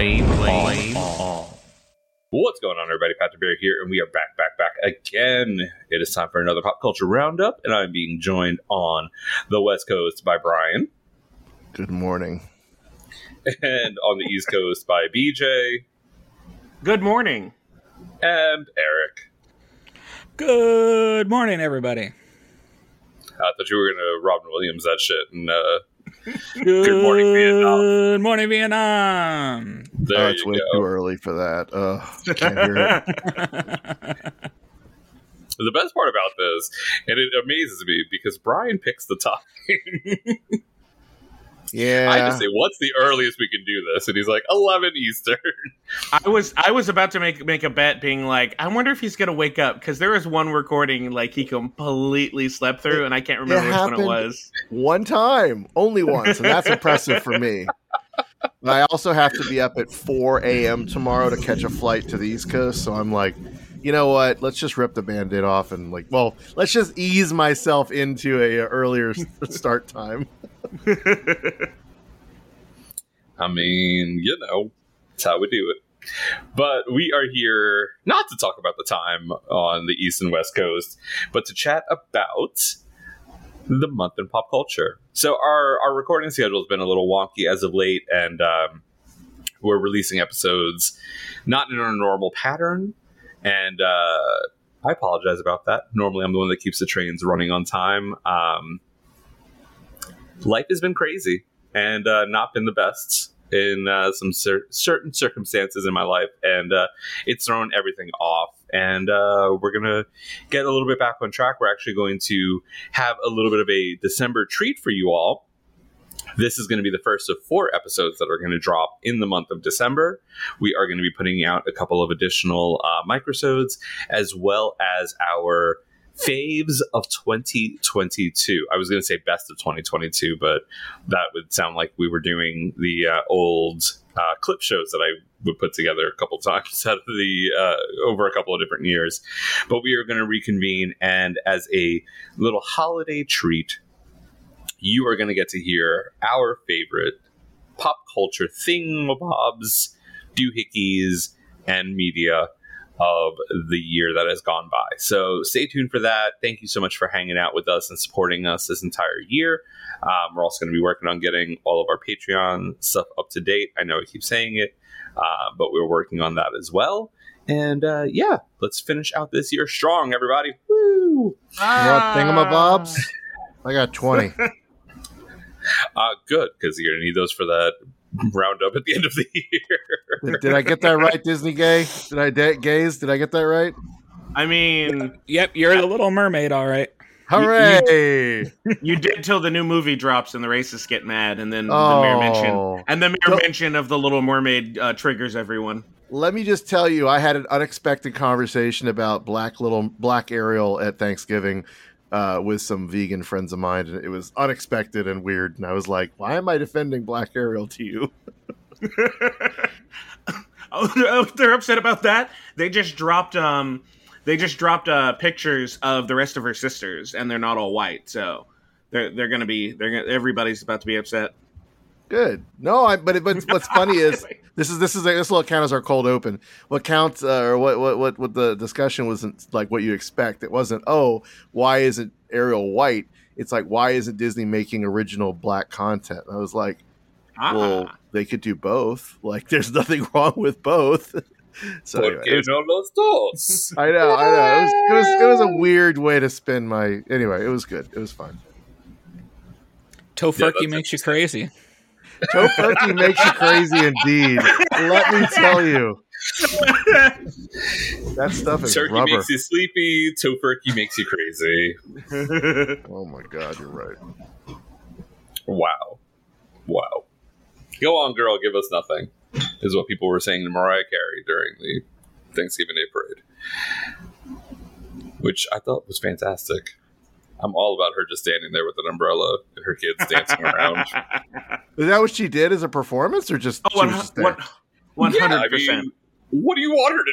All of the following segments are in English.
flame, flame on. What's going on, everybody? Patrick Bear here, and we are back, back, back again. It is time for another pop culture roundup, and I'm being joined on the West Coast by Brian, Good morning. and on the East Coast by BJ Good morning. and Eric. Good morning, everybody. I thought you were gonna Robin Williams that shit, and uh, Good, morning, Vietnam. Good morning, Vietnam. there oh, it's way go. too early for that. Ugh, can't hear it. The best part about this, and it amazes me because Brian picks the time. Yeah. I just say, "What's the earliest we can do this?" And he's like, "11 Eastern." I was I was about to make make a bet, being like, I wonder if he's gonna wake up because there was one recording like he completely slept through, and I can't remember which one it happened. was. One time, only once, and that's impressive for me. But I also have to be up at 4 a.m. tomorrow to catch a flight to the East Coast, so I'm like, you know what? Let's just rip the band-aid off and like, well, let's just ease myself into a, uh, earlier start time. I mean, you know, that's how we do it. But we are here not to talk about the time on the East and West Coast, but to chat about the month in pop culture. So our our recording schedule has been a little wonky as of late, and um, we're releasing episodes not in our normal pattern. And uh, I apologize about that. Normally, I'm the one that keeps the trains running on time. Um, life has been crazy and uh, not been the best in uh, some cer- certain circumstances in my life, and uh, it's thrown everything off. And uh, we're gonna get a little bit back on track. We're actually going to have a little bit of a December treat for you all. This is going to be the first of four episodes that are going to drop in the month of December. We are going to be putting out a couple of additional uh, microsodes as well as our faves of 2022. I was going to say best of 2022, but that would sound like we were doing the uh, old uh, clip shows that I would put together a couple times out of the uh, over a couple of different years. But we are going to reconvene, and as a little holiday treat, you are going to get to hear our favorite pop culture thingamabobs, doohickeys, and media of the year that has gone by. So stay tuned for that. Thank you so much for hanging out with us and supporting us this entire year. Um, we're also going to be working on getting all of our Patreon stuff up to date. I know I keep saying it, uh, but we're working on that as well. And uh, yeah, let's finish out this year strong, everybody. Woo! You want thingamabobs? I got 20. Uh, good, because you're going to need those for that roundup at the end of the year. Did, did I get that right, Disney gay? Did I da- gaze? Did I get that right? I mean, Yep, you're the Little Mermaid, all right. Hooray! you did till the new movie drops and the racists get mad, and then the mere mention Oh. and the mere mention of the Little Mermaid uh, triggers everyone. Let me just tell you, I had an unexpected conversation about Black Little Black Ariel at Thanksgiving uh, with some vegan friends of mine, and it was unexpected and weird. And I was like, "Why am I defending Black Ariel to you?" oh, they're upset about that. They just dropped um, they just dropped uh pictures of the rest of her sisters, and they're not all white, so they're they're gonna be they're gonna everybody's about to be upset. Good. No, I. But but what's funny is this is this is this will count as our cold open. What counts uh, or what what what what the discussion wasn't like what you expect. It wasn't. Oh, why isn't Ariel white? It's like why isn't Disney making original black content? I was like, well, Ah. they could do both. Like, there's nothing wrong with both. so anyway, it was- no. I know, I know. It was, it was it was a weird way to spend my. Anyway, it was good. It was fun. Tofurky that's makes you crazy. Tofurky makes you crazy indeed. Let me tell you, that stuff is Turkey rubber. makes you sleepy. Tofurky makes you crazy. Oh my god, you're right. Wow. Wow. Go on, girl. Give us nothing. Is what people were saying to Mariah Carey during the Thanksgiving Day parade, which I thought was fantastic. I'm all about her just standing there with an umbrella and her kids dancing around. Is that what she did as a performance, or just Oh, she was just there? one one Yeah, I hundred percent. what do you want her to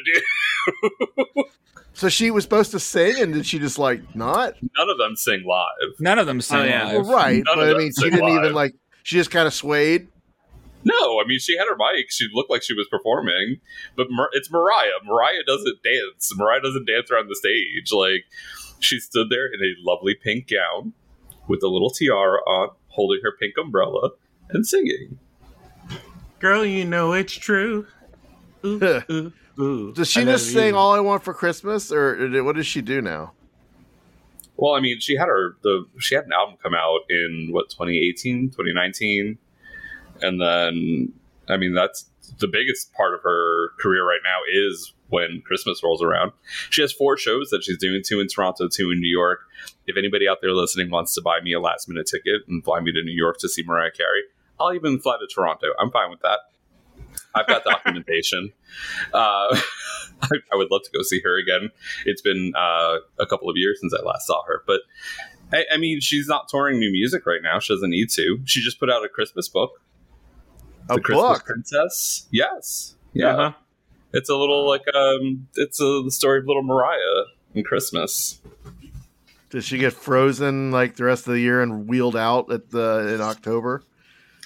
do? So she was supposed to sing, and did she just like not? None of them sing live. None of them sing Oh, yeah. live. Well, right, None but I mean, she didn't live. even like. She just kind of swayed. No, I mean she had her mic. She looked like she was performing, but Mar- it's Mariah. Mariah doesn't dance. Mariah doesn't dance around the stage. Like she stood there in a lovely pink gown with a little tiara on, holding her pink umbrella and singing. Girl, you know it's true. Ooh, ooh, ooh. Does she I just sing you. "All I Want for Christmas," or what does she do now? Well, I mean, she had her the she had an album come out in what 2018, 2019, and then I mean that's the biggest part of her career right now is when Christmas rolls around. She has four shows that she's doing: two in Toronto, two in New York. If anybody out there listening wants to buy me a last minute ticket and fly me to New York to see Mariah Carey, I'll even fly to Toronto. I'm fine with that. I've got documentation. Uh, I, I would love to go see her again. It's been uh, a couple of years since I last saw her, but I, I mean, she's not touring new music right now. She doesn't need to. She just put out a Christmas book, A The Christmas book. Princess. Yes, yeah, Uh-huh. it's a little like um, it's a, the story of little Mariah and Christmas. Does she get frozen like the rest of the year and wheeled out at the in October?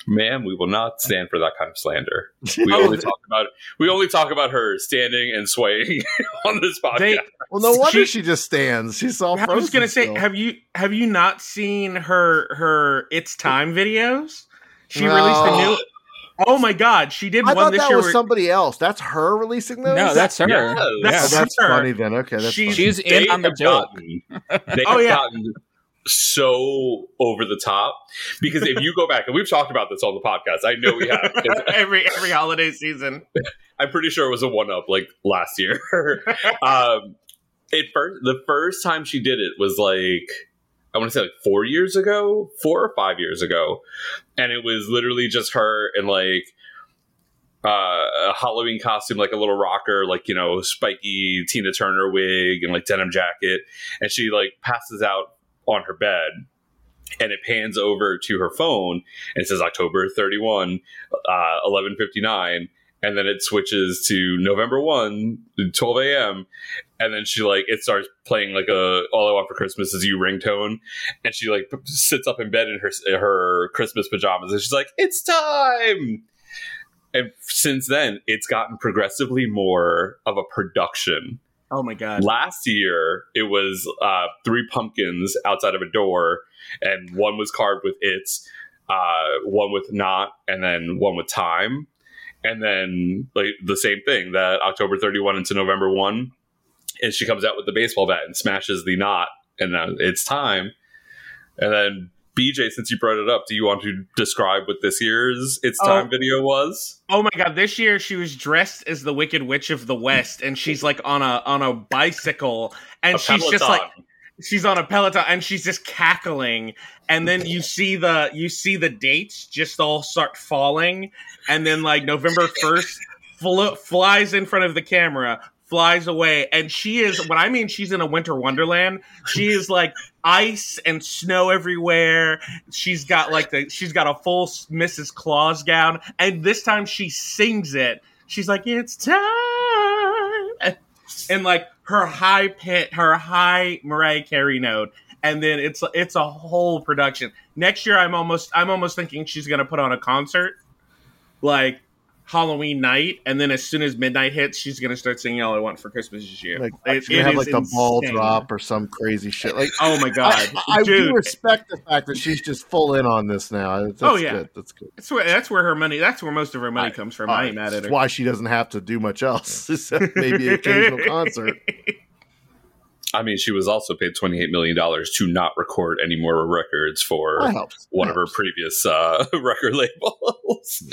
Ma'am, we will not stand for that kind of slander. We only talk about we only talk about her standing and swaying on this podcast. They, Well, no wonder She- she, just stands. She's all I was gonna say, have you have you not seen her her It's Time videos? She No. released a new. Oh my god, she did I one thought this that year. was where- somebody else. That's her releasing those. No, that's her. Yes. Oh, That's- that's her. funny then. Okay, that's She's- funny. She's in on the have joke. gotten they Oh, have yeah. gotten so over the top because if you go back and we've talked about this on the podcast, I know we have every every holiday season. I'm pretty sure it was a one up like last year. um, it first the first time she did it was like I want to say like four years ago, four or five years ago, and it was literally just her in like uh, a Halloween costume, like a little rocker, like you know, spiky Tina Turner wig and like denim jacket, and she like passes out on her bed. And it pans over to her phone and says October 31, uh, 1159 and then it switches to November 1, 12 a.m. And then she like it starts playing like a All I Want for Christmas is You ringtone, and she like p- sits up in bed in her her Christmas pajamas, and she's like, "It's time." And since then, it's gotten progressively more of a production. Oh my god. Last year, it was uh, three pumpkins outside of a door, and one was carved with its, uh, one with not, and then one with time. And then like the same thing that October 31 into November 1, and she comes out with the baseball bat and smashes the knot, and uh, it's time. And then BJ, since you brought it up, do you want to describe what this year's It's Oh. Time video was? Oh my god, this year she was dressed as the Wicked Witch of the West and she's like on a on a bicycle and A she's just like she's on a peloton and she's just cackling and then you see the you see the dates just all start falling and then like november 1st fl- flies in front of the camera flies away, and she is. When I mean she's in a winter wonderland, she is like ice and snow everywhere. She's got like the she's got a full Mrs. Claus gown, and this time she sings it. She's like, "It's time," and, and like her high pit, her high Mariah Carey note, and then it's it's a whole production. Next year, I'm almost I'm almost thinking she's gonna put on a concert, like Halloween night, and then as soon as midnight hits, she's gonna start singing "All I Want for Christmas Is You." Like It- she's gonna have is like the ball drop or some crazy shit. Like Oh my god, I, I do respect the fact that she's just full in on this now. That's Oh, yeah. good. That's good. That's where that's where her money. That's where most of her money I- comes from. Uh, I ain't mad at her. why she doesn't have to do much else. except maybe an occasional concert. I mean, she was also paid $28 million to not record any more records for one That of her previous uh, record labels.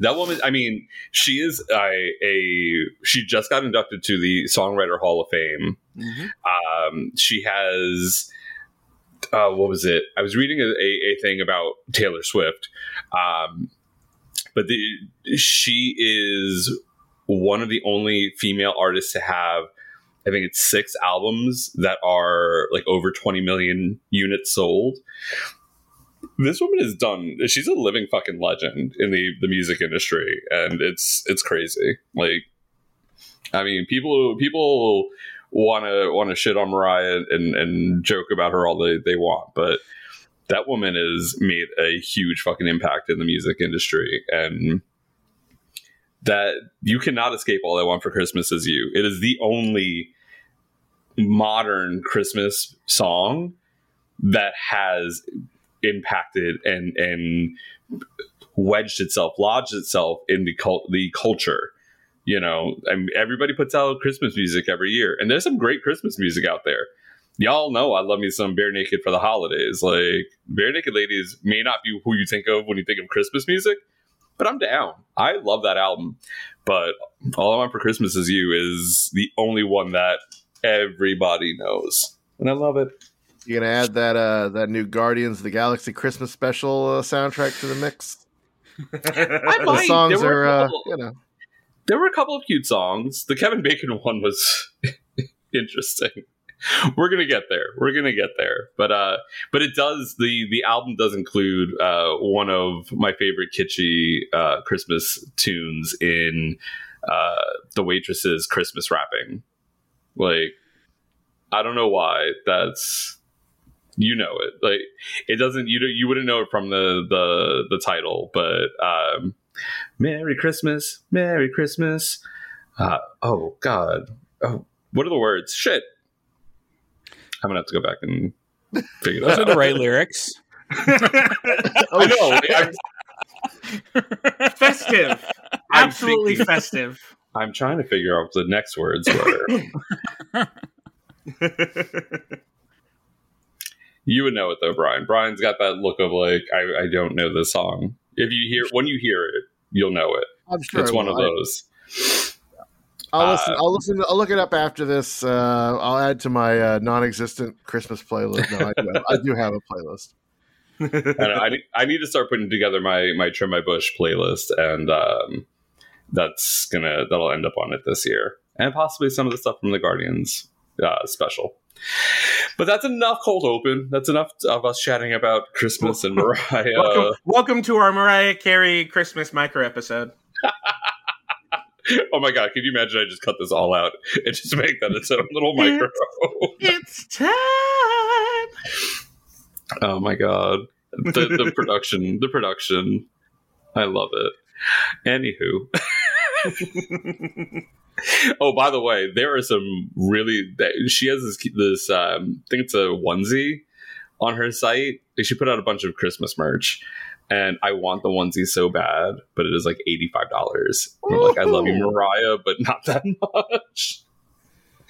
That woman, I mean, she is a, a she just got inducted to the Songwriter Hall of Fame. Mhm. Um, she has uh, what was it? I was reading a, a, a thing about Taylor Swift, um, but the she is one of the only female artists to have. I think it's six albums that are like over 20 million units sold. This woman is done. She's a living fucking legend in the, the music industry, and it's it's crazy. Like, I mean, people people want to want to shit on Mariah and and joke about her all they they want, but that woman has made a huge fucking impact in the music industry, and that you cannot escape all I want for Christmas is you. It is the only modern Christmas song that has impacted and and wedged itself, lodged itself in the cult, the culture. You know, mean, everybody puts out Christmas music every year, and there's some great Christmas music out there. Y'all know I love me some Barenaked for the holidays. Like Barenaked Ladies may not be who you think of when you think of Christmas music, but I'm down. I love that album. But All I Want for Christmas Is You is the only one that everybody knows, and I love it. You gonna add that uh that new Guardians of the Galaxy Christmas special uh, soundtrack to the mix? I The might. songs There were are, a uh, couple- you know, there were a couple of cute songs. The Kevin Bacon one was interesting. We're gonna get there. We're gonna get there. But uh, but it does the the album does include uh one of my favorite kitschy uh Christmas tunes in uh the waitress's Christmas wrapping. Like I don't know why that's you know it like it doesn't you you wouldn't know it from the the the title but um Merry Christmas, Merry Christmas. Uh, oh God, oh, what are the words? Shit, I'm gonna have to go back and figure Those that are the right lyrics. oh, no, I'm, festive, I'm absolutely thinking- festive. I'm trying to figure out the next words. Were. you would know it though, Brian. Brian's got that look of like I, I don't know the song. If you hear when you hear it, you'll know it. I'm sure it's one will. of those. I'll listen. Uh, I'll listen. I'll look it up after this. Uh, I'll add to my uh, non-existent Christmas playlist. No, I do. Have, I do have a playlist. I, know, I, need, I need to start putting together my my trim my bush playlist, and um, that's gonna that'll end up on it this year, and possibly some of the stuff from the Guardians uh, special. But that's enough cold open. That's enough of us chatting about Christmas and Mariah. welcome, welcome to our Mariah Carey Christmas micro episode. oh my god, can you imagine? I just cut this all out and just make that its own little micro. It's time. oh my god, the, the production, the production, I love it. Anywho. oh, by the way, there are some really. She has this. This um, I think it's a onesie on her site. She put out a bunch of Christmas merch, and I want the onesie so bad, but it is like eighty five dollars. Like, I love you, Mariah, but not that much.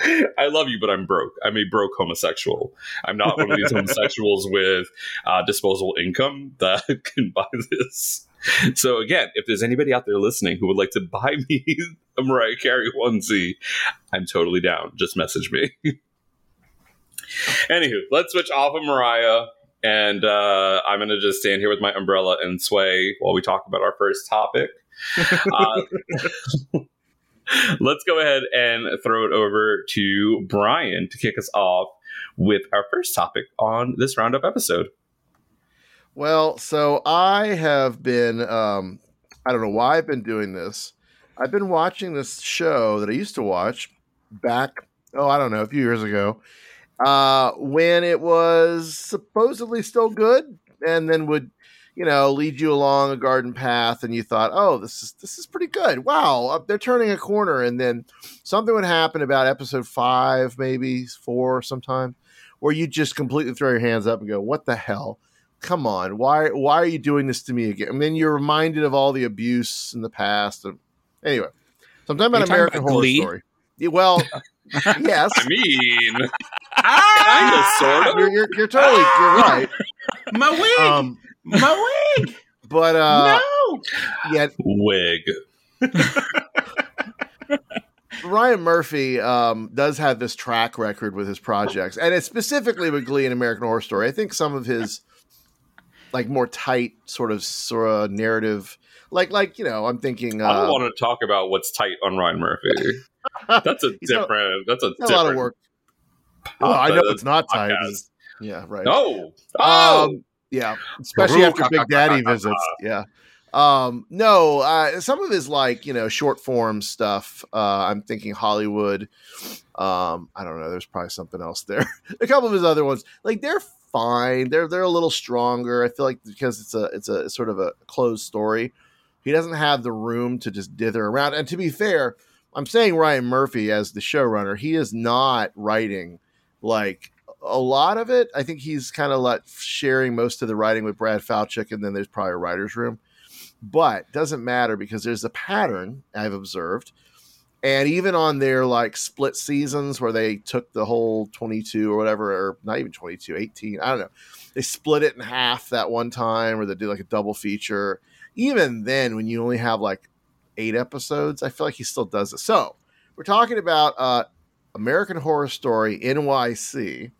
I love you, but I'm broke. I'm a broke homosexual. I'm not one of these homosexuals with uh, disposable income that can buy this. So again, if there's anybody out there listening who would like to buy me a Mariah Carey onesie, I'm totally down. Just message me. Anywho, let's switch off of Mariah, and uh, I'm gonna just stand here with my umbrella and sway while we talk about our first topic. Uh, let's go ahead and throw it over to Brian to kick us off with our first topic on this roundup episode. Well, so I have been, um, I don't know why I've been doing this. I've been watching this show that I used to watch back, oh, I don't know, a few years ago, uh, when it was supposedly still good and then would, you know, lead you along a garden path and you thought, oh, this is, this is pretty good. Wow. They're turning a corner. And then something would happen about episode five, maybe four sometime where you just completely throw your hands up and go, what the hell? Come on why why are you doing this to me again and then you're reminded of all the abuse in the past and anyway so i'm talking Are you about talking american about horror Glee? story Yeah, well yes I mean, Ah! Kinda, sort of. you're, you're, you're totally you're right My wig, um my wig. but uh no. yeah wig. Ryan Murphy um, does have this track record with his projects, and it's specifically with Glee and American Horror Story. I think some of his like more tight sort of sort of narrative, like like you know, I'm thinking I don't uh, want to talk about what's tight on Ryan Murphy. That's a different. that's a a lot of work. Well, I know uh, it's not tight. It's- Yeah, right. Oh, oh, Um, yeah, especially after Big Daddy visits. Yeah. Um, no, uh, some of his like you know short form stuff. Uh, I'm thinking Hollywood. Um, I don't know. There's probably something else there. a couple of his other ones, like they're fine. They're they're a little stronger. I feel like because it's a it's a sort of a closed story. He doesn't have the room to just dither around. And to be fair, I'm saying Ryan Murphy as the showrunner. He is not writing like a lot of it. I think he's kind of like sharing most of the writing with Brad Falchuk, and then there's probably a writer's room. But doesn't matter because there's a pattern I've observed. And even on their like split seasons where they took the whole 22 or whatever, or not even 22, 18, I don't know. They split it in half that one time, or they do like a double feature. Even then, when you only have like eight episodes, I feel like he still does it. So we're talking about uh, American Horror Story NYC,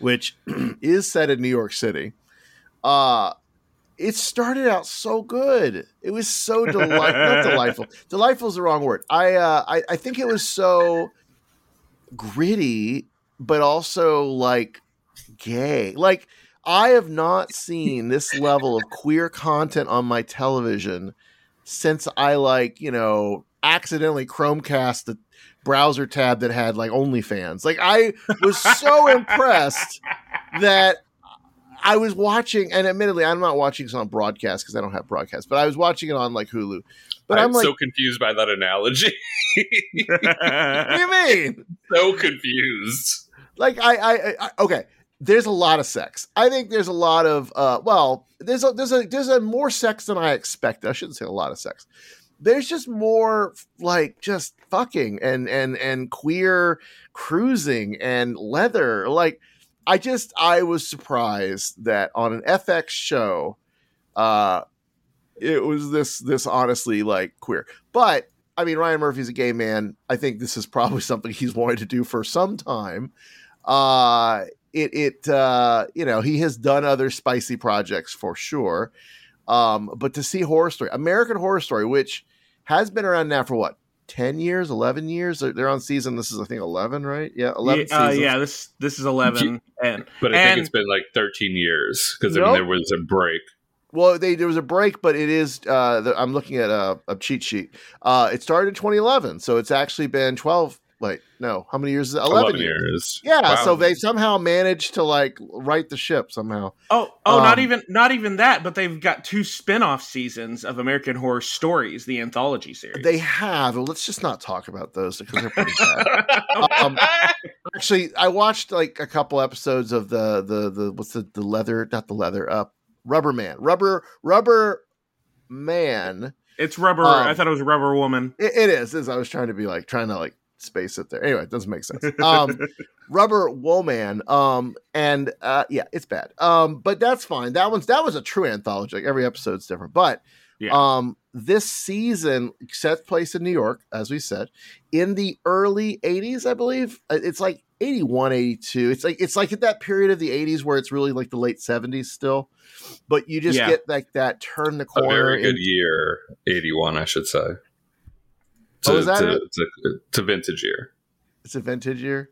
which is set in New York City. Uh, it started out so good. It was so delightful. not delightful. Delightful is the wrong word. I, uh, I I think it was so gritty, but also like gay. Like I have not seen this level of queer content on my television since I like you know accidentally Chromecast the browser tab that had like OnlyFans. Like I was so impressed that I was watching, and admittedly, I'm not watching this on broadcast because I don't have broadcast, but I was watching it on like Hulu. But I'm, I'm like, so confused by that analogy. what do you mean? so confused. Like I, I, I, okay. There's a lot of sex. I think there's a lot of, uh, well, there's a, there's a, there's a more sex than I expected. I shouldn't say a lot of sex. There's just more like just fucking and and and queer cruising and leather. Like I just I was surprised that on an FX show, uh, it was this this honestly like queer. But I mean, Ryan Murphy's a gay man. I think this is probably something he's wanted to do for some time. Uh, it it uh, you know he has done other spicy projects for sure. Um, but to see Horror Story, American Horror Story, which has been around now for what ten years, eleven years. They're, they're on season. This is I think eleven, right? Yeah, eleven. yeah, uh, yeah, this this is eleven, and But I And- think it's been like 13 years because Nope. there was a break. Well, they, there was a break, but it is. Uh, the, I'm looking at a, a cheat sheet. Uh, it started in 2011, so it's actually been 12. Wait, no, how many years is it? 11, 11 years. years. Yeah, Wow. so they somehow managed to like right the ship somehow. oh oh, not Um, even not even that, but they've got two spin-off seasons of American Horror Stories, the anthology series. They have. Let's just not talk about those because they're pretty bad. Um, Actually, I watched like a couple episodes of the the the what's the the leather not the leather uh Rubber Man Rubber Rubber Man. it's Rubber. Um, I thought it was Rubber Woman. It, it is. Is I was trying to be like trying to like space it there. Anyway, it doesn't make sense. Um, Rubber Woman. Um, and uh, yeah, it's bad. Um, but that's fine. That one's that was a true anthology. Like every episode's different. But Yeah. um, this season sets place in New York, as we said, in the early '80s, I believe. Uh, It's like 81, 82. It's like it's like at that period of the '80s where it's really like the late '70s still. But you just Yeah. get like that turn the A corner. very good in- year, 81, I should say. To, Oh, is that to, it? to, to vintage year. It's a vintage year.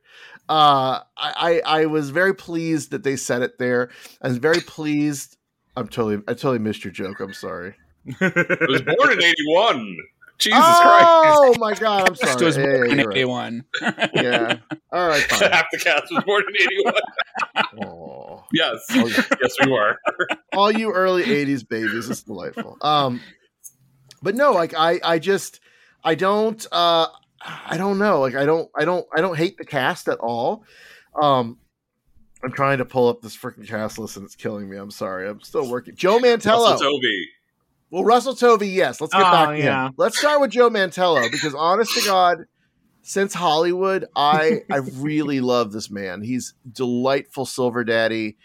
Uh, I, I I was very pleased that they said it there. I was very pleased. I'm totally I totally missed your joke. I'm sorry. It was born in '81. Jesus Christ! oh my god! I'm This sorry. was Yeah, yeah, born in you're right. 81. Yeah. All right. Fine. Half the cast was born in '81. Aw. Yes, yes, we were. all you early 80s babies it's delightful um but no like i i just i don't uh i don't know like i don't i don't i don't hate the cast at all. Um i'm trying to pull up this freaking cast list and it's killing me i'm sorry i'm still working. Joe mantello. Russell Tovey. well russell tovey yes let's get Oh, back to yeah. him let's start with joe mantello because honest to god since hollywood i i really love this man. He's delightful silver daddy.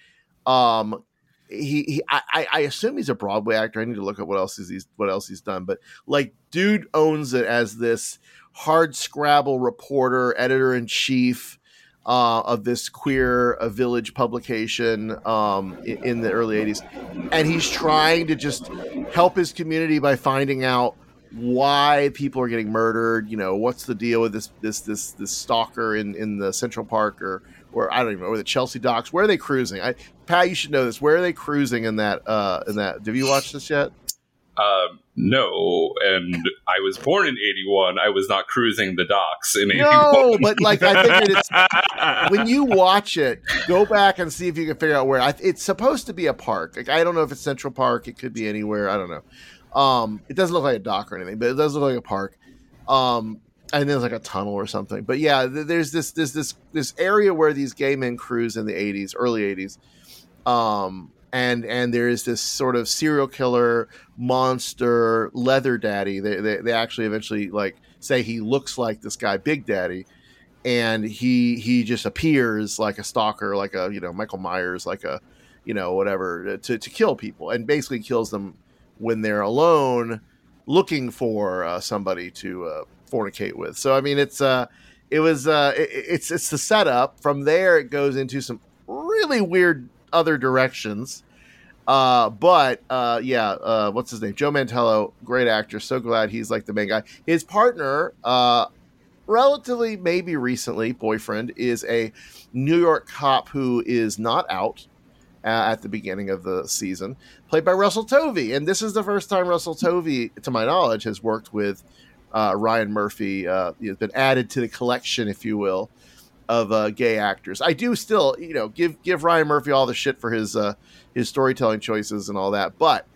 Um he, he I, I- assume he's a Broadway actor. I need to look at what else is he's what else he's done. But like, dude owns it as this hard scrabble reporter, editor in chief uh, of this queer uh, village publication um, in, in the early '80s, and he's trying to just help his community by finding out why people are getting murdered. You know, what's the deal with this this this this stalker in in the Central Park or or I don't even know where the Chelsea docks. Where are they cruising? I, Pat, you should know this. Where are they cruising in that? Uh, in that? Have you watched this yet? Um, no, and I was born in '81. I was not cruising the docks in '81. No, but like I figured it's when you watch it, go back and see if you can figure out where. I, it's supposed to be a park. Like I don't know if it's Central Park. It could be anywhere. I don't know. Um, it doesn't look like a dock or anything, but it does look like a park. Um, and there's like a tunnel or something. But yeah, there's this this this this area where these gay men cruise in the '80s, early '80s. Um, and and there is this sort of serial killer monster leather daddy. They, they they actually eventually like say he looks like this guy Big Daddy, and he he just appears like a stalker, like a you know Michael Myers, like a you know whatever to to kill people, and basically kills them when they're alone, looking for uh, somebody to uh, fornicate with. So I mean, it's uh, it was uh, it, it's it's the setup. From there, it goes into some really weird other directions. Uh, but uh, yeah, uh, what's his name? Joe Mantello, great actor. So glad he's like the main guy. His partner, uh, relatively maybe recently, boyfriend is a New York cop who is not out uh, at the beginning of the season, played by Russell Tovey. And this is the first time Russell Tovey, to my knowledge, has worked with Ryan Murphy. Uh, has been added to the collection, if you will, of uh, gay actors. I do still, you know, give give Ryan Murphy all the shit for his uh, his storytelling choices and all that, but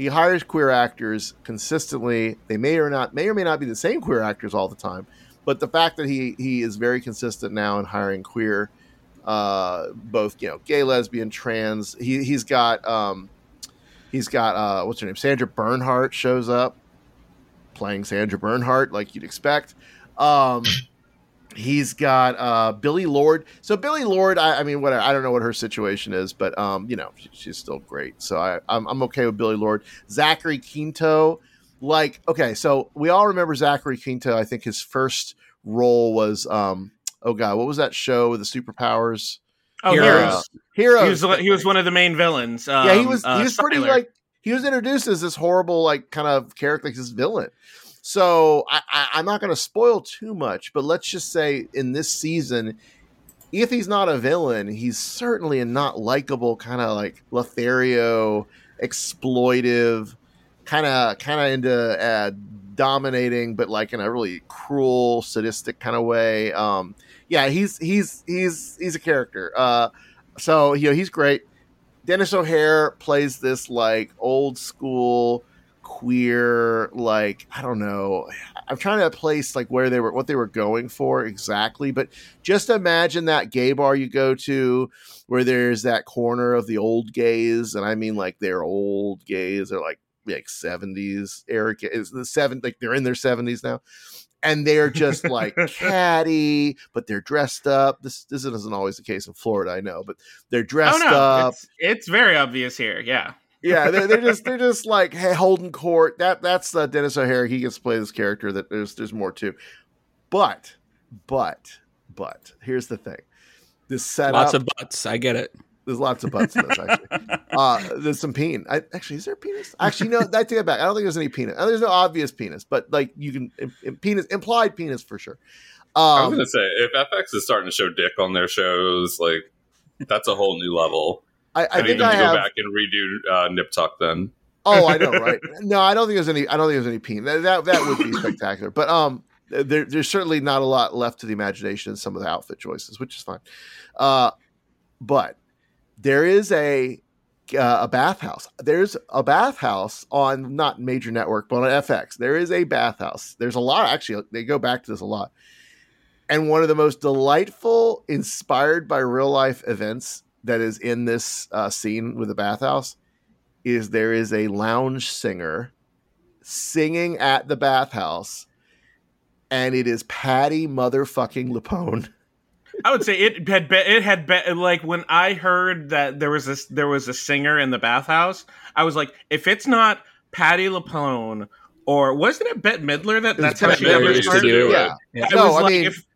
he hires queer actors consistently. They may or not may or may not be the same queer actors all the time, but the fact that he he is very consistent now in hiring queer, uh, both you know, gay, lesbian, trans. He he's got um, he's got uh, what's her name? Sandra Bernhard shows up playing Sandra Bernhard like you'd expect. Um, he's got uh, Billie Lourd. So Billie Lourd, I, I mean, what I don't know what her situation is, but um, you know, she, she's still great. So I, I'm, I'm okay with Billie Lourd. Zachary Quinto, like, okay, so we all remember Zachary Quinto. I think his first role was, um, oh god, what was that show with the superpowers? oh, Heroes. Heroes. Heroes. He was he was one of the main villains. Um, yeah, he was. uh, he was pretty Sylar. like he was introduced as this horrible, like kind of character, like this villain. So I, I, I'm not going to spoil too much, but let's just say in this season, if he's not a villain, he's certainly a not likable kind of like Lothario, exploitive, kind of kind of into uh, dominating, but like in a really cruel, sadistic kind of way. Um, yeah, he's he's he's he's a character. Uh, so you know he's great. Denis O'Hare plays this like old school queer like I don't know. I'm trying to place like where they were what they were going for exactly, but just imagine that gay bar you go to where there's that corner of the old gays and I mean like they're old gays, they're like like 70s Eric is the seven like they're in their 70s now and they're just like catty, but they're dressed up. This this isn't always the case in Florida, I know, but they're Oh dressed no, up. it's, it's very obvious here. Yeah. Yeah, they're, they're just they're just like hey, holding court. That that's uh, Denis O'Hare. He gets to play this character. That there's there's more to, but but but here's the thing. This setup. Lots of butts. I get it. There's lots of butts in this actually. Uh, there's some penis. I, actually, is there a penis? Actually, no. I take it back. I don't think there's any penis. There's no obvious penis, but like you can im- im- penis implied penis for sure. I was Um, gonna say if FX is starting to show dick on their shows, like that's a whole new level. I, I, I need think them I to go back and redo uh, Nip Tuck then. Oh, I know, right? No, I don't think there's any. I don't think there's any penis. That that, that would be spectacular. But um, there, there's certainly not a lot left to the imagination in some of the outfit choices, which is fine. Uh, but there is a uh, a bathhouse. There's a bathhouse on not major network, but on FX. There is a bathhouse. There's a lot. Actually, they go back to this a lot. And one of the most delightful, inspired by real life events that is in this uh, scene with the bathhouse is there is a lounge singer singing at the bathhouse, and it is Patti motherfucking LuPone. I would say it had be, it had be, like when I heard that there was this there was a singer in the bathhouse. I was like, if it's not Patti LuPone or wasn't it Bette Midler that that's how she Midler got her used to start? do it. Yeah, Yeah. I No, was I like, mean, if,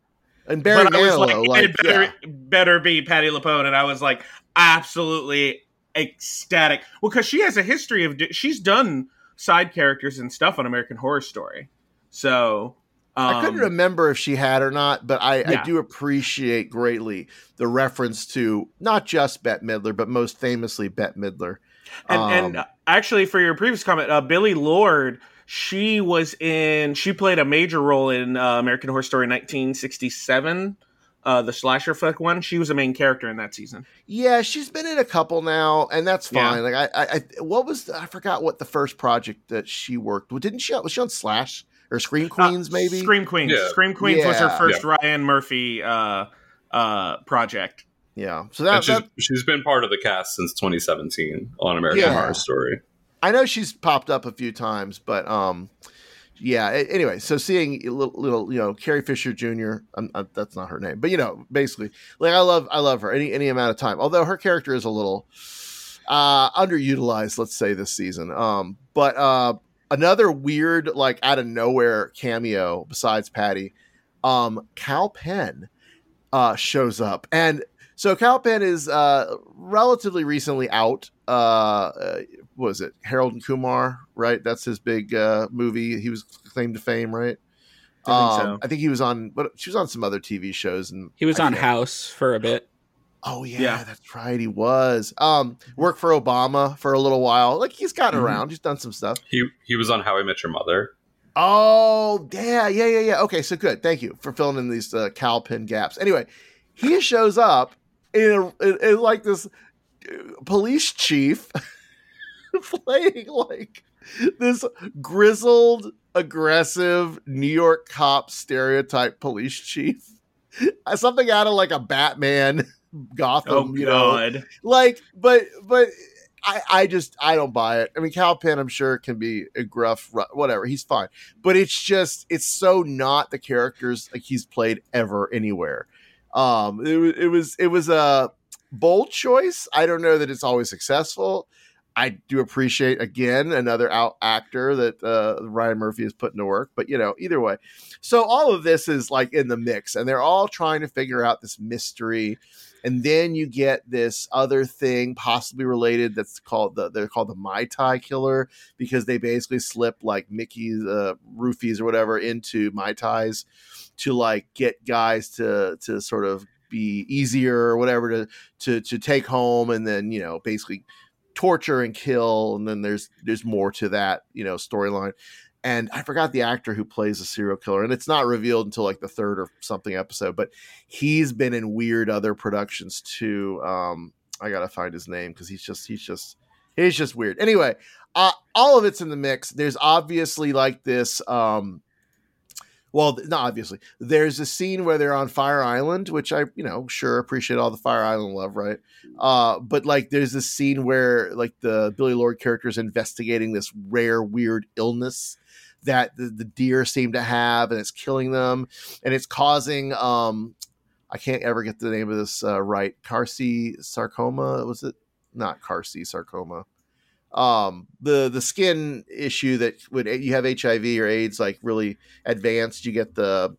and Barry but I was Manilow, like, like, it better, yeah. better be Patti LuPone, and I was like absolutely ecstatic. Well, because she has a history of she's done side characters and stuff on American Horror Story, so um, I couldn't remember if she had or not, but I, I do appreciate greatly the reference to not just Bette Midler, but most famously Bette Midler. And, Um, and actually, for your previous comment, uh, Billie Lourd, she was in, she played a major role in uh, American Horror Story 1967, uh, the slasher flick one. She was a main character in that season. Yeah, she's been in a couple now, and that's Yeah. fine. Like I, I, I, what was I forgot what the first project that she worked with? Didn't she? Was she on Slash or Scream Queens? Uh, maybe. Scream Queens. Yeah. Scream Queens was her Yeah. first Ryan Murphy uh, uh, project. Yeah. So that, she's, that she's been part of the cast since 2017 on American Yeah. Horror Story. I know she's popped up a few times, but um, yeah. Anyway, so seeing little, little you know, Carrie Fisher Jr. Um, uh, that's not her name, but you know, basically, like I love, I love her any any amount of time. Although her character is a little uh underutilized, let's say this season. Um, but uh, another weird, like out of nowhere cameo besides Patti, um, Kal Penn uh shows up and. So Kal Penn is uh, relatively recently out. Uh, uh, what was it Harold and Kumar? Right, that's his big uh, movie. He was claimed to fame, right? I think Um, so. I think he was on, but she was on some other TV shows, and He was I on House for a bit. Oh yeah, Yeah. that's right. He was. Um, worked for Obama for a little while. Like he's gotten Mhm. around. He's done some stuff. He he was on How I Met Your Mother. Oh yeah, yeah, yeah, yeah. Okay, so good. Thank you for filling in these uh, gaps. Anyway, he shows up in, a, in, in like this uh, police chief playing like this grizzled, aggressive New York cop stereotype police chief. Something out of like a Batman Gotham, Oh, you know, God. like but but I, I just I don't buy it. I mean, Kal Penn, I'm sure can be a gruff, whatever. He's fine, but it's just it's so not the characters like he's played ever anywhere. Um, it, it was it was a bold choice. I don't know that it's always successful. I do appreciate again another out actor that uh, Ryan Murphy is put into work, but you know, either way. So all of this is like in the mix, and they're all trying to figure out this mystery and then you get this other thing possibly related that's called the they're called the Mai Tai killer because they basically slip like Mickey's uh, roofies or whatever into Mai Tais to like get guys to to sort of be easier or whatever to to to take home and then you know basically torture and kill and then there's there's more to that you know storyline and I forgot the actor who plays the serial killer, and it's not revealed until like the third or something episode. But he's been in weird other productions too. Um, I gotta find his name because he's just he's just he's just weird. Anyway, uh, all of it's in the mix. There's obviously like this. Um, well, not obviously. There's a scene where they're on Fire Island, which I, you know, sure appreciate all the Fire Island love, right? Uh, but like, there's this scene where like the Billie Lourd character is investigating this rare, weird illness that the, the deer seem to have, and it's killing them, and it's causing um, I can't ever get the name of this uh, right. Carcy sarcoma was it? Not Carcy sarcoma. Um, the the skin issue that when you have HIV or AIDS like really advanced, you get the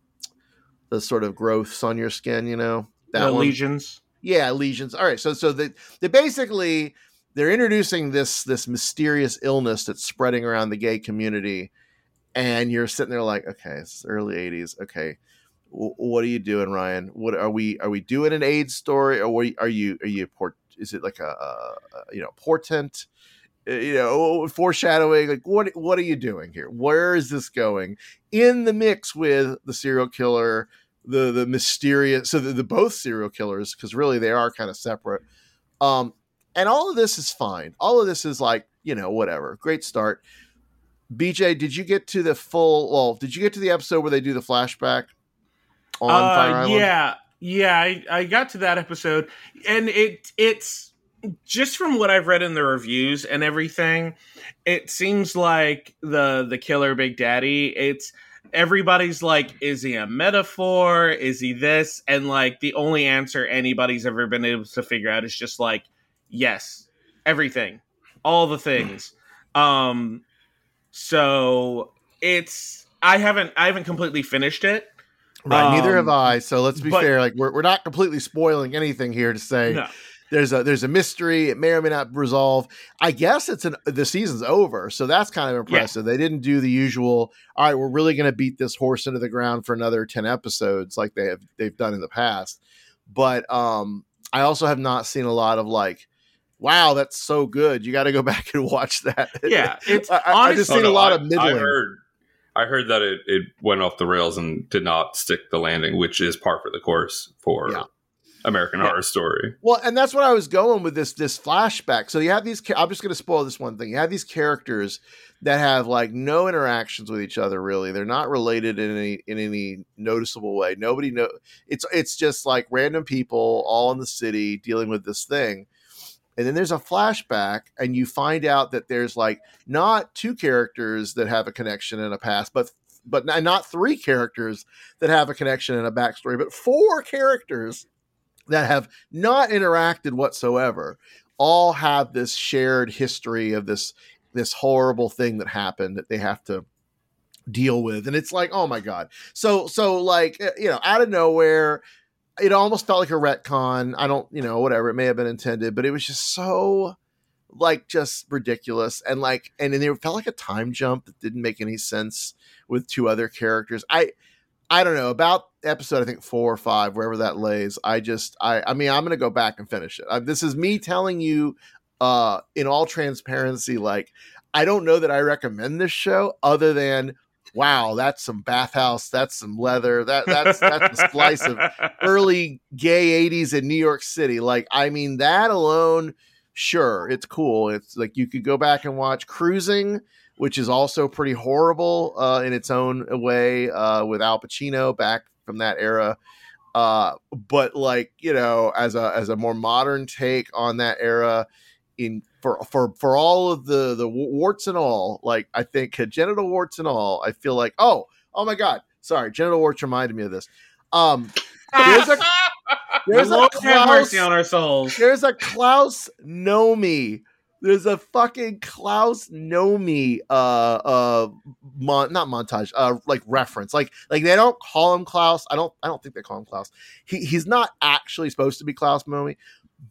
the sort of growths on your skin. You know that The one. Yeah, lesions. All right. So so they they basically they're introducing this this mysterious illness that's spreading around the gay community, and you're sitting there like, okay, it's early '80s. Okay, w- what are you doing, Ryan? What are we are we doing an AIDS story, or what are you are you port? Is it like a, a a, you know portent? Uh, You know, foreshadowing. Like, what what are you doing here? Where is this going? In the mix with the serial killer, the the mysterious. So the, the both serial killers, because really they are kind of separate. Um, and all of this is fine. All of this is like, you know, whatever. Great start. BJ, did you get to the full? Well, did you get to the episode where they do the flashback on Fire Uh, Island? yeah, yeah. I, I got to that episode, and it it's just from what I've read in the reviews and everything. It seems like the the killer Big Daddy. It's everybody's like, is he a metaphor? Is he this? And like the only answer anybody's ever been able to figure out is just like, yes, everything, all the things. Um, so it's I haven't I haven't completely finished it. Right, neither have Um, I. So let's be but- fair. Like we're, we're not completely spoiling anything here to say No. There's a there's a mystery. It may or may not resolve. I guess it's an the season's over, so that's kind of impressive. They didn't do the usual. All right, we're really going to beat this horse into the ground for another ten episodes like they have they've done in the past. But um, I also have not seen a lot of like, wow, that's so good. You got to go back and watch that. Yeah, it's I, I- I just seen Oh, a lot I- of middling. I heard, I heard that it, it went off the rails and did not stick the landing, which is par for the course for Yeah. American Yeah. Horror Story. Well, and that's what I was going with this this flashback. So you have these. I'm just going to spoil this one thing. You have these characters that have like no interactions with each other. Really, they're not related in any in any noticeable way. Nobody know. It's it's just like random people all in the city dealing with this thing. And then there's a flashback, and you find out that there's like not two characters that have a connection and a past, but but not three characters that have a connection and a backstory, but four characters that have not interacted whatsoever all have this shared history of this this horrible thing that happened that they have to deal with. And it's like oh my god. So so like uh, you know out of nowhere it almost felt like a retcon. I don't you know whatever. It may have been intended but it was just so like just ridiculous. And like and then it felt like a time jump that didn't make any sense with two other characters. I I don't know. About episode. I think four or five, wherever that lays. I just, I, I mean, I'm gonna go back and finish it. Uh, this is me telling you, uh, in all transparency, like I don't know that I recommend this show, other than, wow, that's some bathhouse, that's some leather, that that's that's a slice of early gay 80s in New York City. Like, I mean, that alone, sure, it's cool. It's like you could go back and watch Cruising, which is also pretty horrible uh, in its own way uh, with Al Pacino back from that era. Uh, but like you know, as a as a more modern take on that era, in for for for all of the the warts and all, like I think genital warts and all, I feel like oh oh my god, sorry, genital warts reminded me of this. Um, there's a there's a Klaus, mercy on our souls. there's a Klaus Nomi. There's a fucking Klaus Nomi uh uh mon- not montage uh like reference. Like like they don't call him Klaus. I don't I don't think they call him Klaus. He he's not actually supposed to be Klaus Nomi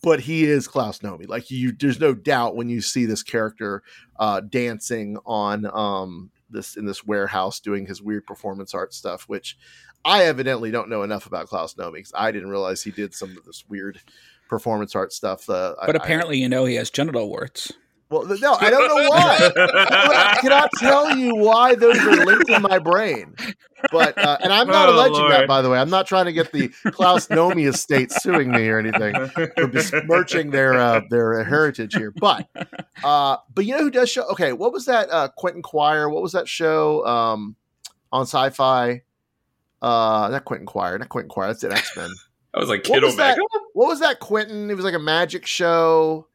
but he is Klaus Nomi. Like you there's no doubt when you see this character uh dancing on um this in this warehouse doing his weird performance art stuff which I evidently don't know enough about Klaus Nomi because I didn't realize he did some of this weird performance art stuff. Uh, But I- I- apparently, you know he has genital warts. well, no, I don't know why. I cannot tell you why those are linked in my brain. But uh, and I'm not Oh, alleging that, by the way. I'm not trying to get the Klaus Nomi estate suing me or anything for besmirching their uh, their heritage here. But uh, but you know who does show? Okay, what was that? Uh, Quentin Quire. What was that show um, on Sci-Fi? Uh, not Quentin Quire. Not Quentin Quire. That's an X Men. I was like, What Kid was that? What was that Quentin? It was like a magic show.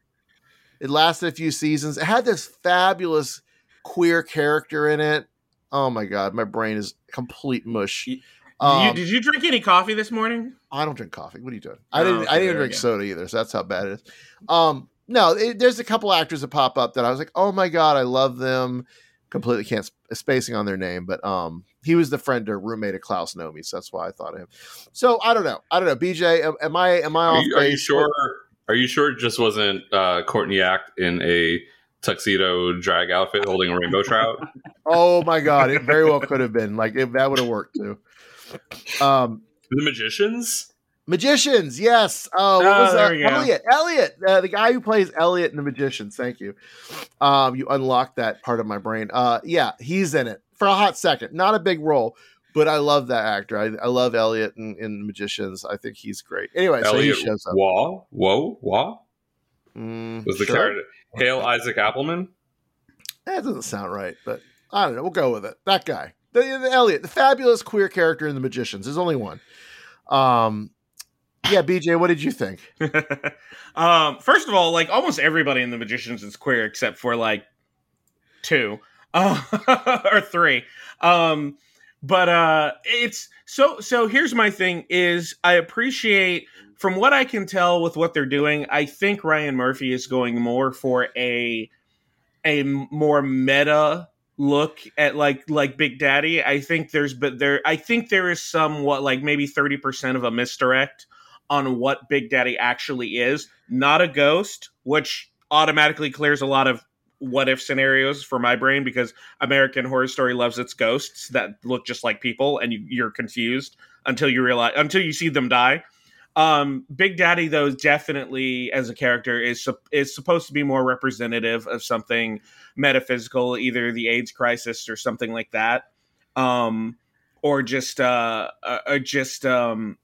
It lasted a few seasons. It had this fabulous queer character in it. Oh my god, my brain is complete mush. Um, you, did you drink any coffee this morning? I don't drink coffee. What are you doing? I Oh, didn't. okay, I didn't drink soda either. So that's how bad it is. Um, no, it, there's a couple actors that pop up that I was like, oh my god, I love them. Completely can't sp- spacing on their name, but um, he was the friend or roommate of Klaus Nomi, so that's why I thought of him. So I don't know. I don't know. BJ, am, am I am I Are you, are you sure? Are you sure it just wasn't uh, Courtney Act in a tuxedo drag outfit holding a rainbow trout? Oh my god, it very well could have been. Like if that would have worked too. Um, the magicians? Magicians, yes. Oh, what Oh, was there that? we go. Elliot. Elliot, uh, the guy who plays Elliot in the Magicians. Thank you. Um, you unlocked that part of my brain. Uh, yeah, he's in it for a hot second. Not a big role, but I love that actor. I, I love Elliot in, in Magicians. I think he's great. Anyway, Elliot so he shows up. Wah? Whoa? Wah? Mm, Was the sure. character Hale Isaac Appleman? That doesn't sound right, but I don't know. We'll go with it. That guy, the, the Elliot, the fabulous queer character in the Magicians. There's only one. Um, yeah, BJ, what did you think? um, first of all, like almost everybody in the Magicians is queer except for like two uh, or three. Um, but uh, it's so. So here's my thing: is I appreciate from what I can tell with what they're doing. I think Ryan Murphy is going more for a a more meta look at like like Big Daddy. I think there's but there I think there is somewhat like maybe 30% of a misdirect on what Big Daddy actually is. Not a ghost, which automatically clears a lot of what if scenarios for my brain because American Horror Story loves its ghosts that look just like people and you, you're confused until you realize until you see them die. Um, Big Daddy though definitely as a character is is supposed to be more representative of something metaphysical, either the AIDS crisis or something like that, um, or just uh, uh, just um,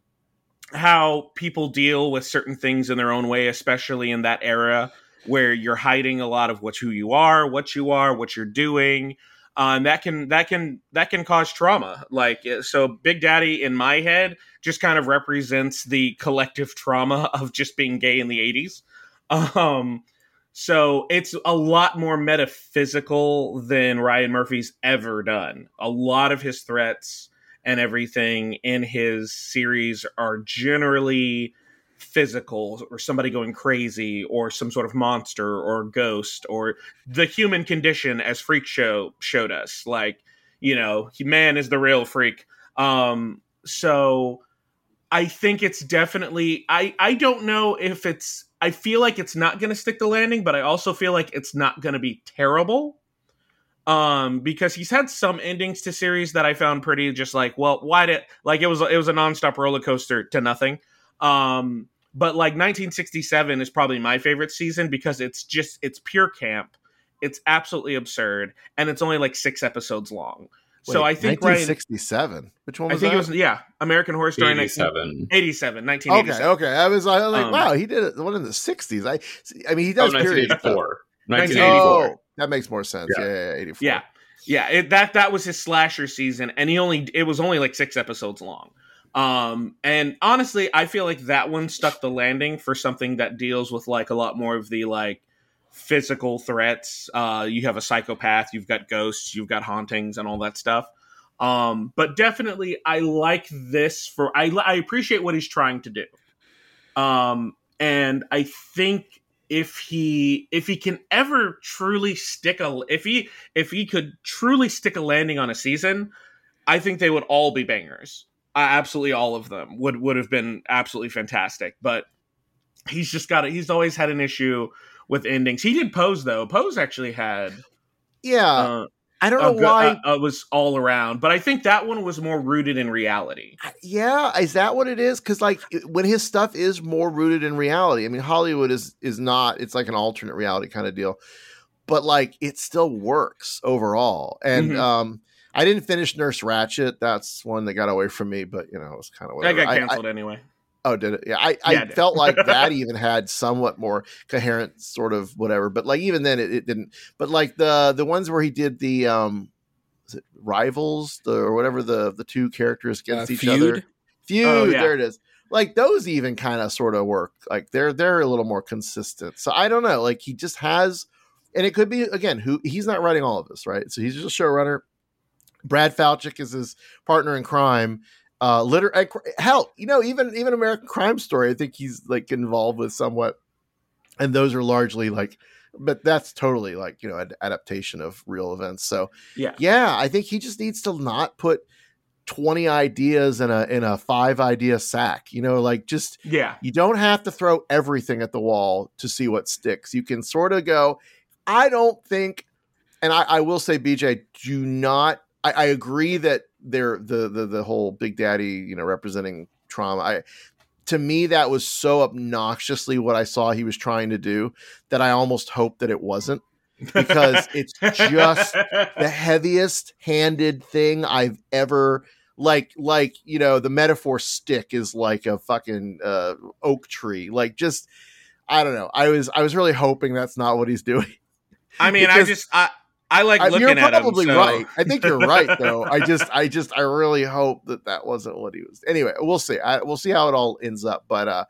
how people deal with certain things in their own way, especially in that era where you're hiding a lot of what who you are, what you are, what you're doing. Um, that can that can that can cause trauma. Like uh, so, Big Daddy in my head just kind of represents the collective trauma of just being gay in the '80s. Um, so it's a lot more metaphysical than Ryan Murphy's ever done. A lot of his threats and everything in his series are generally physical or somebody going crazy or some sort of monster or ghost or the human condition as freak show showed us. Like you know man is the real freak. Um so i think it's definitely i i don't know if it's i feel like it's not going to stick the landing but i also feel like it's not going to be terrible um because he's had some endings to series that i found pretty just like well why did like it was it was a nonstop roller coaster to nothing um but like 1967 is probably my favorite season because it's just it's pure camp it's absolutely absurd and it's only like six episodes long so i think Ryan, 1967. Which one i think that? it was yeah american horror story 87. 87 Okay, 1987 okay. I was, I was like, Um, wow, he did it one in the 60s. I, I mean, he Oh, does period stuff. 1984. 1984. 1984. Oh, that makes more sense. Yeah. Yeah, yeah, yeah 84. Yeah, yeah. It, that that was his slasher season, and he only it was only like six episodes long. Um, and honestly, I feel like that one stuck the landing for something that deals with like a lot more of the like physical threats. Uh, you have a psychopath, you've got ghosts, you've got hauntings, and all that stuff. Um, but definitely, I like this for I I appreciate what he's trying to do. Um, and I think if he if he can ever truly stick a if he if he could truly stick a landing on a season, I think they would all be bangers. Uh, absolutely all of them would would have been absolutely fantastic. But he's just got it. He's always had an issue with endings. He did Pose though. Pose actually had Yeah. uh, I don't know good- why. uh, uh, was all around, but I think that one was more rooted in reality. yeah, is that what it is? Because like when his stuff is more rooted in reality. I mean, Hollywood is is not. It's like an alternate reality kind of deal, but like it still works overall. And Mhm. um, I didn't finish Nurse Ratched. That's one that got away from me. But you know, it was kind of That whatever. got I- I- canceled anyway. Oh, did it? Yeah, I, Yeah, I it felt like that even had somewhat more coherent sort of whatever, but like even then it, it didn't. But like the the ones where he did the um, is it rivals the or whatever the the two characters against Uh, each Feud? other? Feud. Oh, yeah. There it is. Like those even kind of sort of work. Like they're they're a little more consistent. So I don't know. Like he just has, and it could be again who he's not writing all of this, right? So he's just a showrunner. Brad Falchuk is his partner in crime uh liter- uh, hell you know even even american crime story i think he's like involved with somewhat and those are largely like but that's totally like you know an adaptation of real events. So Yeah. yeah, I think he just needs to not put twenty ideas in a in a five idea sack. You know, like just Yeah. you don't have to throw everything at the wall to see what sticks. You can sort of go, I don't think, and I, I will say, BJ, do not. I, I agree that they're the, the the whole Big Daddy, you know, representing trauma. I to me that was so obnoxiously what I saw he was trying to do that I almost hope that it wasn't because it's just the heaviest handed thing I've ever like like you know the metaphor stick is like a fucking uh, oak tree. Like just I don't know. I was I was really hoping that's not what he's doing. I mean, I just I I like I- looking you're at him. probably so- right. I think you're right though. I just I just I really hope that that wasn't what he was anyway we'll see. I, we'll see how it all ends up but uh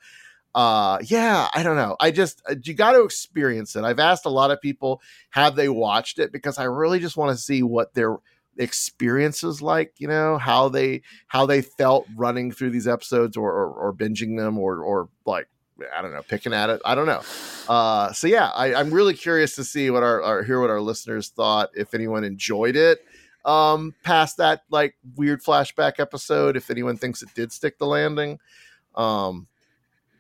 uh yeah i don't know. I just uh, you got to experience it. I've asked a lot of people have they watched it? Because i really just want to see what their experiences like you know how they how they felt running through these episodes or or, or binging them or or like i don't know picking at it i don't know. Uh so yeah I, i'm really curious to see what our, our hear what our listeners thought if anyone enjoyed it. Um past that like weird flashback episode if anyone thinks it did stick the landing. Um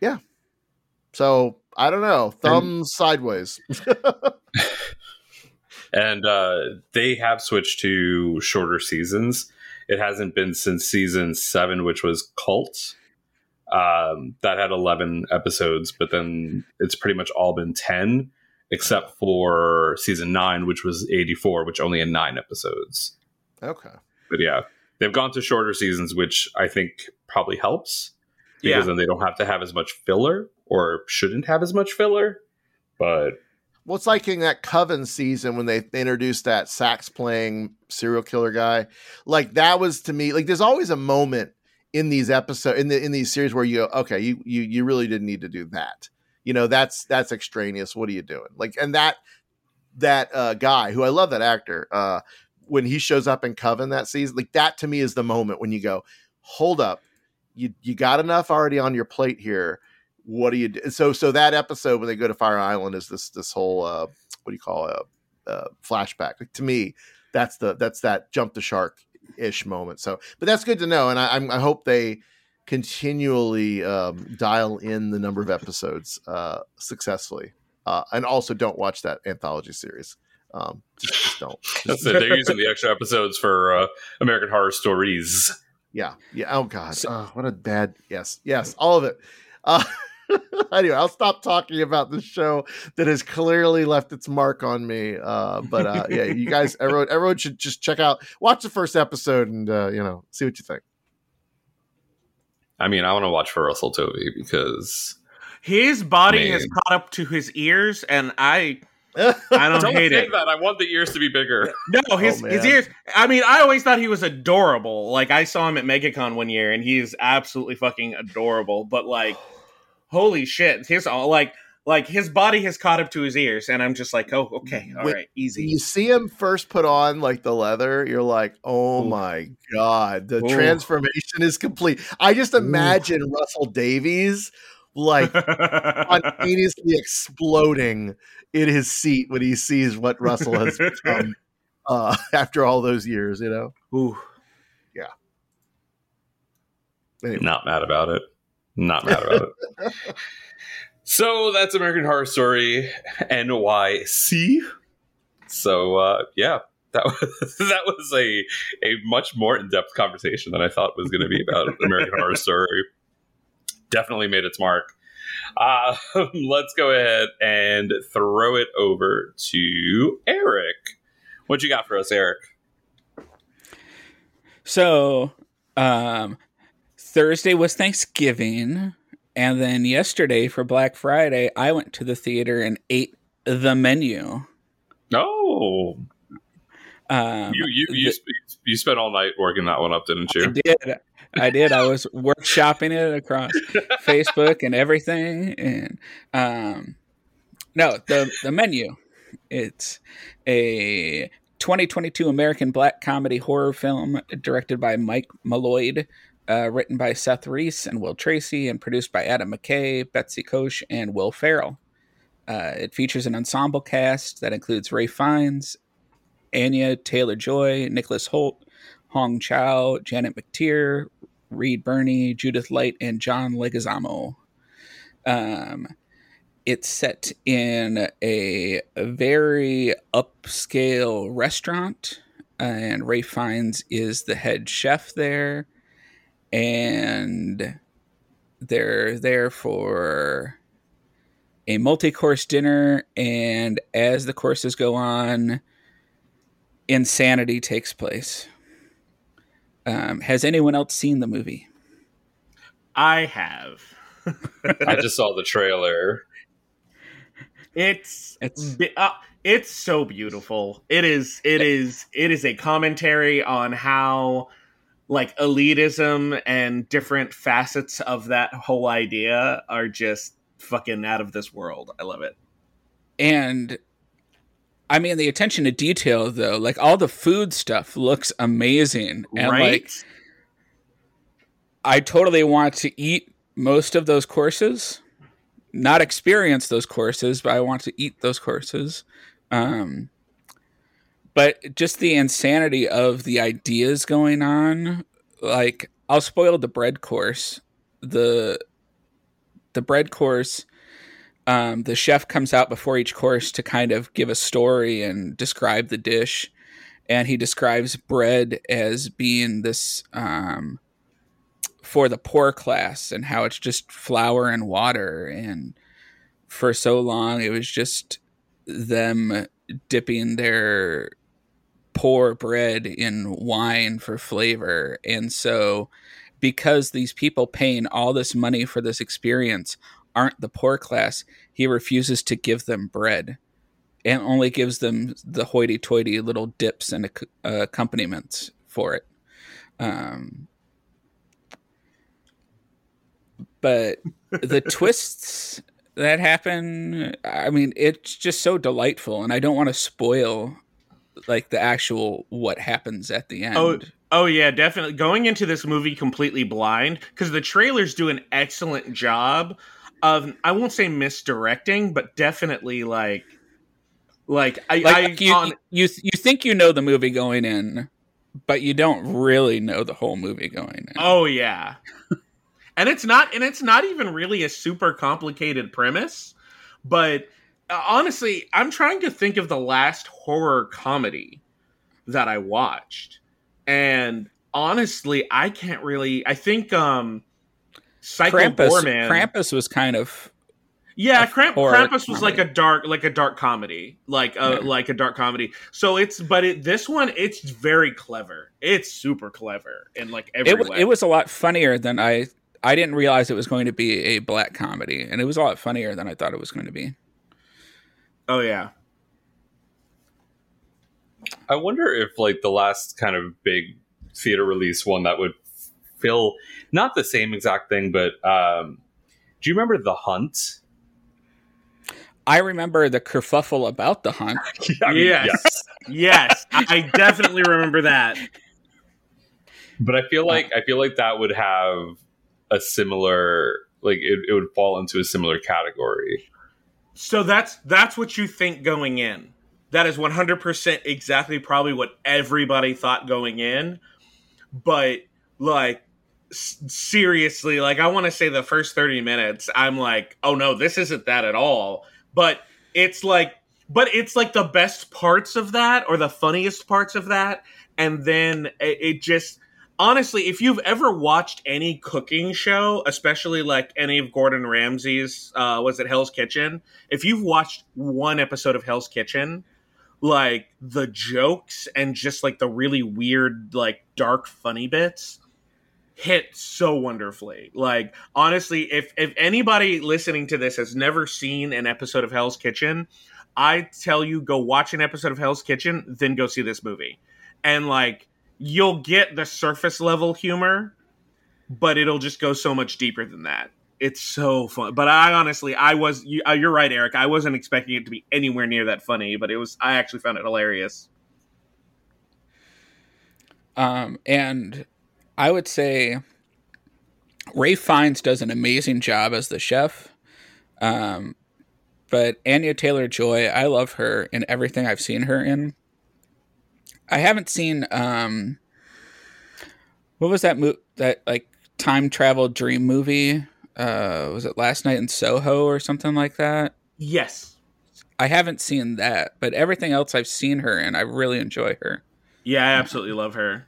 yeah. So i don't know thumbs sideways. And uh, they have switched to shorter seasons. It hasn't been since season seven, which was Cult. Um, that had eleven episodes, but then it's pretty much all been ten, except for season nine, which was eighty-four, which only had nine episodes. okay But yeah, they've gone to shorter seasons, which I think probably helps because Yeah. then they don't have to have as much filler or shouldn't have as much filler. But well it's like in that coven season when they introduced that sax playing serial killer guy like that was to me like there's always a moment in these episodes in the in these series where you go okay you you you really didn't need to do that. You know that's that's extraneous. What are you doing? Like and that that uh guy who i love that actor uh when he shows up in coven that season like that to me is the moment when you go hold up. You you got enough already on your plate here. What do you do so so that episode when they go to fire island is this this whole uh what do you call it? Uh, flashback. Like, to me that's the that's that jump the shark ish moment so but that's good to know and i I'm, i hope they continually um dial in the number of episodes uh successfully uh and also don't watch that anthology series um just, just don't it. They're using the extra episodes for uh, American Horror Stories. Yeah. Yeah. Oh God. So- oh, what a bad. Yes. Yes. All of it. Anyway, I'll stop talking about the show that has clearly left its mark on me. Uh, but uh, yeah, you guys, everyone, everyone should just check out, watch the first episode, and uh, you know, see what you think. I mean, I want to watch for Russell Tovey because His body Man. has caught up to his ears, and I I don't, don't hate say it. that. I want the ears to be bigger. No, his Oh, his ears. I mean, I always thought he was adorable. Like I saw him at MegaCon one year, and he is absolutely fucking adorable. But like, holy shit, his all like like his body has caught up to his ears, and I'm just like, oh, okay, all right, When easy. you see him first put on like the leather, you're like, oh Oof. my God, the Oof. transformation is complete. I just imagine Russell Davies like spontaneously exploding in his seat when he sees what Russell has become uh, after all those years, you know? Ooh. Anyway. Not mad about it. Not mad about it. So that's American Horror Story NYC. So uh, yeah, that was that was a a much more in depth conversation than I thought was going to be about American Horror Story. Definitely made its mark. Uh, let's go ahead and throw it over to Eric. What you got for us, Eric? So, um, Thursday was Thanksgiving, and then yesterday for Black Friday, I went to the theater and ate the menu. Oh, Um, you you you, sp- you spent all night working that one up, didn't you? I did. I did. I was workshopping it across Facebook and everything. And um, no, the the menu. It's a 2022 American black comedy horror film directed by Mike Mylod, uh, written by Seth Reiss and Will Tracy, and produced by Adam McKay, Betsy Koch, and Will Ferrell. Uh, it features an ensemble cast that includes Ralph Fiennes, Anya Taylor Joy, Nicholas Hoult, Hong Chau, Janet McTeer, Reed Birney, Judith Light, and John Leguizamo. Um, it's set in a, a very upscale restaurant, and Ralph Fiennes is the head chef there, and they're there for a multi-course dinner, and as the courses go on, insanity takes place. Um, has anyone else seen the movie? I have. I just saw the trailer. It's It's- uh, it's so beautiful. It is it is it is a commentary on how like elitism and different facets of that whole idea are just fucking out of this world. I love it. And I mean, the attention to detail, though, like all the food stuff looks amazing. And right? like, I totally want to eat most of those courses, not experience those courses, but I want to eat those courses. Um, but just the insanity of the ideas going on, like I'll spoil the bread course. The the bread course, um, the chef comes out before each course to kind of give a story and describe the dish, and he describes bread as being this um, for the poor class and how it's just flour and water and for so long it was just them dipping their poor bread in wine for flavor. And so because these people paying all this money for this experience aren't the poor class he refuses to give them bread and only gives them the hoity-toity little dips and ac- uh, accompaniments for it. Um, but the twists that happen i mean it's just so delightful and i don't want to spoil like the actual what happens at the oh, end Oh, oh yeah, definitely. Going into this movie completely blind because the trailers do an excellent job of I won't say misdirecting, but definitely like like I, like I you, on, you you think you know the movie going in but you don't really know the whole movie going in Oh yeah. and it's not and it's not even really a super complicated premise, but honestly, I'm trying to think of the last horror comedy that I watched. And honestly, I can't really I think um Psycho Krampus, Borman Krampus was kind of yeah, Kramp- Krampus was like a dark, like a dark comedy, like a Yeah. like a dark comedy. So it's, but it, this one, it's very clever. It's super clever and like every it, way. it was a lot funnier than I I didn't realize it was going to be a black comedy and it was a lot funnier than I thought it was going to be. Oh yeah, I wonder if like the last kind of big theater release one that would feel not the same exact thing, but um, do you remember The Hunt? I remember the kerfuffle about the hunt. I mean, Yes. yes, I definitely remember that. but I feel like I feel like that would have a similar like it, it would fall into a similar category. So that's that's what you think going in. That is 100% exactly probably what everybody thought going in. But like seriously, like I want to say the first 30 minutes, I'm like, "Oh no, this isn't that at all." But it's like but it's like the best parts of that or the funniest parts of that and then it, it just honestly, if you've ever watched any cooking show, especially like any of Gordon Ramsay's, uh, was it Hell's Kitchen? If you've watched one episode of Hell's Kitchen, like the jokes and just like the really weird, like dark, funny bits hit so wonderfully. Like honestly, if if anybody listening to this has never seen an episode of Hell's Kitchen, I tell you go watch an episode of Hell's Kitchen, then go see this movie. And like you'll get the surface level humor, but it'll just go so much deeper than that. It's so fun. But I honestly, I was you, uh, you're right, Eric. I wasn't expecting it to be anywhere near that funny, but it was. I actually found it hilarious. Um, and I would say Ralph Fiennes does an amazing job as the chef. Um, but Anya Taylor Joy, I love her in everything I've seen her in. I haven't seen um, what was that mo- that like time travel dream movie? Uh, was it Last Night in Soho or something like that? Yes. I haven't seen that, but everything else I've seen her and I really enjoy her. Yeah, I absolutely love her.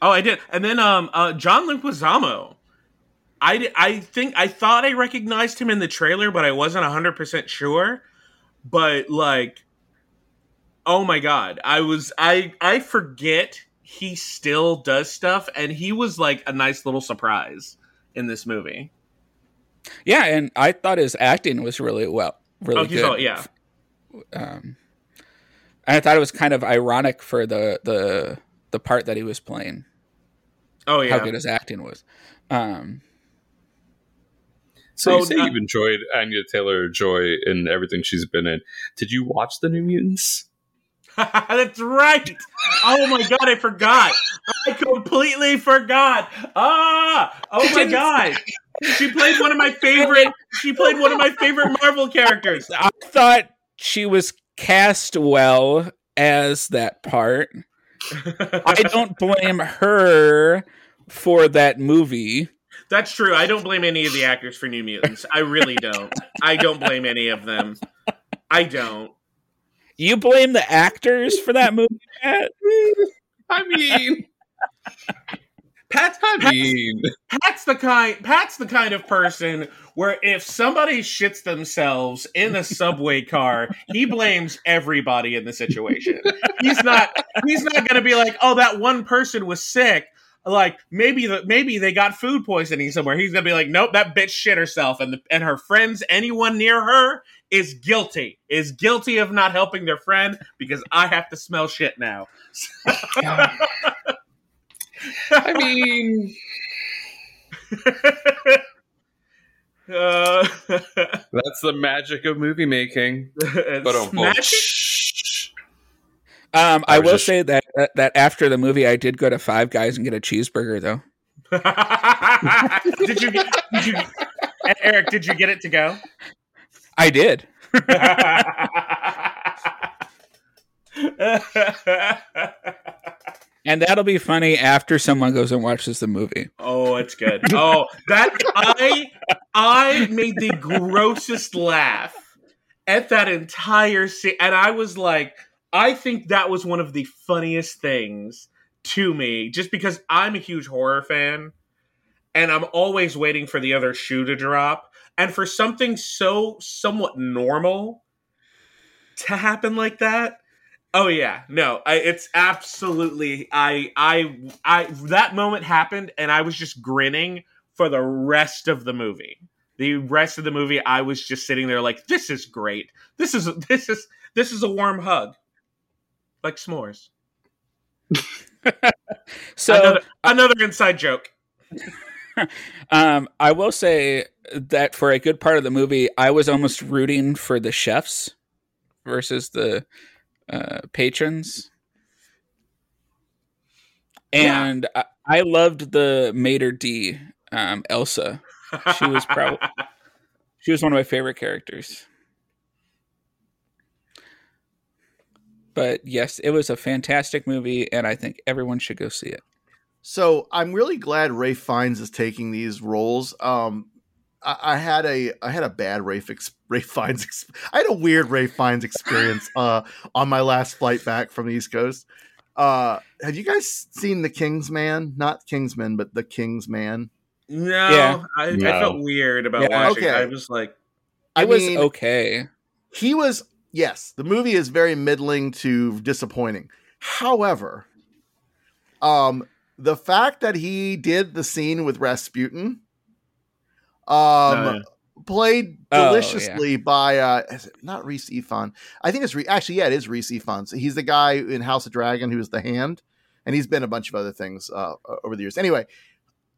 Oh, I did. And then um uh John Leguizamo. I di- I think I thought I recognized him in the trailer, but I wasn't 100% sure. But like oh my god, I was I I forget he still does stuff and he was like a nice little surprise in this movie. Yeah, and I thought his acting was really well, really oh, good. all, yeah. Um, and I thought it was kind of ironic for the the the part that he was playing. Oh yeah. How good his acting was. Um, So Oh, you say uh, you've enjoyed Anya Taylor Joy in everything she's been in. Did you watch the New Mutants? That's right. Oh my god, I forgot. I completely forgot. Ah, oh my god. She played one of my favorite. She played one of my favorite Marvel characters. I thought she was cast well as that part. I don't blame her for that movie. That's true. I don't blame any of the actors for New Mutants. I really don't. I don't blame any of them. I don't. You blame the actors for that movie, Pat? I mean, Pat's I mean, Pat's the kind Pat's the kind of person where if somebody shits themselves in a subway car, he blames everybody in the situation. He's not he's not going to be like, "Oh, that one person was sick." Like maybe the maybe they got food poisoning somewhere. He's going to be like, "Nope, that bitch shit herself and the, and her friends, anyone near her is guilty. Is guilty of not helping their friend because I have to smell shit now." I mean, Uh, that's the magic of movie making. But um, magic. Um, I I, will just- say that that after the movie, I did go to Five Guys and get a cheeseburger, though. did you? Did you? Eric, did you get it to go? I did. And that'll be funny after someone goes and watches the movie. oh, it's good. Oh, that I I made the grossest laugh at that entire scene, and I was like, I think that was one of the funniest things to me, just because I'm a huge horror fan, and I'm always waiting for the other shoe to drop, and for something so somewhat normal to happen like that. Oh yeah, no, I, it's absolutely. I, I, I. That moment happened, and I was just grinning for the rest of the movie. The rest of the movie, I was just sitting there like, "This is great. This is this is this is a warm hug, like s'mores." So another, another inside joke. um, I will say that for a good part of the movie, I was almost rooting for the chefs versus the uh, patrons. Yeah. And I, I loved the maître d', um, Elsa. She was prob- She was one of my favorite characters. But yes, it was a fantastic movie, and I think everyone should go see it. So I'm really glad Ralph Fiennes is taking these roles. Um, I, I had a I had a bad Ray ex, Ralph Fiennes. Ex, I had a weird Ray Fiennes experience uh, on my last flight back from the East Coast. Uh, have you guys seen The King's Man? Not Kingsman, but The King's Man. No, Yeah. I, No. I felt weird about Yeah. watching. Okay. I was like, I It was mean, okay. he was yes the movie is very middling to disappointing however um the fact that he did the scene with rasputin um Uh. played Oh, deliciously by uh is it not Rhys Ifans. i think it's Re- actually yeah it is Rhys Ifans. So he's the guy in house of dragon who's the hand and he's been a bunch of other things uh over the years anyway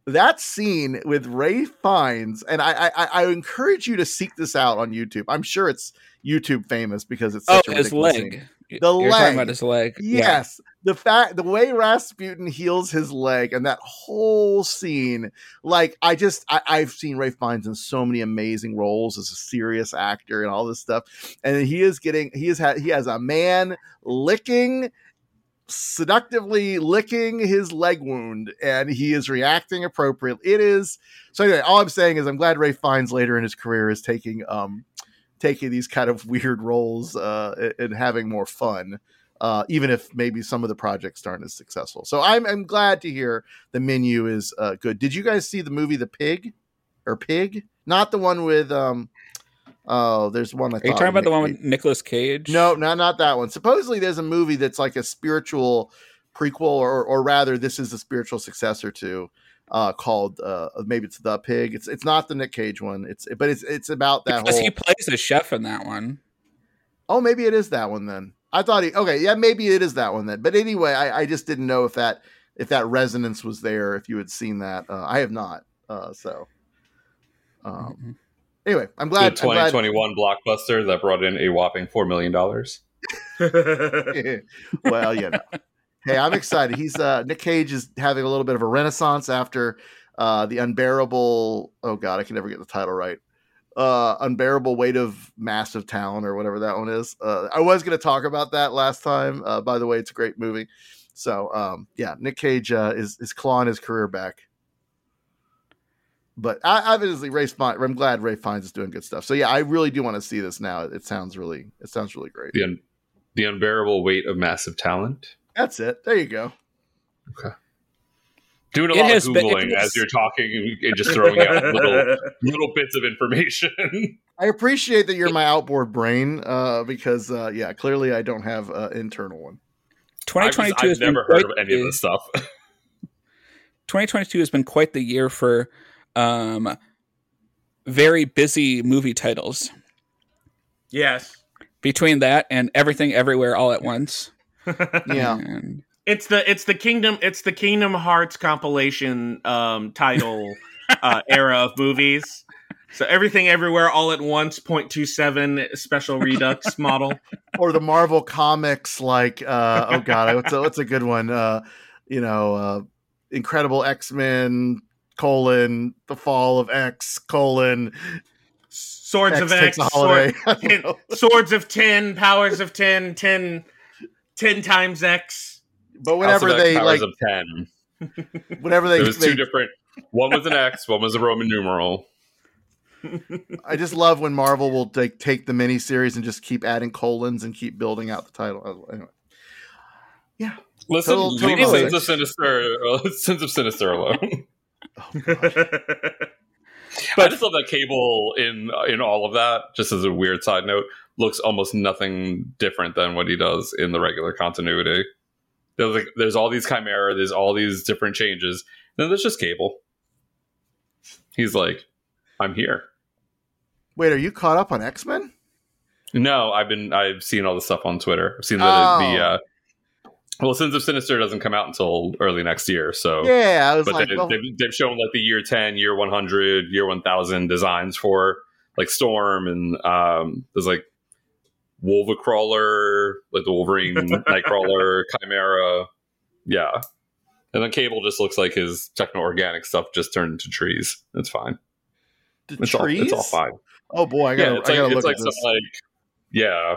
that scene with Ralph Fiennes, and I, I I encourage you to seek this out on YouTube. I'm sure it's YouTube famous because it's Oh, such a his leg. scene. You're The talking leg. about his leg. Yeah. The fact the way Rasputin heals his leg and that whole scene, like I just I, I've seen Ralph Fiennes in so many amazing roles as a serious actor and all this stuff, and he is getting he is ha- he has a man licking seductively licking his leg wound and he is reacting appropriately it is so anyway all i'm saying is i'm glad Ralph Fiennes later in his career is taking um taking these kind of weird roles uh and having more fun uh, even if maybe some of the projects aren't as successful. So I'm, I'm glad to hear the menu is uh, good. Did you guys see the movie The Pig or Pig? Not the one with um. Oh, there's one. I Are you talking about the one with Nicolas Cage? No, no, not that one. Supposedly, there's a movie that's like a spiritual prequel, or or rather, this is a spiritual successor to, uh, called uh, maybe it's the Pig. It's it's not the Nick Cage one. It's but it's it's about that because whole. he plays a chef in that one. Oh, maybe it is that one then. I thought he okay, yeah, maybe it is that one then. But anyway, I, I just didn't know if that if that resonance was there, if you had seen that. Uh, I have not. Uh, so um, anyway, I'm The glad. I'm glad 2021 blockbuster that brought in a whopping $4 million. well, you know. Hey, I'm excited. He's uh Nick Cage is having a little bit of a renaissance after uh the unbearable oh god, I can never get the title right. Uh unbearable weight of massive talent or whatever that one is. Uh I was gonna talk about that last time. Uh by the way, it's a great movie. So um yeah, Nick Cage uh is is clawing his career back. But I obviously Ray Fine, I'm glad Ralph Fiennes is doing good stuff. So yeah, I really do want to see this now. It sounds really it sounds really great. The, un- the unbearable weight of massive talent. That's it. There you go. Doing a It lot has of googling it has- as you're talking and just throwing out little little bits of information. I appreciate that you're my outboard brain, uh, because uh, yeah, clearly I don't have an internal one. I've, just- 2022 I've has been never heard of quite any of the- this stuff. 2022 has been quite the year for um, very busy movie titles. yes. Between that and Everything Everywhere All at Once. Yeah, And It's the it's the Kingdom it's the Kingdom Hearts compilation um title uh era of movies. So everything everywhere all at once 0.27 special redux model. or the Marvel comics, like uh, oh god, what's a, what's a good one? Uh, you know, uh, Incredible X Men colon the Fall of X colon Swords X of X, sword- ten, swords of 10, powers of 10, 10 10 times X. but whenever House of X, they like, of ten. whenever they, There was they two different. One was an X. One was a Roman numeral. I just love when Marvel will take take the miniseries and just keep adding colons and keep building out the title. Anyway, yeah. Listen, Total- leave total Sins six. of Sinister, uh, Sins of Sinister alone. But I just love that Cable in in all of that. Just as a weird side note, looks almost nothing different than what he does in the regular continuity. There's like there's all these chimera, there's all these different changes. Then there's just Cable. He's like, I'm here. wait, are you caught up on X Men? No, I've been I've seen all the stuff on Twitter. I've seen the, Oh. the uh well, Sins of Sinister doesn't come out until early next year, so Yeah, I was but like, they, well, they've, they've shown like the year 10 year 100 year 1000 designs for like storm and um there's like wolvecrawler like the wolverine nightcrawler chimera. Yeah. And then cable just looks like his techno organic stuff just turned into trees. It's fine. The it's trees. all it's all fine. Oh boy, I gotta, yeah it's I like gotta it's look like at this. some like yeah.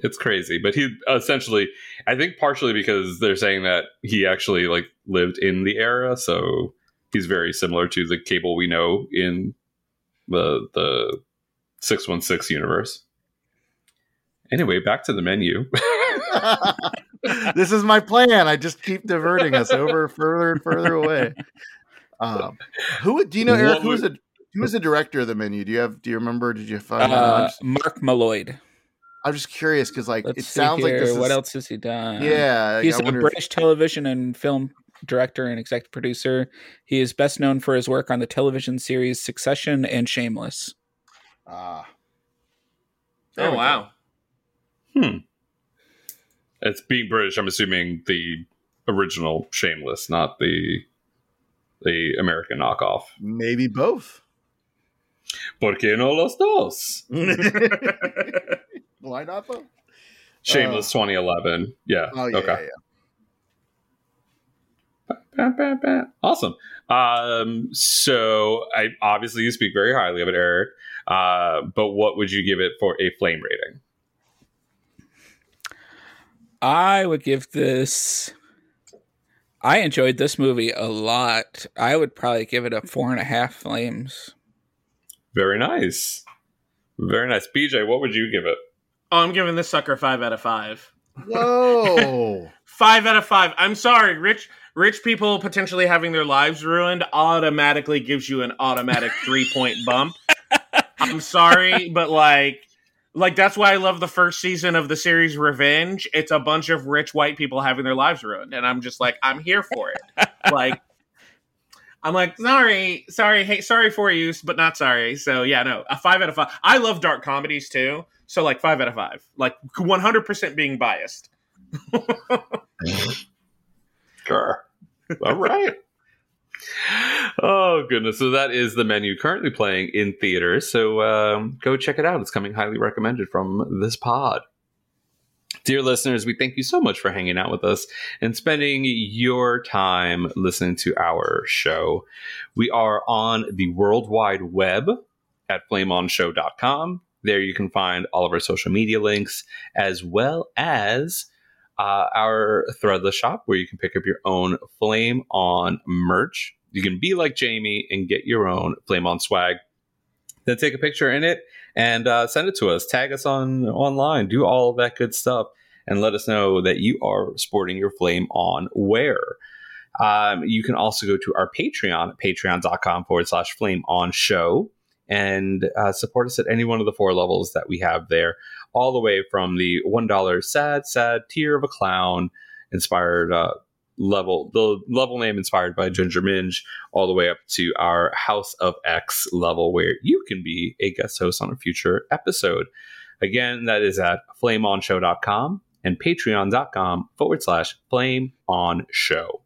It's crazy. But he essentially i think partially because they're saying that he actually like lived in the era so he's very similar to the cable we know in the the 616 universe anyway back to the menu this is my plan. I just keep diverting us over further and further away. Um, who do you know, Eric? What Who was would- the who was the director of the menu? Do you have? Do you remember? Did you find? uh, Mark Mylod. I'm just curious because like Let's it see sounds like this is what else has he done? Yeah, like, he's I a wonder if- British television and film director and executive producer. He is best known for his work on the television series Succession and Shameless. Ah. There oh we go. wow. Hmm it's being british i'm assuming the original shameless not the the american knockoff Maybe both. por qué no los dos Why not both? shameless 2011 yeah Oh yeah, okay yeah, yeah. Bah, bah, bah. Awesome. Um, so I obviously you speak very highly of it, Eric. Uh, but what would you give it for a flame rating? I would give this. I enjoyed this movie a lot. I would probably give it a four and a half flames. Very nice. Very nice. BJ, what would you give it? Oh, I'm giving this sucker five out of five. Whoa. Five out of five. I'm sorry, rich rich people potentially having their lives ruined automatically gives you an automatic three point bump. I'm sorry, but like like that's why I love the first season of the series Revenge. It's a bunch of rich white people having their lives ruined, and I'm just like, I'm here for it. like I'm like, sorry, sorry, hey, sorry for you, but not sorry. So yeah, no, a five out of five. I love dark comedies too, so like five out of five, like 100 percent being biased. Sure. All right. Oh goodness! So that is the menu currently playing in theaters. So um, go check it out. It's coming highly recommended from this pod. Dear listeners, we thank you so much for hanging out with us and spending your time listening to our show. We are on the World Wide Web at flameonshow.com. There you can find all of our social media links as well as uh, our threadless shop where you can pick up your own Flame On merch. You can be like Jamie and get your own Flame On swag. Then take a picture in it and uh, send it to us. Tag us on online. Do all of that good stuff and let us know that you are sporting your Flame On wear. Um, you can also go to our Patreon at patreon.com forward slash flame on show and uh, support us at any one of the four levels that we have there, all the way from the $1 sad, sad tier of a clown inspired uh, level, the level name inspired by Ginger Minge, all the way up to our House of X level, where you can be a guest host on a future episode. Again, that is at flameonshow.com and patreon.com forward slash flame on show.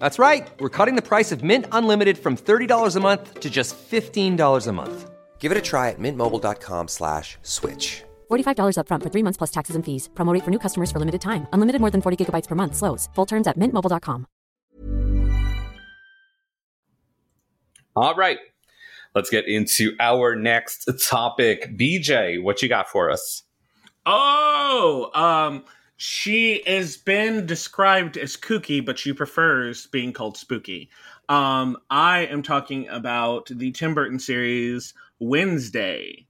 That's right. We're cutting the price of Mint Unlimited from $30 a month to just $15 a month. Give it a try at mintmobile.com slash switch. $45 upfront for three months plus taxes and fees. Promo rate for new customers for limited time. Unlimited more than 40 gigabytes per month. Slows. Full terms at mintmobile.com. All right. Let's get into our next topic. BJ, what you got for us? Oh, um, she has been described as kooky, but she prefers being called spooky. Um, I am talking about the Tim Burton series Wednesday,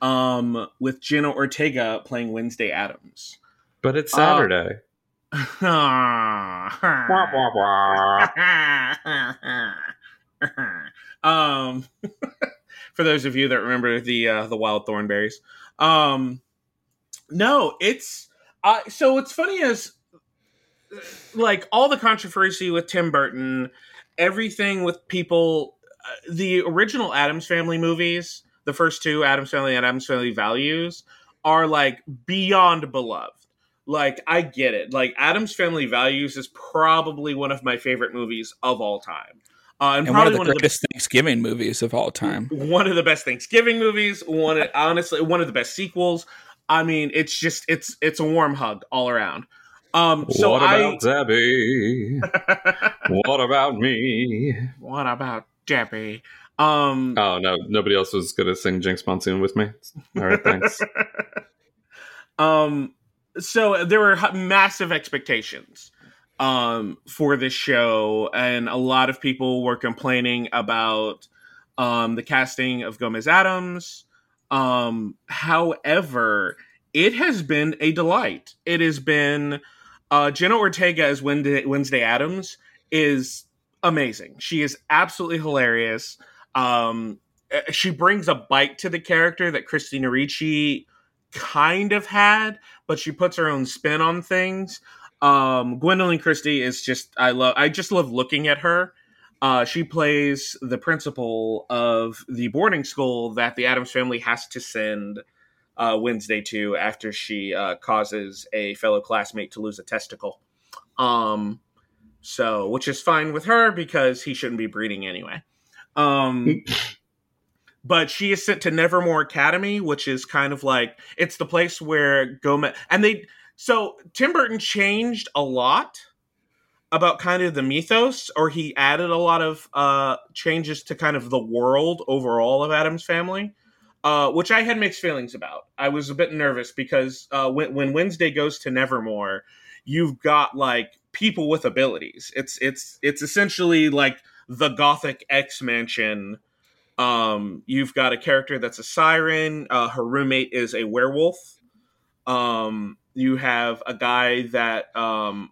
um, with Jenna Ortega playing Wednesday Addams. But it's Saturday. um, for those of you that remember the uh, the wild Thornberrys, um, no, it's uh, so what's funny is like all the controversy with Tim Burton, everything with people, uh, the original Addams Family movies, the first two Addams Family and Addams Family Values are like beyond beloved. Like I get it. Like Addams Family Values is probably one of my favorite movies of all time. Uh, and, And one of the one of greatest Thanksgiving movies of all time. one of the best Thanksgiving movies. One honestly, one of the best sequels. I mean, it's just it's it's a warm hug all around. Um, so what I about Debbie? what about me? what about Debbie? Um, Oh no, nobody else was gonna sing Jinkx Monsoon with me. All right, thanks. um, so there were massive expectations um, for this show, and a lot of people were complaining about um, the casting of Gomez Addams. Um, however, it has been a delight. It has been uh, Jenna Ortega as Wednesday, Wednesday Addams is amazing. She is absolutely hilarious. Um, eh, she brings a bite to the character that Christina Ricci kind of had, but she puts her own spin on things. Um, Gwendoline Christie is just I love I just love looking at her. Uh, she plays the principal of the boarding school that the Addams family has to send uh, Wednesday to after she uh, causes a fellow classmate to lose a testicle. Um, so, which is fine with her because he shouldn't be breeding anyway. Um, but she is sent to Nevermore Academy, which is kind of like it's the place where Gomez and they. So Tim Burton changed a lot about kind of the mythos, or he added a lot of uh, changes to kind of the world overall of Addams family, uh, which I had mixed feelings about. I was a bit nervous because uh, when, when Wednesday goes to Nevermore, you've got like people with abilities. It's it's it's essentially like the Gothic X Mansion. Um, you've got a character that's a siren. Uh, her roommate is a werewolf. Um, you have a guy that um,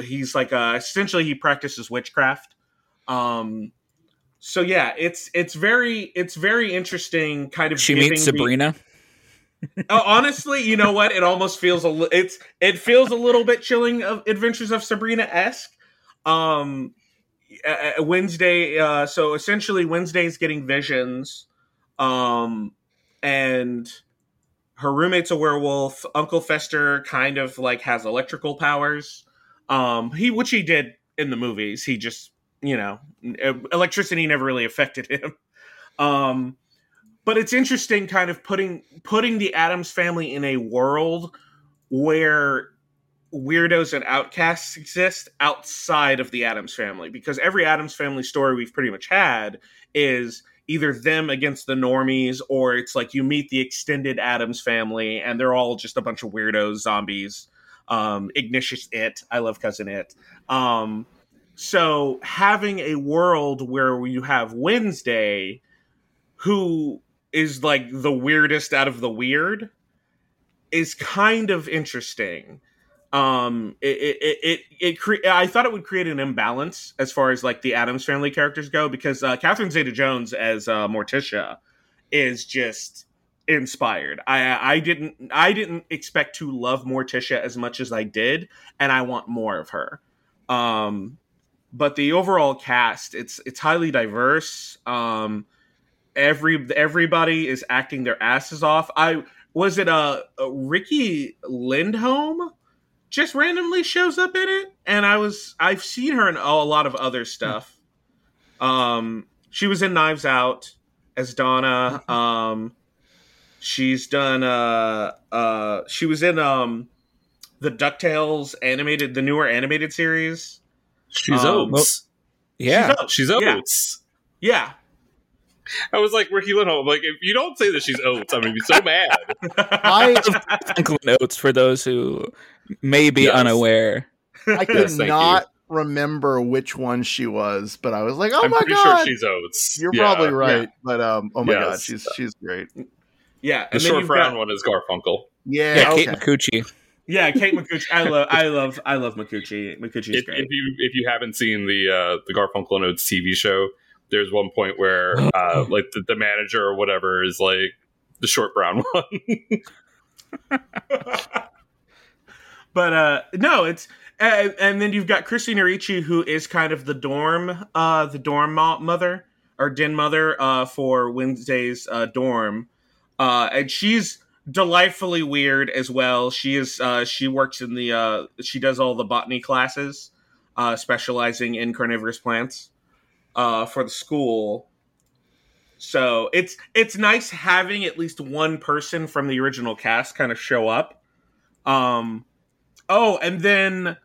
he's like uh, essentially he practices witchcraft. Um, so yeah, it's it's very it's very interesting. Kind of She meets the- Sabrina. Oh, honestly, you know what? It almost feels a li- it's it feels a little bit chilling of Adventures of Sabrina esque. Um, uh, Wednesday. Uh, so essentially, Wednesday's getting visions, um, and her roommate's a werewolf. Uncle Fester kind of like has electrical powers. Um, he which he did in the movies. He just you know electricity never really affected him. Um, but it's interesting kind of putting putting the Addams family in a world where weirdos and outcasts exist outside of the Addams family because every Addams family story we've pretty much had is either them against the normies or it's like you meet the extended Addams family and they're all just a bunch of weirdos zombies um Ignatius it. I love cousin it. Um so having a world where you have Wednesday who is like the weirdest out of the weird is kind of interesting. Um it it it, it cre- i thought it would create an imbalance as far as like the addams family characters go because uh catherine zeta jones as uh morticia is just inspired. I i didn't i didn't expect to love morticia as much as i did and i want more of her. Um but the overall cast it's it's highly diverse. Um every everybody is acting their asses off. I was it a, uh riki lindhome just randomly shows up in it? And i was i've seen her in a lot of other stuff. Um she was in knives out as donna. Um she's done uh uh she was in um the ducktales animated the newer animated series She's Um, Oates. Yeah. She's Yeah. Oates. yeah I was like Riki Lindhome. Like, if you don't say that she's Oates, I'm gonna be so mad. I Franklin Oates for those who may be Yes. unaware. I could Yes, thank not remember which one she was, but I was like, oh I'm my pretty god, sure she's Oates. you're Yeah. probably right. But um, oh my god, she's she's great. Yeah The and short brown got- one is Garfunkel. Yeah, Yeah, okay. Kate Micucci. yeah kate micucci i love i love i love micucci micucci's If, great if you if you haven't seen the uh, the Garfunkel and Oates TV show, there's one point where uh, like the, the manager or whatever is like the short brown one. but uh no it's and, and then you've got christina ricci who is kind of the dorm uh the dorm mo- mother or den mother uh for wednesday's uh dorm uh and she's delightfully weird as well she is uh she works in the uh she does all the botany classes uh specializing in carnivorous plants uh for the school so it's it's nice having at least one person from the original cast kind of show up um Oh, and then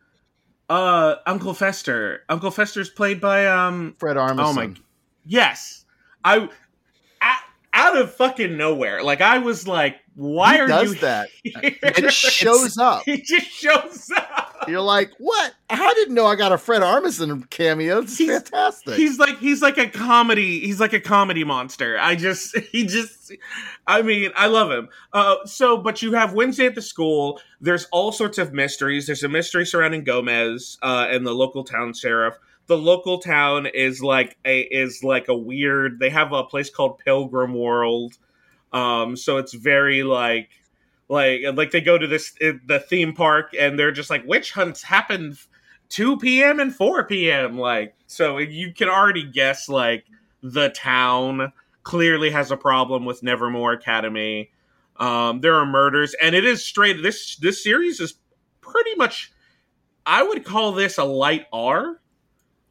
uh Uncle Fester. Uncle Fester's played by um Fred Armisen. Oh my yes. I of fucking nowhere. Like I was like, why He are does you that? here? It shows up. he just shows up. You're like, what? I didn't know I got a Fred Armisen cameo. He's- fantastic. He's like he's like a comedy. He's like a comedy monster. I just he just I mean I love him. Uh, so but you have Wednesday at the school. There's all sorts of mysteries. There's a mystery surrounding Gomez uh, and the local town sheriff. The local town is like a is like a weird. They have a place called Pilgrim World. Um, so it's very like like like they go to this the theme park and they're just like witch hunts happen 2 p.m. and 4 p.m. Like, so you can already guess, like, the town clearly has a problem with Nevermore Academy. Um, there are murders, and it is straight. This this series is pretty much, I would call this a light R.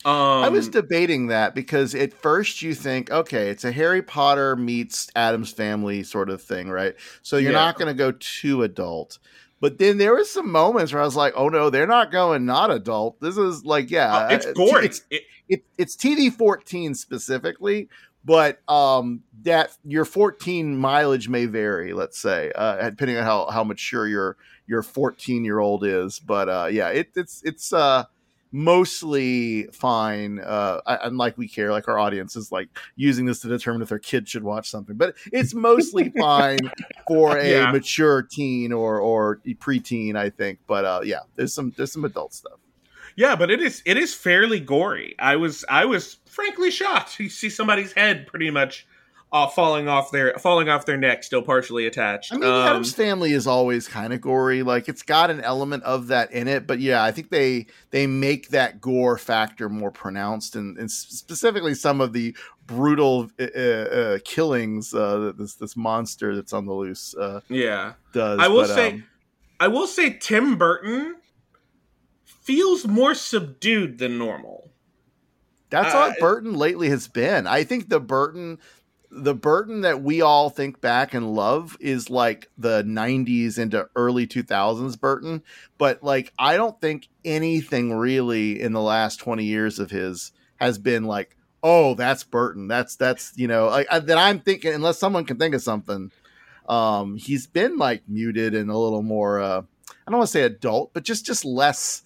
Um, I was debating that because at first you think, okay, it's a Harry Potter meets Addams family sort of thing, right? So you're Yeah. not going to go too adult. But then there was some moments where I was like, oh no, they're not going not adult. This is like, yeah, uh, it's uh, gory. It's, It- it, it's TV 14 specifically, but um, that your 14 mileage may vary. Let's say, uh, depending on how how mature your your 14 year old is. But uh, yeah, it, it's it's uh, mostly fine. Uh, unlike we care, like our audience is like using this to determine if their kid should watch something, but it's mostly fine for a Yeah. mature teen or or preteen, I think. But uh, yeah, there's some there's some adult stuff. yeah, but it is it is fairly gory. I was I was frankly shocked. You see somebody's head pretty much uh, falling off their falling off their neck, still partially attached. I mean, Um, Addams family is always kind of gory. Like it's got an element of that in it, but yeah, I think they they make that gore factor more pronounced, and, and specifically some of the brutal uh, uh, killings uh, that this this monster that's on the loose uh, yeah. does. I will But, say, um, I will say, Tim Burton feels more subdued than normal. That's Uh, what Burton lately has been. I think the Burton the Burton that we all think back and love is like the 90s into early 2000s Burton, but like I don't think anything really in the last 20 years of his has been like, "Oh, that's Burton. That's that's, you know, like I, that I'm thinking unless someone can think of something. Um he's been like muted and a little more uh I don't want to say adult, but just just less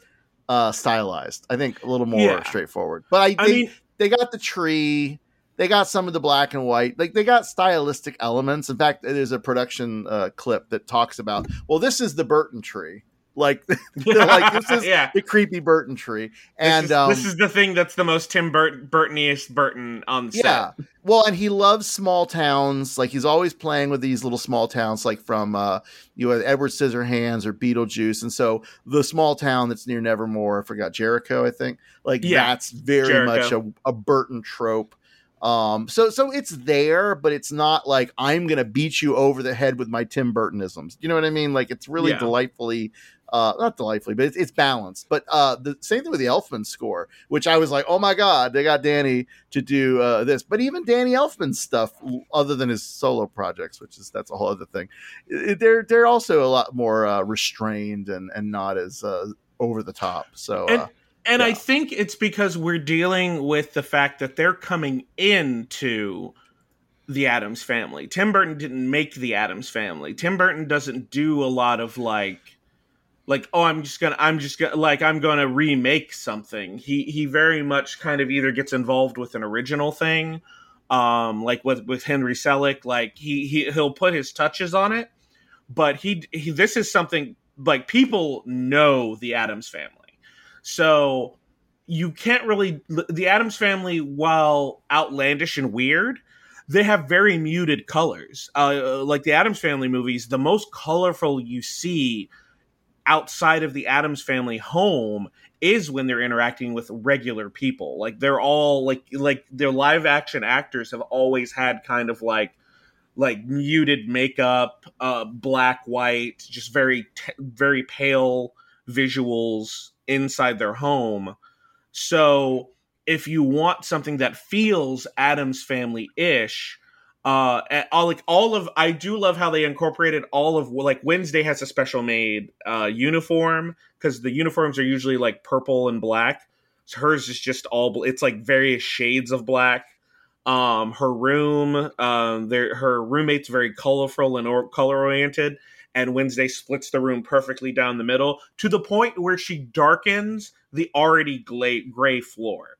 uh stylized. I think a little more Yeah. straightforward. But I, I mean, they got the tree. They got some of the black and white. Like they got stylistic elements. In fact, there's a production uh, clip that talks about, well, this is the Burton tree. Like, like this is yeah. the creepy Burton tree. And this is, um, this is the thing that's the most Tim Burton Burtoniest Burton on set. yeah. Well, and he loves small towns. Like he's always playing with these little small towns, like from uh, you know Edward Scissorhands or Beetlejuice. And so the small town that's near Nevermore, I forgot Jericho, I think. Like Yeah, that's very Jericho. much a, a Burton trope. Um, so so it's there, but it's not like I'm gonna beat you over the head with my Tim Burtonisms. You know what I mean? Like it's really Yeah. delightfully uh not delightfully but it's, it's balanced but uh the same thing with the elfman score which i was like oh my god they got danny to do uh this but even danny elfman's stuff other than his solo projects which is that's a whole other thing they're they're also a lot more uh restrained and and not as uh over the top so And and I think it's because we're dealing with the fact that they're coming into the Addams family. Tim Burton didn't make the Addams family. Tim Burton doesn't do a lot of like like oh I'm just going to I'm just going to like I'm going to remake something. He he very much kind of either gets involved with an original thing um like with with Henry Selick like he he he'll put his touches on it but he, he this is something like people know the Addams family. So you can't really the Addams family while outlandish and weird, they have very muted colors. Uh, like the Addams family movies, the most colorful you see outside of the Addams family home is when they're interacting with regular people. Like they're all like like their live action actors have always had kind of like like muted makeup, uh, black, white, just very, t- very pale visuals inside their home. So if you want something that feels Addams Family ish, uh, all like all of I do love how they incorporated all of like Wednesday has a special made uh, uniform because the uniforms are usually like purple and black. So hers is just all it's like various shades of black um her room um there her roommate's very colorful and or- color oriented and Wednesday splits the room perfectly down the middle to the point where she darkens the already gray, gray floor.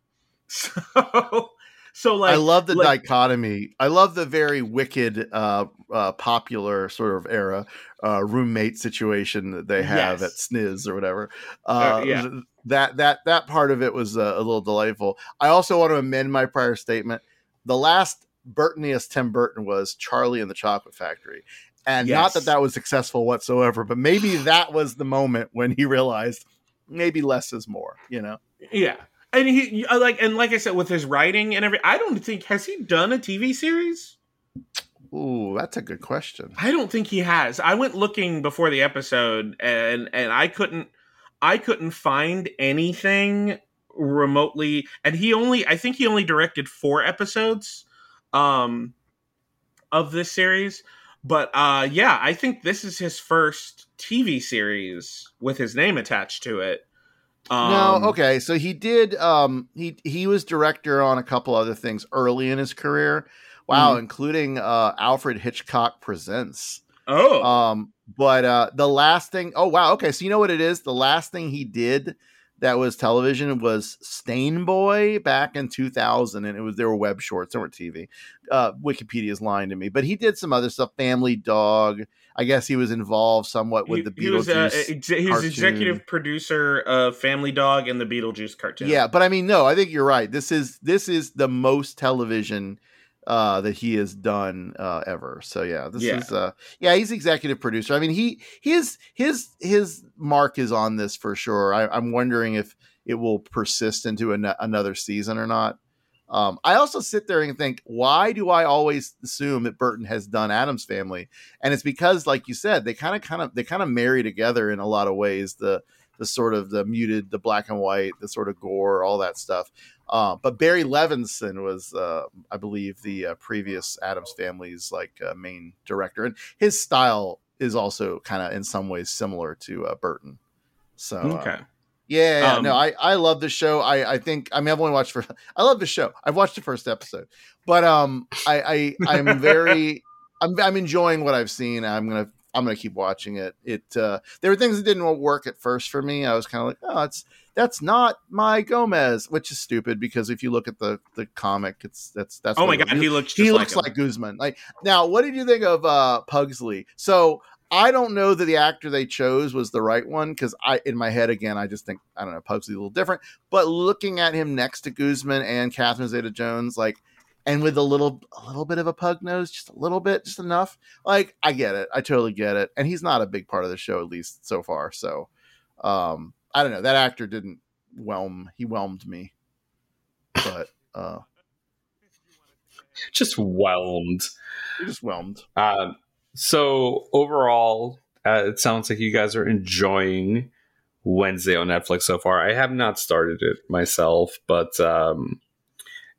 So, so like I love the like- dichotomy. I love the very wicked, uh, uh, popular sort of era uh, roommate situation that they have Yes. at Shiz or whatever. Uh, Uh, yeah. That that that part of it was uh, a little delightful. I also want to amend my prior statement. The last Burtoniest Tim Burton was Charlie and the Chocolate Factory. And not that that was successful whatsoever, but maybe that was the moment when he realized maybe less is more, you know? Yeah. And he uh, like and like I said with his writing and every I don't think has he done a TV series? Ooh, that's a good question. I don't think he has. I went looking before the episode and and I couldn't I couldn't find anything remotely and he only I think he only directed 4 episodes um of this series. But uh yeah, I think this is his first TV series with his name attached to it. Um, no, okay. So he did. Um, he he was director on a couple other things early in his career. Wow, Mhm. including uh, Alfred Hitchcock Presents. Oh. Um, but uh, the last thing. Oh wow. Okay, so you know what it is. The last thing he did that was television was Stain Boy back in 2000, and it was there were web shorts, there weren't TV. Uh, Wikipedia's lying to me, but he did some other stuff. Family Dog. I guess he was involved somewhat with he, the he was uh, Beetlejuice. exe- he was executive producer of Family Dog and the Beetlejuice cartoon. Yeah, but I mean, no, I think you're right. This is this is the most television uh that he has done uh ever. So yeah, this Yeah. is uh yeah, he's executive producer. I mean, he his his his mark is on this for sure. I, I'm wondering if it will persist into an, another season or not. Um, I also sit there and think, why do I always assume that Burton has done Addams Family? And it's because, like you said, they kind of, kind of, they kind of marry together in a lot of ways. The the sort of the muted, the black and white, the sort of gore, all that stuff. Uh, but Barry Levinson was, uh, I believe, the uh, previous Addams Family's like uh, main director, and his style is also kind of in some ways similar to uh, Burton. So uh, Okay. yeah, yeah, Um, no, I I love the show. I I think I mean I've only watched for I love the show. I've watched the first episode, but um I I I'm very I'm I'm enjoying what I've seen. I'm gonna I'm gonna keep watching it. It uh there were things that didn't work at first for me. I was kind of like, oh, it's that's not my Gomez, which is stupid because if you look at the the comic, it's that's that's Oh my god, he looks he looks like Guzman. Like now, what did you think of uh Pugsley? So I don't know that the actor they chose was the right one because I, in my head, again, I just think I don't know Pugsley's a little different. But looking at him next to Guzman and Catherine Zeta-Jones, like, and with a little, a little bit of a pug nose, just a little bit, just enough. Like, I get it, I totally get it. And he's not a big part of the show, at least so far. So, um, I don't know. That actor didn't whelm. He whelmed me, but uh, Just whelmed. he just whelmed. Um, so overall, uh, it sounds like you guys are enjoying Wednesday on Netflix so far. I have not started it myself, but um,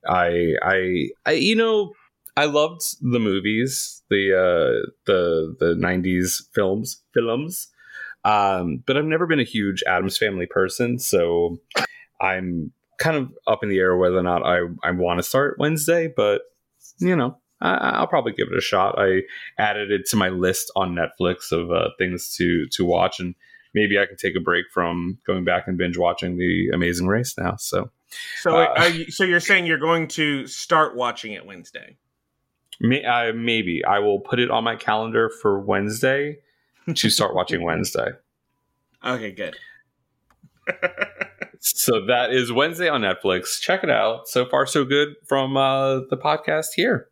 I, I, I, you know, I loved the movies, the uh, the the '90s films, films. Um, but I've never been a huge Addams Family person, so I'm kind of up in the air whether or not I I want to start Wednesday. But you know, I, I'll probably give it a shot. I added it to my list on Netflix of uh, things to to watch, and maybe I can take a break from going back and binge watching The Amazing Race now. So So, Uh, are you, so you're saying you're going to start watching it Wednesday? may, uh, maybe I will put it on my calendar for Wednesday to start watching Wednesday. Okay, good. So that is Wednesday on Netflix. Check it out. So far, so good from uh, the podcast here.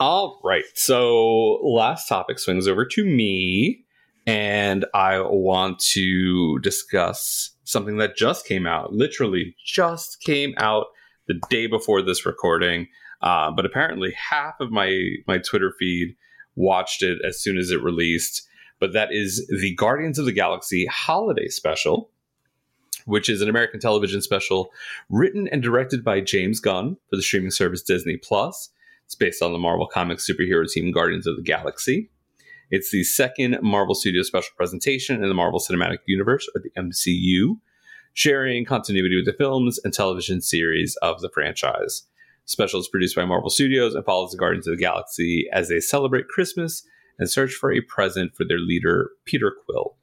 All right. So last topic swings over to me, and I want to discuss something that just came out. Literally, just came out the day before this recording. Uh, but apparently, half of my my Twitter feed watched it as soon as it released. But that is the Guardians of the Galaxy holiday special which is an American television special written and directed by James Gunn for the streaming service Disney Plus. It's based on the Marvel Comics superhero team Guardians of the Galaxy. It's the second Marvel Studios special presentation in the Marvel Cinematic Universe, or the MCU, sharing continuity with the films and television series of the franchise. Special is produced by Marvel Studios and follows the Guardians of the Galaxy as they celebrate Christmas and search for a present for their leader, Peter Quill.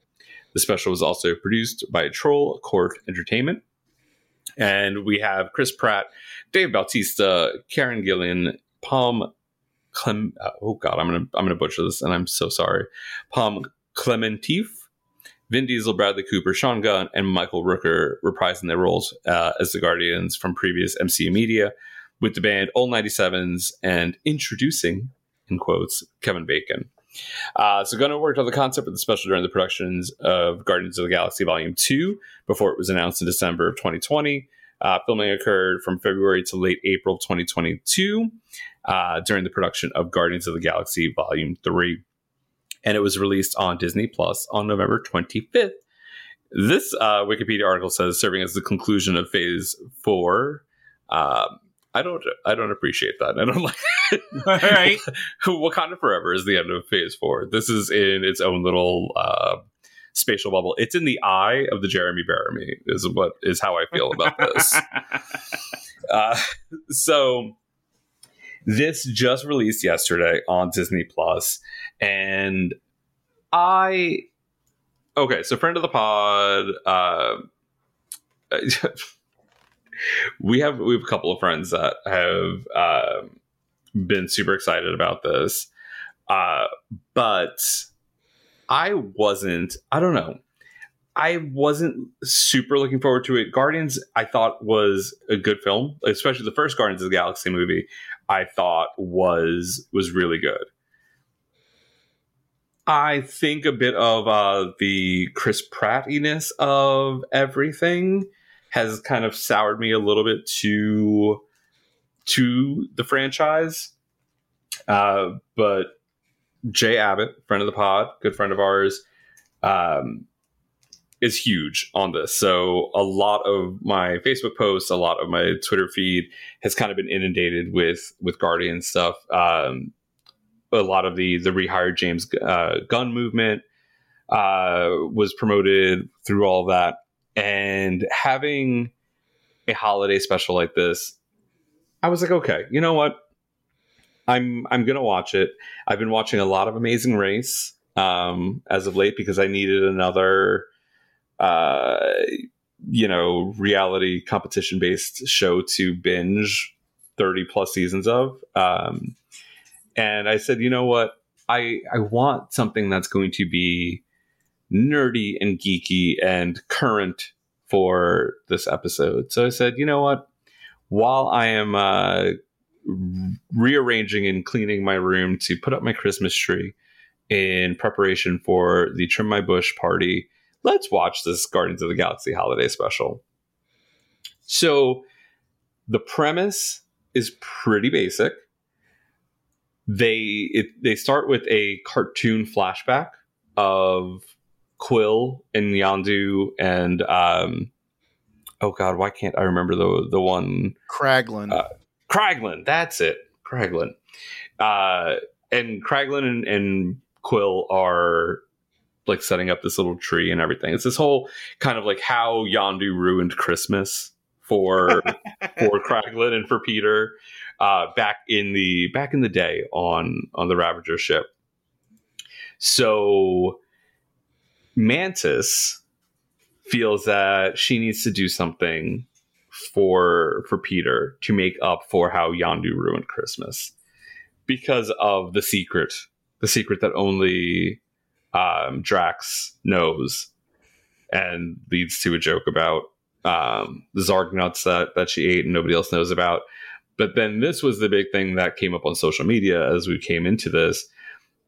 The special was also produced by Troll Court Entertainment. And we have Chris Pratt, Dave Bautista, Karen Gillan, Pom Clem. Uh, oh God, I'm gonna I'm gonna butcher this, and I'm so sorry. Pom Klementieff, Vin Diesel, Bradley Cooper, Sean Gunn, and Michael Rooker reprising their roles uh, as the Guardians from previous MCU media, with the band Old 97s and introducing, in quotes, Kevin Bacon. Uh, so Gunn worked on the concept of the special during the productions of Guardians of the Galaxy Volume 2 before it was announced in December of 2020. Uh, filming occurred from February to late April 2022 uh, during the production of Guardians of the Galaxy Volume 3. And it was released on Disney Plus on November 25th. This uh, Wikipedia article says serving as the conclusion of Phase 4. Um, I don't I don't appreciate that. I don't like All right. Wakanda Forever is the end of phase four. This is in its own little uh, spatial bubble. It's in the eye of the Jeremy Bearimy, is what is how I feel about this. uh, so this just released yesterday on Disney Plus, and I okay. So friend of the pod. Uh, we have we have a couple of friends that have um, been super excited about this, uh, but I wasn't. I don't know. I wasn't super looking forward to it. Guardians, I thought was a good film, especially the first Guardians of the Galaxy movie. I thought was was really good. I think a bit of uh, the Chris Prattiness of everything has kind of soured me a little bit to to the franchise. Uh, but Jay Abbott, friend of the pod, good friend of ours, um, is huge on this. So a lot of my Facebook posts, a lot of my Twitter feed has kind of been inundated with with Guardian stuff. Um, a lot of the the rehired James uh, Gunn movement uh, was promoted through all that, and having a holiday special like this, I was like, okay, you know what? I'm I'm gonna watch it. I've been watching a lot of Amazing Race um, as of late because I needed another, uh, you know, reality competition based show to binge thirty plus seasons of. Um, and I said, you know what? I I want something that's going to be nerdy and geeky and current for this episode. So I said, you know what? While I am uh, rearranging and cleaning my room to put up my Christmas tree in preparation for the Trim My Bush party, let's watch this Guardians of the Galaxy holiday special. So the premise is pretty basic. They it, they start with a cartoon flashback of Quill and Yondu and um, oh god, why can't I remember the the one Kraglin. Uh, Kraglin, that's it. Kraglin. Uh, and Kraglin and, and Quill are like setting up this little tree and everything. It's this whole kind of like how Yondu ruined Christmas for for Kraglin and for Peter uh, back in the back in the day on on the Ravager ship. So Mantis feels that she needs to do something for for Peter to make up for how Yondu ruined Christmas because of the secret, the secret that only um, Drax knows, and leads to a joke about um, the Zarg nuts that that she ate and nobody else knows about. But then this was the big thing that came up on social media as we came into this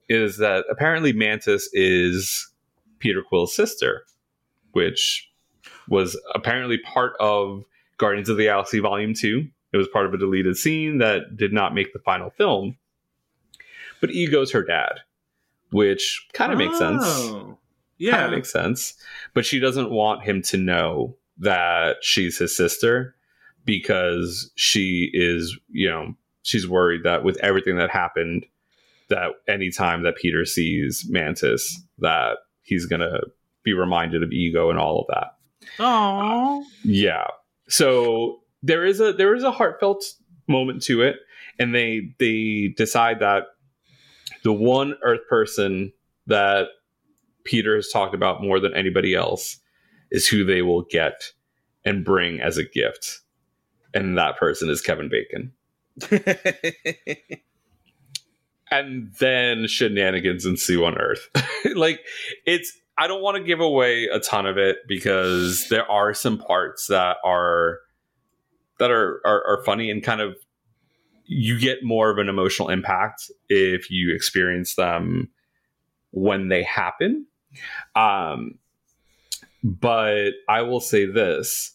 is that apparently Mantis is Peter Quill's sister, which was apparently part of Guardians of the Galaxy Volume 2. It was part of a deleted scene that did not make the final film. But Ego's her dad, which kind of makes sense. Oh, Yeah. Yeah. makes sense. But she doesn't want him to know that she's his sister because she is, you know, she's worried that with everything that happened, that anytime that Peter sees Mantis, that he's gonna be reminded of ego and all of that. Oh. Yeah. So there is a there is a heartfelt moment to it, and they they decide that the one Earth person that Peter has talked about more than anybody else is who they will get and bring as a gift. And that person is Kevin Bacon. and then shenanigans ensue on Earth. like it's I don't want to give away a ton of it because there are some parts that are that are, are, are funny and kind of you get more of an emotional impact if you experience them when they happen. Um, but I will say this: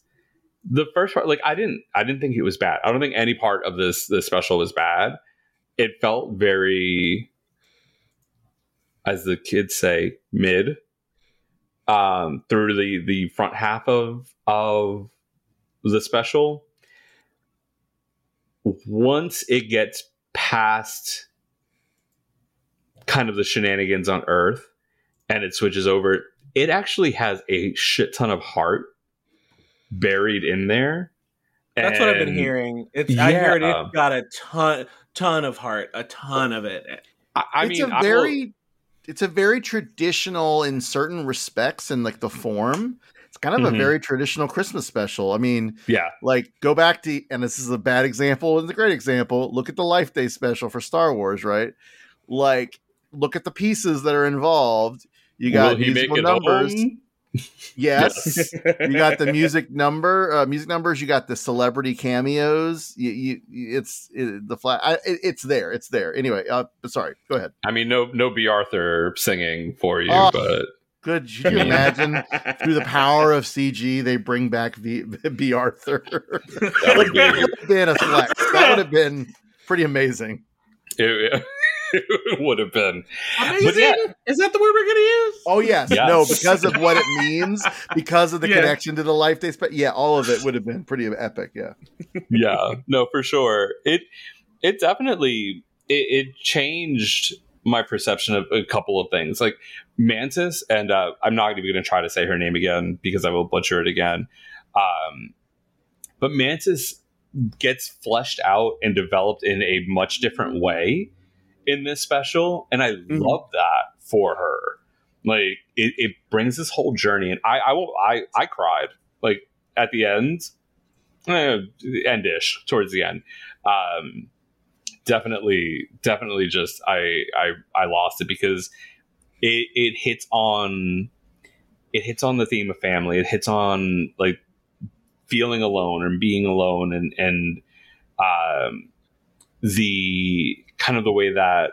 the first part, like I didn't, I didn't think it was bad. I don't think any part of this this special was bad. It felt very, as the kids say, mid. Um, through the the front half of of the special, once it gets past kind of the shenanigans on Earth and it switches over, it actually has a shit ton of heart buried in there. That's what I've been hearing. It's I heard Yeah. it's got a ton ton of heart, a ton of it. I, I it's mean, a I will- very it's a very traditional in certain respects in like the form it's kind of Mhm. a very traditional christmas special. I mean yeah, like go back to and this is a bad example and a great example look at the life day special for star wars right? Like look at the pieces that are involved. You got will he make musical numbers. Yes. You got the music number uh, music numbers. You got the celebrity cameos. You, you it's it, the flat it, it's there. It's there. Anyway uh sorry. Go ahead. I mean, no, no Bea Arthur singing for you, Oh. but Good. Could you imagine through the power of CG they bring back V, Bea Arthur? that would be that would have been a flex. That would have been pretty amazing. it, it would have been. Amazing. Yeah. Is that the word we're going to use? Oh yes, Yes. no, because of what it means, because of the Yeah. connection to the life they spent. yeah, all of it would have been pretty epic. Yeah. yeah no for sure it it definitely it, it changed my perception of a couple of things like mantis and uh, i'm not even going to try to say her name again because i will butcher it again. Um, but mantis gets fleshed out and developed in a much different way in this special and i love that for her. Like it, it brings this whole journey and i i will i i cried like at the end eh, endish towards the end. Um, definitely, definitely, just I I I lost it because it it hits on it hits on the theme of family. It hits on like feeling alone and being alone and and um, the kind of the way that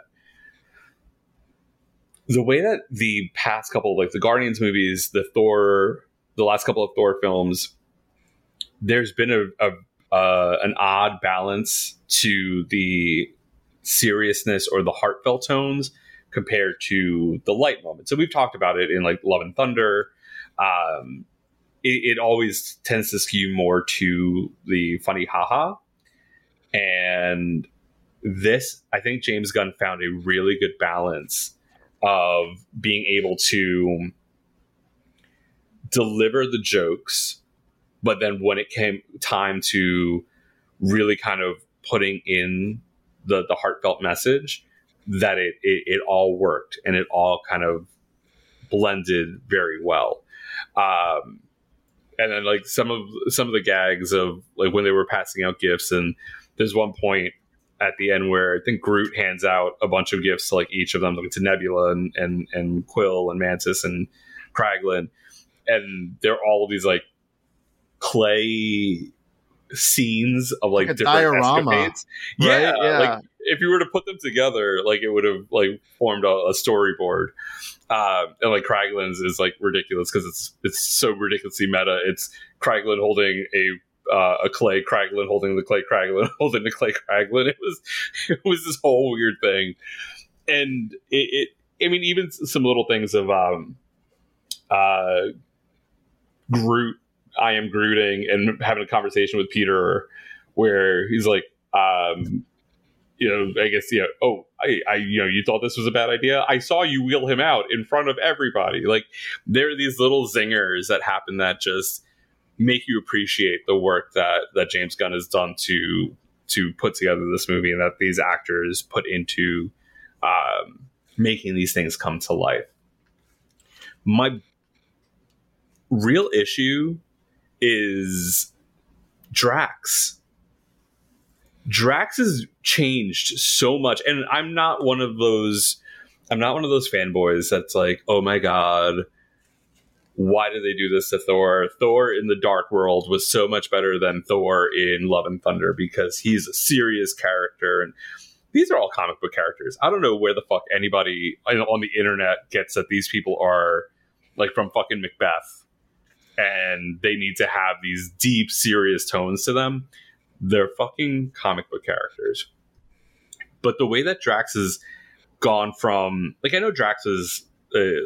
the way that the past couple like the Guardians movies, the Thor, the last couple of Thor films there's been a, a uh, an odd balance to the seriousness or the heartfelt tones compared to the light moment. So we've talked about it in like Love and Thunder. Um, it, it always tends to skew more to the funny haha, and this I think James Gunn found a really good balance of being able to deliver the jokes but then when it came time to really kind of putting in the the heartfelt message that it, it it all worked and it all kind of blended very well um and then like some of some of the gags of like when they were passing out gifts and there's one point at the end where I think Groot hands out a bunch of gifts to like each of them, like to Nebula and and, and Quill and Mantis and Kraglin, and they're all of these like clay scenes of like, Like different diorama, escapades. right? Yeah, Yeah. like if you were to put them together, like it would have like formed a, a storyboard. Uh, and like Kraglin's is like ridiculous because it's it's so ridiculously meta. It's Kraglin holding a uh, a clay Kraglin holding the clay Kraglin holding the clay Kraglin. It was it was this whole weird thing, and it, it I mean even some little things of um uh Groot I am Grooting and having a conversation with Peter where he's like um you know, I guess, you know, oh, I, I, you know, you thought this was a bad idea. I saw you wheel him out in front of everybody. Like, there are these little zingers that happen that just make you appreciate the work that that James Gunn has done to to put together this movie and that these actors put into um, making these things come to life. My real issue is Drax. Drax has changed so much, and I'm not one of those. I'm not one of those fanboys that's like, oh my god, why did they do this to Thor? Thor in the Dark World was so much better than Thor in Love and Thunder because he's a serious character, and these are all comic book characters. I don't know where the fuck anybody on the internet gets that these people are like from fucking Macbeth, and they need to have these deep, serious tones to them they're fucking comic book characters. But the way that Drax has gone from like I know Drax is a,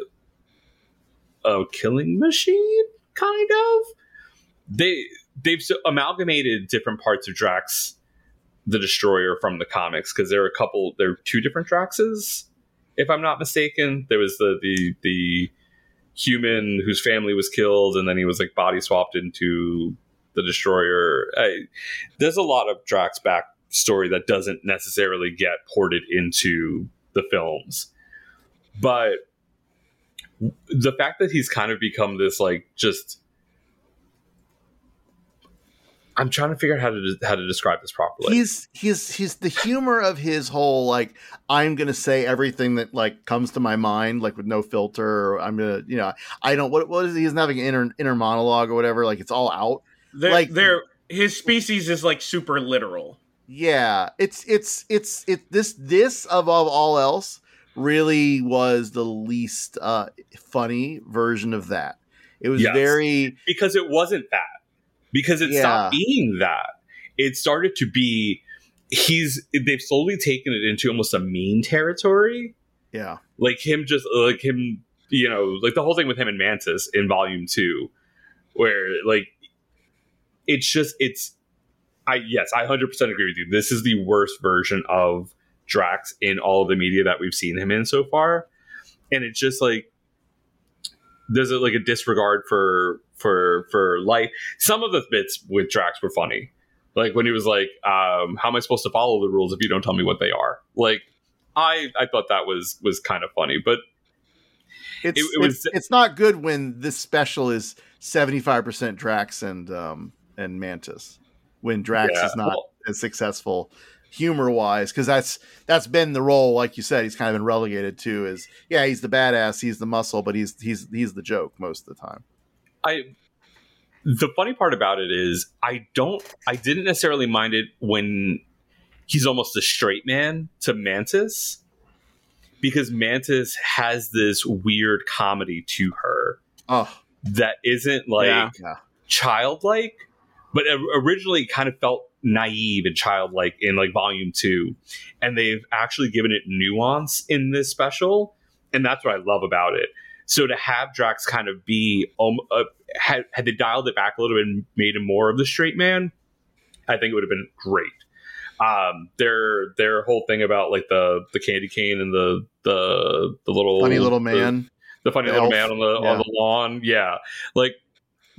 a killing machine, kind of. They they've amalgamated different parts of Drax the Destroyer from the comics because there are a couple there are two different Draxes, if I'm not mistaken. There was the the the human whose family was killed and then he was like body swapped into the Destroyer. I, there's a lot of Drax backstory that doesn't necessarily get ported into the films, but the fact that he's kind of become this like just I'm trying to figure out how to how to describe this properly. He's he's he's the humor of his whole like I'm gonna say everything that like comes to my mind like with no filter. I'm gonna you know I don't what what is he? He's not having an inner inner monologue or whatever. Like it's all out. They're, like they're his species is like super literal. Yeah, it's it's it's it this this above all else really was the least uh funny version of that. It was Yes. very because it wasn't that. Because it stopped being that. It started to be he's they've slowly taken it into almost a mean territory. yeah. Like him just like him, you know, like the whole thing with him and Mantis in volume two, where like it's just it's I yes, I hundred percent agree with you. This is the worst version of Drax in all of the media that we've seen him in so far. And it's just like there's a, like a disregard for for for life. Some of the bits with Drax were funny, like when he was like, um, "How am I supposed to follow the rules if you don't tell me what they are?" Like, I I thought that was was kind of funny, but It's, It- it was- it's it's not good when this special is 75% Drax and um and Mantis. When Drax Yeah, is not well- as successful humor wise because that's that's been the role like you said he's kind of been relegated to is yeah he's the badass he's the muscle but he's he's he's the joke most of the time I the funny part about it is I don't I didn't necessarily mind it when he's almost a straight man to Mantis because Mantis has this weird comedy to her oh that isn't like Yeah. Childlike, but originally kind of felt naive and childlike in like volume two, and they've actually given it nuance in this special, and that's what I love about it. So to have Drax kind of be um, uh, had had they dialed it back a little bit and made him more of the straight man, I think it would have been great. Um, their their whole thing about like the the candy cane and the the the little funny little the- man the funny The little elf. man on the Yeah. on the lawn. Yeah, like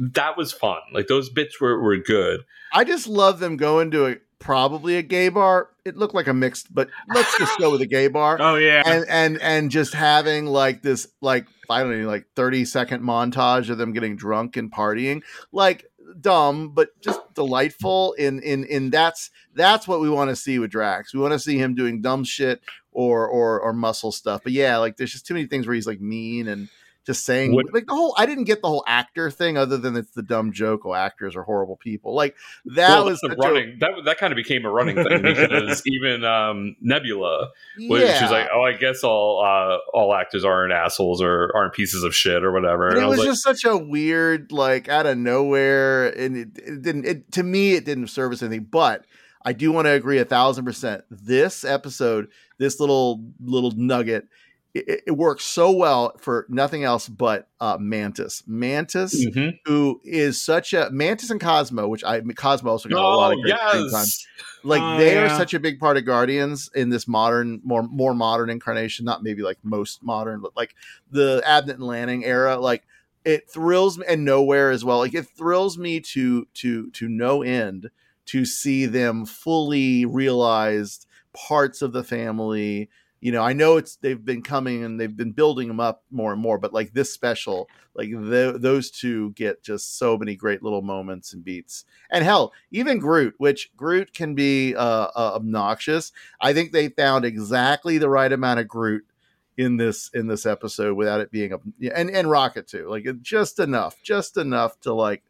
that was fun. Like those bits were were good. i just love them going to a probably a gay bar it looked like a mixed but let's just go with a gay bar Oh yeah, and and and just having like this like I don't know like 30 second montage of them getting drunk and partying like dumb but just delightful in in in that's that's what we want to see with Drax. We want to see him doing dumb shit or or or muscle stuff. But yeah, like there's just too many things where he's like mean and just saying What- like the whole I didn't get the whole actor thing other than it's the dumb joke oh actors are horrible people. Like that Well, was that's a such a- running. that that kind of became a running thing because even um, Nebula, was, yeah. she's like, "Oh, I guess all uh, all actors aren't assholes or aren't pieces of shit or whatever." And And it was was like, just such a weird, like out of nowhere, and it, it didn't. It to me, it didn't service anything. But I do want to agree a thousand percent. This episode, this little little nugget, it, it works so well for nothing else but uh, Mantis. Mantis, Mhm. who is such a Mantis and Cosmo, which I Cosmo also got a lot "Oh of great screen time like Oh, they are yeah. such a big part of guardians in this modern more more modern incarnation not maybe like most modern but like the abnett and lanning era like it thrills me and Knowhere as well like it thrills me to to to no end to see them fully realized parts of the family you know, I know it's they've been coming and they've been building them up more and more, but like this special, like th- those two get just so many great little moments and beats. And hell, even Groot, which Groot can be uh, uh, obnoxious. I think they found exactly the right amount of Groot in this in this episode without it being a and and Rocket too, like just enough, just enough to like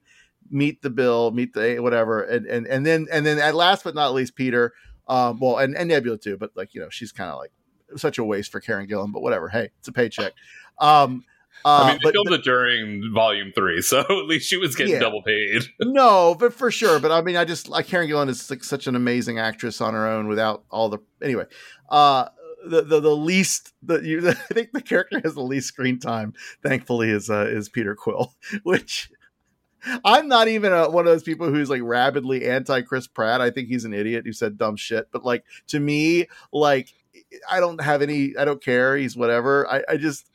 meet the bill, meet the whatever, and and and then and then at last but not least, Peter. Um, well, and, and Nebula too, but like you know, she's kind of like such a waste for Karen Gillan, but whatever. Hey, it's a paycheck. Um, uh, I mean, they but, filmed it during Volume Three, so at least she was getting Yeah. double paid. no, but for sure. But I mean, I just like Karen Gillan is like such an amazing actress on her own without all the anyway. Uh, the the, the least the you I think the character has the least screen time. Thankfully, is uh, is Peter Quill, which. I'm not even a, one of those people who's like rabidly anti Chris Pratt. I think he's an idiot who said dumb shit. But like to me, like I don't have any. I don't care. He's whatever. I, I just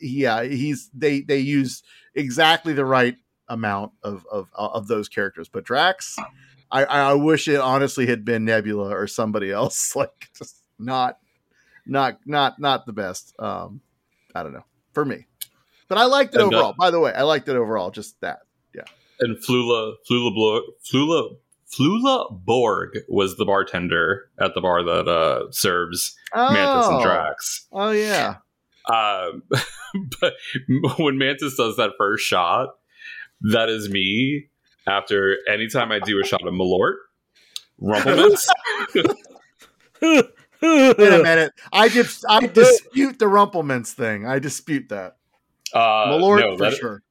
yeah. He's they they use exactly the right amount of of of those characters. But Drax, I I wish it honestly had been Nebula or somebody else. Like just not not not not the best. Um, I don't know for me, but I liked it And, uh, overall. By the way, I liked it overall. Just that. Yeah. And Flula, Flula, Flula, Flula Borg was the bartender at the bar that uh, serves Mantis and Oh. Drax. Oh yeah. Um, but when Mantis does that first shot, that is me after anytime I do a shot of Malort, Rumplemans. Wait a minute. I just I dispute the Rumplemans thing. I dispute that. Uh, Malort no, for that- sure.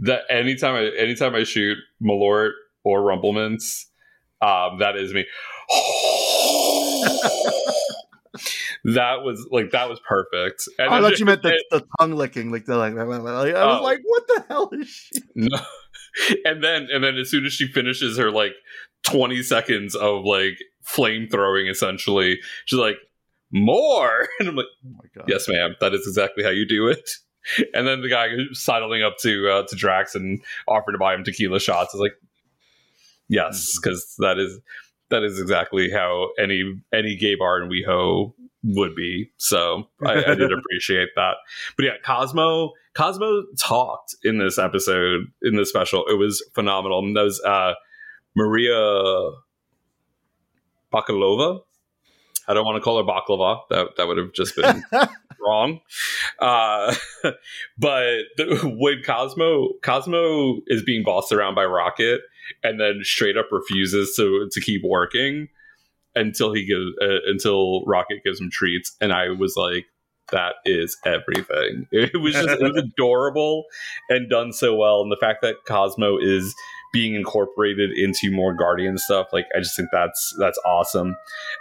That anytime I anytime I shoot Malort or Rumplemans, um, that is me. that was like that was perfect. And I thought you meant the, the tongue licking, like the like. I was Oh. like, what the hell is she? No. And then and then as soon as she finishes her like 20 seconds of like flame throwing essentially, she's like, more. And I'm like, Oh my god. yes, ma'am, that is exactly how you do it. And then the guy sidling up to uh, to Drax and offering to buy him tequila shots is like, yes, because that is that is exactly how any any gay bar in WeHo would be. So I, I did appreciate that. But yeah, Cosmo Cosmo talked in this episode in this special. It was phenomenal. And that was uh, Maria Bakalova. I don't want to call her baklava. That that would have just been wrong. Uh, but the, when Cosmo Cosmo is being bossed around by Rocket and then straight up refuses to to keep working until he gives uh, until Rocket gives him treats, and I was like, that is everything. It was just it was adorable and done so well, and the fact that Cosmo is being incorporated into more Guardian stuff, like I just think that's that's awesome.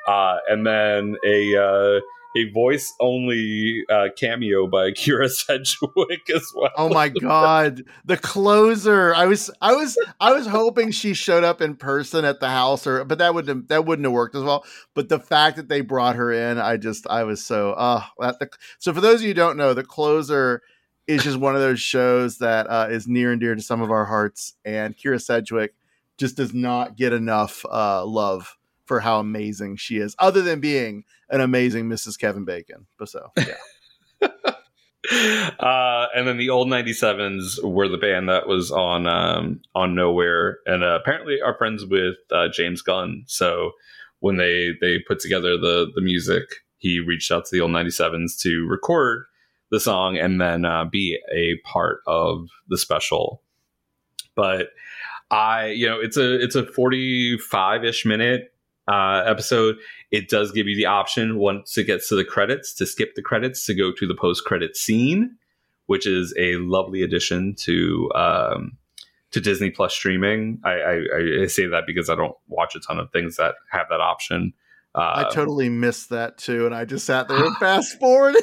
Uh, and then a uh, a voice only uh, cameo by Kyra Sedgwick as well. Oh my god, the closer! I was, I was, I was hoping she showed up in person at the house, or but that wouldn't that wouldn't have worked as well. But the fact that they brought her in, I just, I was so, uh, that the, so for those of you who don't know, the closer is just one of those shows that uh, is near and dear to some of our hearts, and Kyra Sedgwick just does not get enough uh, love for how amazing she is, other than being an amazing Mrs. Kevin Bacon. But so, yeah. uh, and then the old 97s were the band that was on um, on Knowhere, and uh, apparently are friends with uh, James Gunn. So when they they put together the the music, he reached out to the old 97s to record the song and then uh, be a part of the special. But I, you know, it's a it's a 45 ish minute uh, episode it does give you the option once it gets to the credits to skip the credits to go to the post credit scene, which is a lovely addition to um, to Disney Plus streaming. I, I, I say that because I don't watch a ton of things that have that option. Uh, I totally missed that too, and I just sat there and fast forward.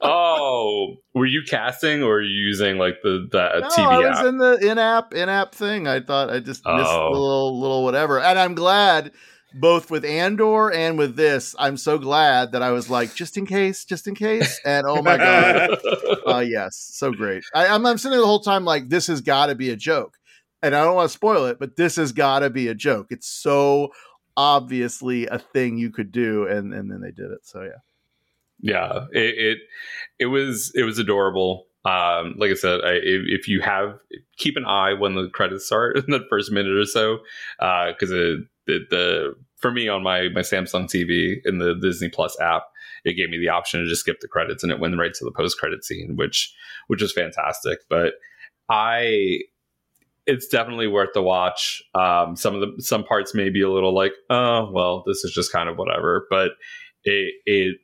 oh, were you casting or you using like the the no, TV I was app? in the in-app in-app thing. I thought I just missed Oh. the little little whatever, and I'm glad both with Andor and with this. I'm so glad that I was like, just in case, just in case, and oh my god, uh, yes, so great. I, I'm, I'm sitting there the whole time like, this has got to be a joke, and I don't want to spoil it, but this has got to be a joke. It's so obviously a thing you could do, and and then they did it. So yeah. yeah it, it it was it was adorable um like i said I, if, if you have keep an eye when the credits start in the first minute or so uh because it, it the for me on my my samsung tv in the disney plus app it gave me the option to just skip the credits and it went right to the post credit scene which which was fantastic. But i it's definitely worth the watch. Um some of the some parts may be a little like oh well this is just kind of whatever. But it it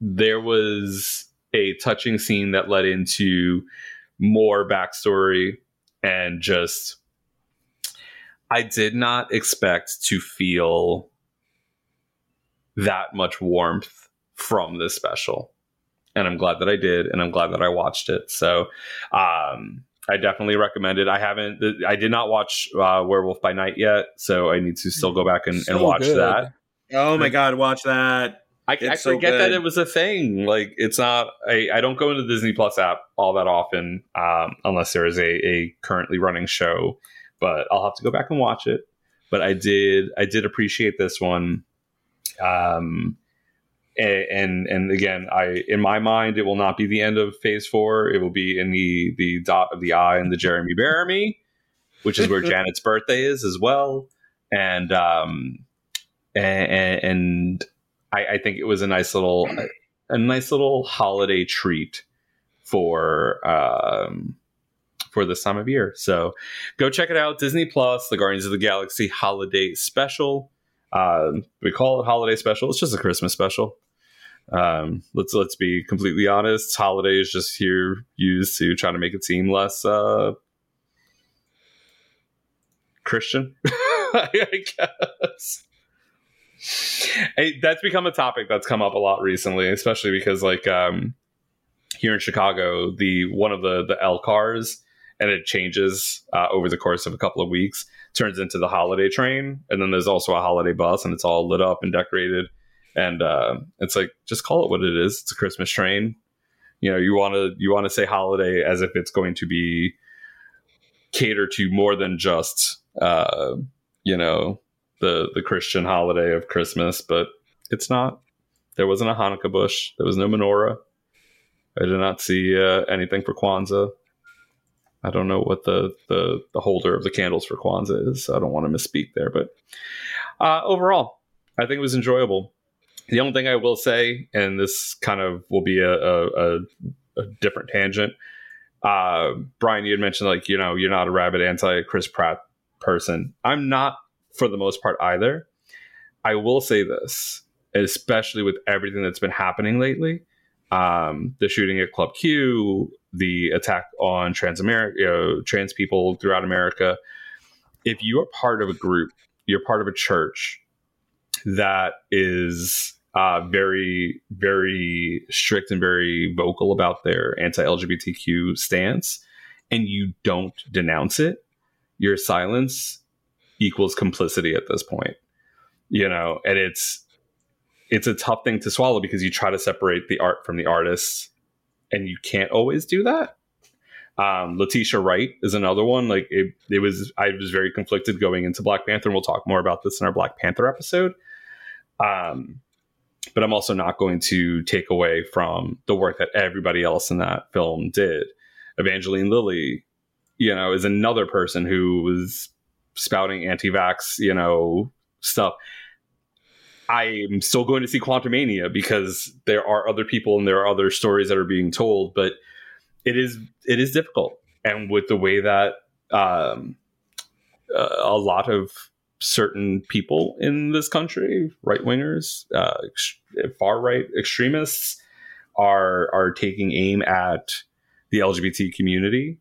there was a touching scene that led into more backstory and just I did not expect to feel that much warmth from this special. And I'm glad that I did, and I'm glad that I watched it. So um, I definitely recommend it. I haven't, I did not watch uh, Werewolf by Night yet, so I need to still go back and, and watch good. that. Oh my god, watch that. I, It's I so forget that it was a thing. Like it's not. I, I don't go into the Disney Plus app all that often, um, unless there is a, a currently running show. But I'll have to go back and watch it. But I did. I did appreciate this one. Um, and and again, I in my mind, it will not be the end of Phase Four. It will be in the the dot of the eye and the Jeremy Bearimy, which is where Janet's birthday is as well. And um, and, and I, I think it was a nice little a nice little holiday treat for um for this time of year. So go check it out. Disney Plus, the Guardians of the Galaxy Holiday Special. Um, we call it holiday special. It's just a Christmas special. Um, let's let's be completely honest. Holiday is just here used to try to make it seem less uh, Christian, I guess. Hey, that's become a topic that's come up a lot recently, especially because like um, here in Chicago, the one of the the L cars and it changes uh, over the course of a couple of weeks, turns into the holiday train, and then there's also a holiday bus, and it's all lit up and decorated, and uh, it's like just call it what it is. It's a Christmas train. You know, you want to you want to say holiday as if it's going to be cater to more than just uh, you know the the Christian holiday of Christmas, but it's not. There wasn't a Hanukkah bush. There was no menorah. I did not see uh, anything for Kwanzaa. I don't know what the, the the holder of the candles for Kwanzaa is. I don't want to misspeak there, but uh, overall, I think it was enjoyable. The only thing I will say, and this kind of will be a, a, a, a different tangent. Uh, Brian, you had mentioned like you know you're not a rabid anti Chris Pratt person. I'm not for the most part either. I will say this, especially with everything that's been happening lately. Um, the shooting at Club Q, the attack on trans America, you know, trans people throughout America. If you are part of a group, you're part of a church that is uh, very, very strict and very vocal about their anti-LGBTQ stance, and you don't denounce it, your silence equals complicity at this point. You know, and it's it's a tough thing to swallow because you try to separate the art from the artists, and you can't always do that. Um, Letitia Wright is another one. Like it, it was, I was very conflicted going into Black Panther, and we'll talk more about this in our Black Panther episode. Um, but I'm also not going to take away from the work that everybody else in that film did. Evangeline Lilly, you know, is another person who was spouting anti-vax, you know, stuff. I'm still going to see Quantumania because there are other people and there are other stories that are being told, but it is it is difficult. And with the way that um, uh, a lot of certain people in this country, right wingers, uh, far right extremists, are are taking aim at the LGBT community,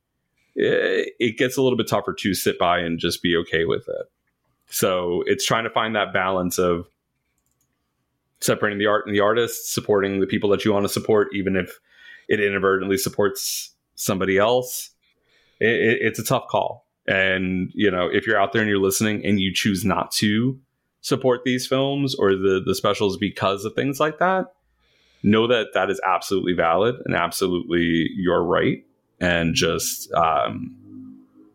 eh, it gets a little bit tougher to sit by and just be okay with it. So it's trying to find that balance of separating the art and the artist, supporting the people that you want to support, even if it inadvertently supports somebody else. It, it, it's a tough call. And, you know, if you're out there and you're listening and you choose not to support these films or the, the specials because of things like that, know that that is absolutely valid and absolutely your right. And just, um,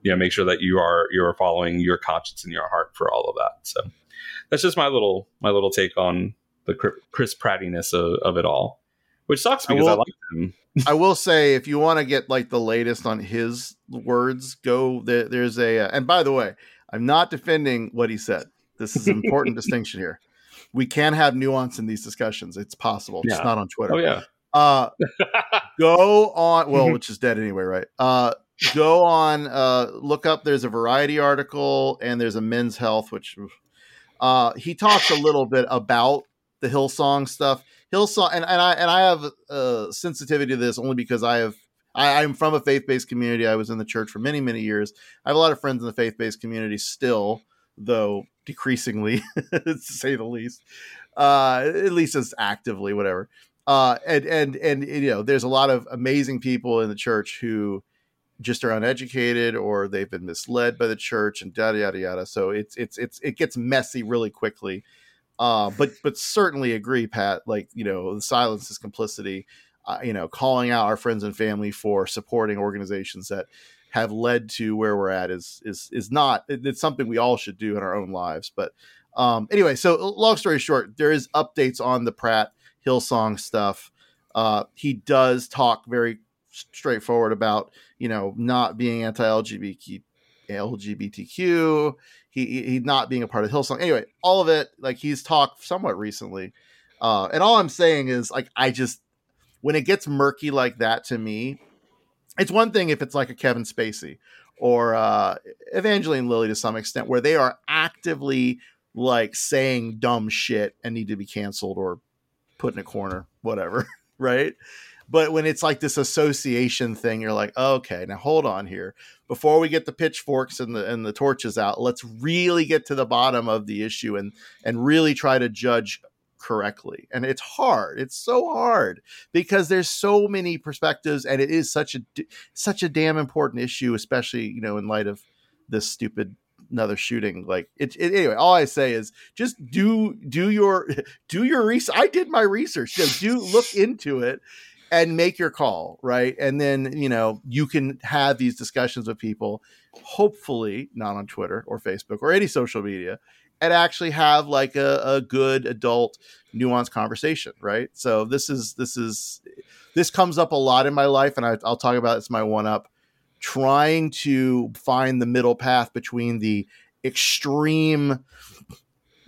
you know, make sure that you are you are following your conscience and your heart for all of that. So that's just my little my little take on the Chris Prattiness of, of it all, which sucks because I, will- like him. I will say, if you want to get like the latest on his words, go there, there's a. Uh, and by the way, I'm not defending what he said. This is an important distinction here. We can have nuance in these discussions. It's possible, just Yeah. not on Twitter. Oh yeah, Uh, go on. Well, which is dead anyway, right? Uh, go on. Uh, look up. There's a Variety article, and there's a Men's Health, which uh, he talks a little bit about the Hillsong stuff. Hillsong, and, and I and I have uh, sensitivity to this only because I have. I, I'm from a faith based community. I was in the church for many, many years. I have a lot of friends in the faith based community still, though decreasingly, to say the least. Uh, at least as actively, whatever uh, and and and you know, there's a lot of amazing people in the church who just are uneducated or they've been misled by the church and yada yada yada. So it's it's it's it gets messy really quickly. Uh, but but certainly agree, Pat. Like you know, the silence is complicity. Uh, you know, calling out our friends and family for supporting organizations that have led to where we're at is is is not. It's something we all should do in our own lives. But um, anyway, so long story short, there is updates on the Pratt Hillsong stuff. Uh, he does talk very straightforward about you know not being anti-LGBT LGBTQ. He he not being a part of Hillsong. Anyway, all of it like he's talked somewhat recently. Uh, and all I'm saying is like I just when it gets murky like that to me, it's one thing if it's like a Kevin Spacey or uh, Evangeline Lilly to some extent, where they are actively like saying dumb shit and need to be canceled or put in a corner, whatever, right? But when it's like this association thing, you're like, okay, now hold on here. Before we get the pitchforks and the and the torches out, let's really get to the bottom of the issue and and really try to judge correctly. And it's hard. It's so hard because there's so many perspectives, and it is such a such a damn important issue, especially you know in light of this stupid another shooting like it, it anyway all i say is just do do your do your research i did my research know, do look into it and make your call right? And then you know you can have these discussions with people hopefully not on twitter or facebook or any social media and actually have like a, a good adult nuanced conversation right? So this is this is this comes up a lot in my life and I, i'll talk about it's my one up. Trying to find the middle path between the extreme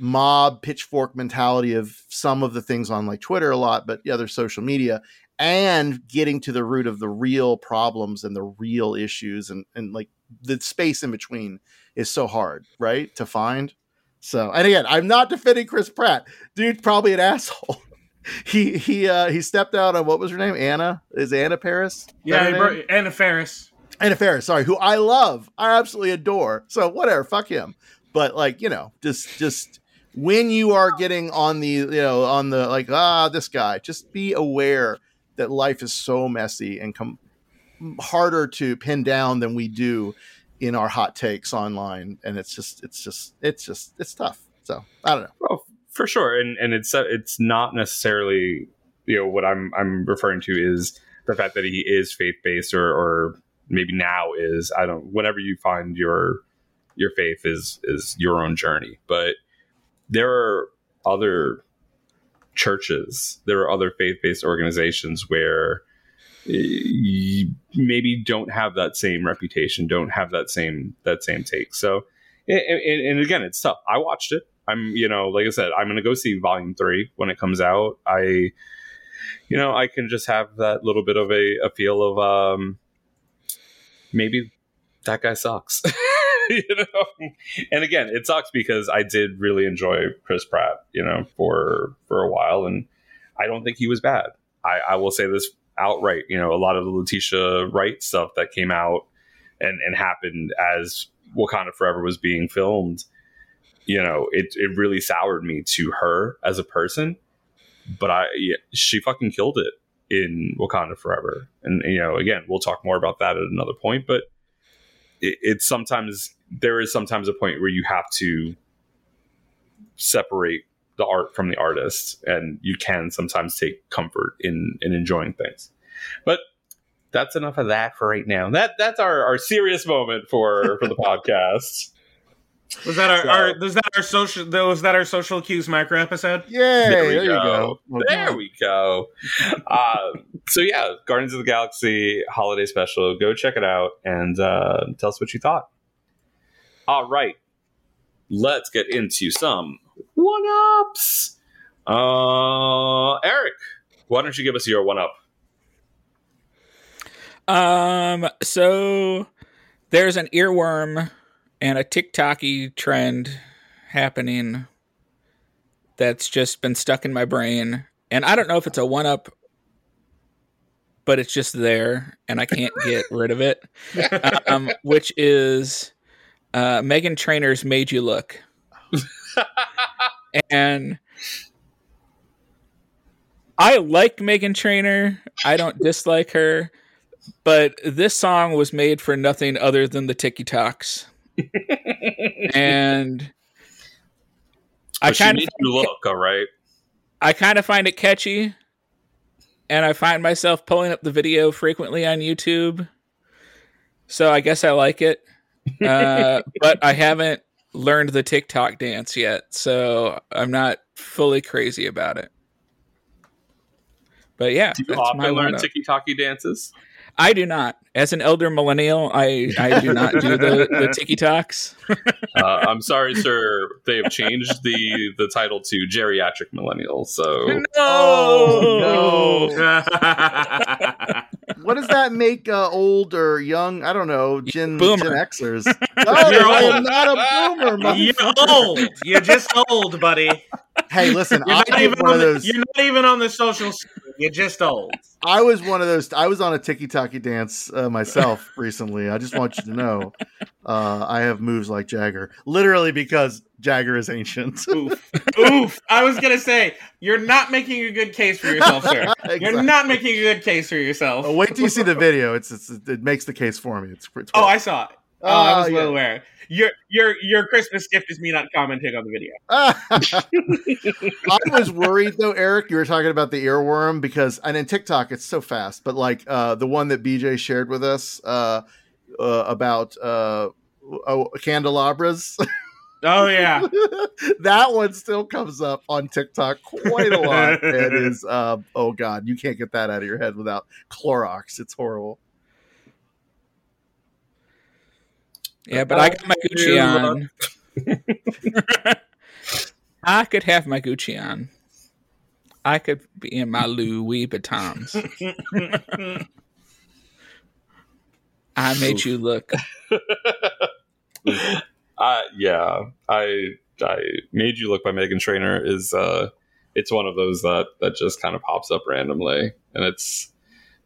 mob pitchfork mentality of some of the things on like Twitter a lot, but the other social media, and getting to the root of the real problems and the real issues and and like the space in between is so hard, right? To find. So, and again, I'm not defending Chris Pratt. Dude, probably an asshole. He he uh he stepped out on what was her name? Anna? Is Anna Paris? Yeah, her he name? brought, Anna Faris. Anna Faris, sorry, who I love, I absolutely adore. So whatever, fuck him. But like, you know, just just when you are getting on the, you know, on the like, ah, this guy, just be aware that life is so messy and come harder to pin down than we do in our hot takes online. And it's just, it's just, it's just, it's tough. So I don't know. Well, for sure, and and it's it's not necessarily you know what I'm I'm referring to is the fact that he is faith based or or maybe now is I don't whenever you find your your faith is is your own journey, but there are other churches, there are other faith based organizations where you maybe don't have that same reputation, don't have that same that same take. So, and, and, and again, it's tough. I watched it. I'm, you know, like I said, I'm going to go see Volume Three when it comes out. I, you know, I can just have that little bit of a, a feel of um, maybe that guy sucks. and again, it sucks because I did really enjoy Chris Pratt, you know, for for a while, and I don't think he was bad. I, I will say this outright. You know, a lot of the Letitia Wright stuff that came out and and happened as Wakanda Forever was being filmed. You know, it it really soured me to her as a person, but I she fucking killed it in Wakanda Forever. And you know, again, we'll talk more about that at another point, but it, it's sometimes there is sometimes a point where you have to separate the art from the artist and you can sometimes take comfort in in enjoying things. But that's enough of that for right now. That that's our, our serious moment for for the podcast. Was that our, So- our was that our social was that our social cues micro episode? Yeah, There we There, you go. go. There we go. uh, so yeah, Guardians of the Galaxy holiday special. Go check it out and uh, tell us what you thought. All right, let's get into some one ups. Uh, Eric, why don't you give us your one up? Um, so there's an earworm and a TikToky trend happening that's just been stuck in my brain. And I don't know if it's a one up, but it's just there and I can't get rid of it. Um, which is uh, Meghan Trainor's Made You Look. and I like Megan Trainor. I don't dislike her but this song was made for nothing other than the TikToks. And I kind of look all right. I kind of find it catchy and I find myself pulling up the video frequently on YouTube. So I guess I like it. Uh, but I haven't learned the TikTok dance yet, so I'm not fully crazy about it. But yeah, Do you often learn one-up. tiki taki dances? I do not. As an elder millennial, I, I do not do the, the tiki talks. Uh, I'm sorry, sir. They have changed the the title to geriatric millennial. So Oh, no. What does that make uh, old or young? I don't know. Gen, Boomer. Gen Xers. No, You're I old. am not a boomer. You're old. You're just old, buddy. Hey, listen, You're I not, even one on of the, those. you're not even on the social. You're just old. I was one of those. I was on a tiki taki dance uh, myself recently. I just want you to know, uh, I have moves like Jagger, literally because Jagger is ancient. Oof. Oof. I was gonna say you're not making a good case for yourself, sir. You're not making a good case for yourself. Oh, wait till you see the video. It's, it's it makes the case for me. It's, it's Oh, I saw it. Oh, I was well yeah. aware. Your your your Christmas gift is me not commenting on the video. I was worried though, Eric. You were talking about the earworm because, and in TikTok, it's so fast. But like uh, the one that BJ shared with us uh, uh, about uh, oh, candelabras, Oh yeah. that one still comes up on TikTok quite a lot. it is, uh, oh god, you can't get that out of your head without Clorox. It's horrible. Yeah, but I got my Gucci on. I could have my Gucci on. I could be in my Louis Vuittons. I made you look. uh, yeah, I I made you look by Meghan Trainor is uh, it's one of those that that just kind of pops up randomly, and it's.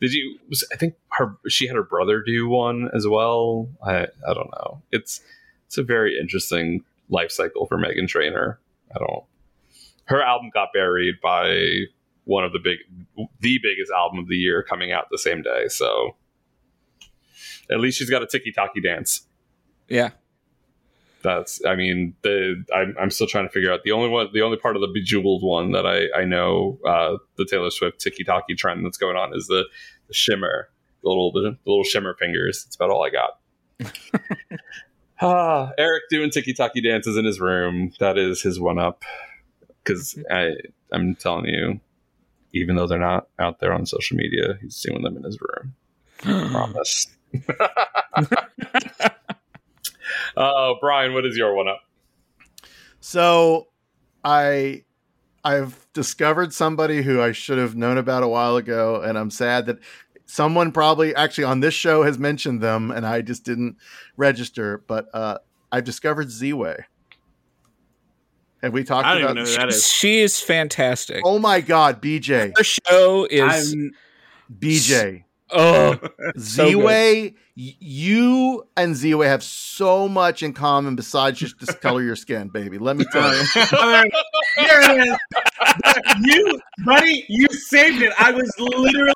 Did you? was- I think her she had her brother do one as well. I I don't know. It's it's a very interesting life cycle for Meghan Trainor. I don't. Her album got buried by one of the big, the biggest album of the year coming out the same day. So at least she's got a tiki taki dance. Yeah. That's. I mean, the I'm, I'm still trying to figure out the only one, the only part of the bejeweled one that I I know uh, the Taylor Swift tiki taki trend that's going on is the, the shimmer, the little the, little shimmer fingers. That's about all I got. ah, Eric doing tiki taki dances in his room. That is his one up. Because I I'm telling you, even though they're not out there on social media, he's doing them in his room. Promise. uh, oh, Brian, what is your one up? So, I I've discovered somebody who I should have known about a while ago, and I'm sad that someone probably actually on this show has mentioned them, and I just didn't register. But uh, I've discovered Ziwe. Have we talked I don't about even know who that is. She is fantastic. Oh my God, BJ, Her show is I'm BJ, oh So. Ziwe. y- You and Ziwe have so much in common besides just the color of your skin, baby. Let me tell you. Here it is. you, buddy, you saved it. I was literally.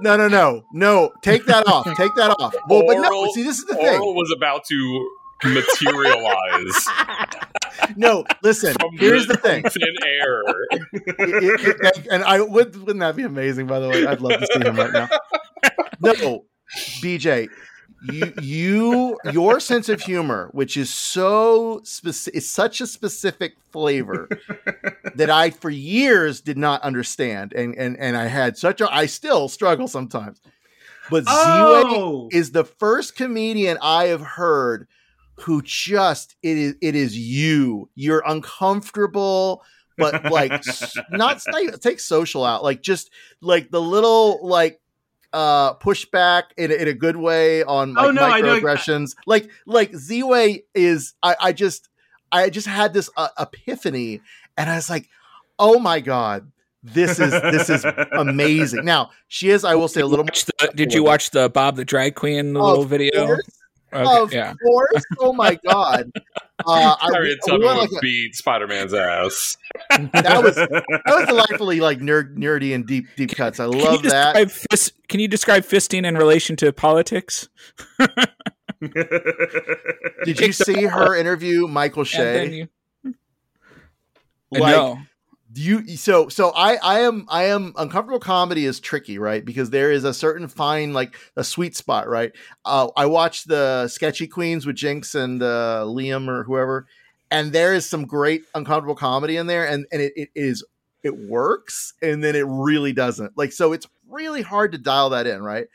No, no, no, no. Take that off. Take that off. Well, but no. See, this is the thing. Oral was about to materialize No, listen. from Here's the thing. thin air. It- it- it- and I would wouldn't that be amazing? By the way, I'd love to see him right now. No, BJ, you you your sense of humor, which is so specific, is such a specific flavor that I for years did not understand, and and and I had such a I still struggle sometimes. But Oh! Ziwe is the first comedian I have heard who just it is it is you. You're uncomfortable, but like not not- take social out, like just like the little like uh pushback in, a- in a good way on like Oh, no, I know- microaggressions. Like like Ziwe is I I just I just had this uh, epiphany and I was like, "Oh my god, this is this is amazing." Now, she is I will say a little Watch the- did you watch the Bob the Drag Queen Of little video? Course. Okay, of yeah. course. Oh my god. Uh, I, Harriet I Tubman went would like a- beat Spider Man's ass. that was that was delightfully like nerd, nerdy and deep deep cuts. I Can love you that. fist, Can you describe fisting in relation to politics? Did you see her interview Michael And then Shea? you, Like, no. You so so I I am I am uncomfortable comedy is tricky right? Because there is a certain fine like a sweet spot right? Uh I watched the sketchy queens with Jinkx and uh Liam or whoever and there is some great uncomfortable comedy in there and and it, it is it works and then it really doesn't. Like so it's really hard to dial that in right?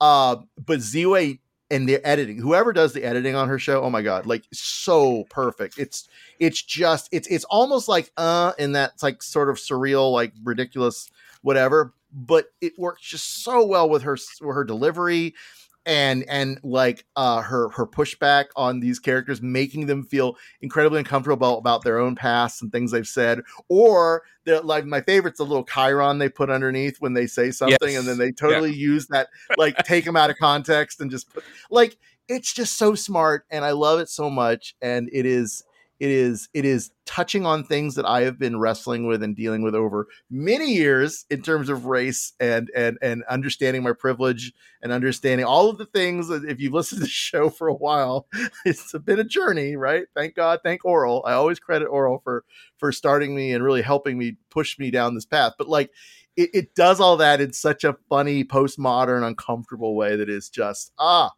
Uh but Ziwe and the editing whoever does the editing on her show oh my god like so perfect. It's it's just it's it's almost like uh in that like sort of surreal like ridiculous whatever but it works just so well with her with her delivery and and like uh her her pushback on these characters making them feel incredibly uncomfortable about, about their own past and things they've said or the like my favorite's the little chiron they put underneath when they say something Yes. and then they totally use that like take them out of context and just put like it's just so smart and i love it so much and it is it is it is touching on things that I have been wrestling with and dealing with over many years in terms of race and and and understanding my privilege and understanding all of the things if you've listened to the show for a while, it's been a journey, right? Thank God, thank Oral. I always credit Oral for for starting me and really helping me push me down this path. But like it, it does all that in such a funny, postmodern, uncomfortable way that is just ah,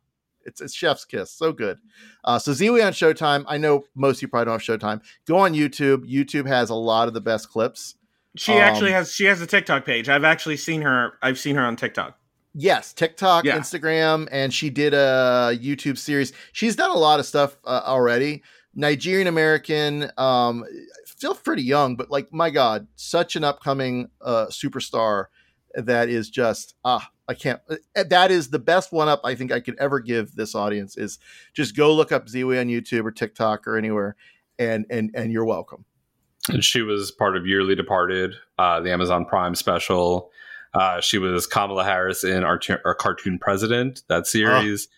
it's it's chef's kiss. So good. Uh, so Ziwe on Showtime. I know most of you probably don't have Showtime. Go on YouTube. YouTube has a lot of the best clips. She Um, actually has she has a TikTok page. I've actually seen her. I've seen her on TikTok. Yes, TikTok, Yeah. Instagram, and she did a YouTube series. She's done a lot of stuff uh, already. Nigerian American, um, still pretty young, but like my God, such an upcoming uh, superstar that is just ah, I can't. uh, That is the best one up I think I could ever give this audience. Is just go look up Ziwe on YouTube or TikTok or anywhere, and and and you're welcome. And she was part of Yearly Departed, uh, the Amazon Prime special. Uh, she was Kamala Harris in our, our Cartoon President, that series.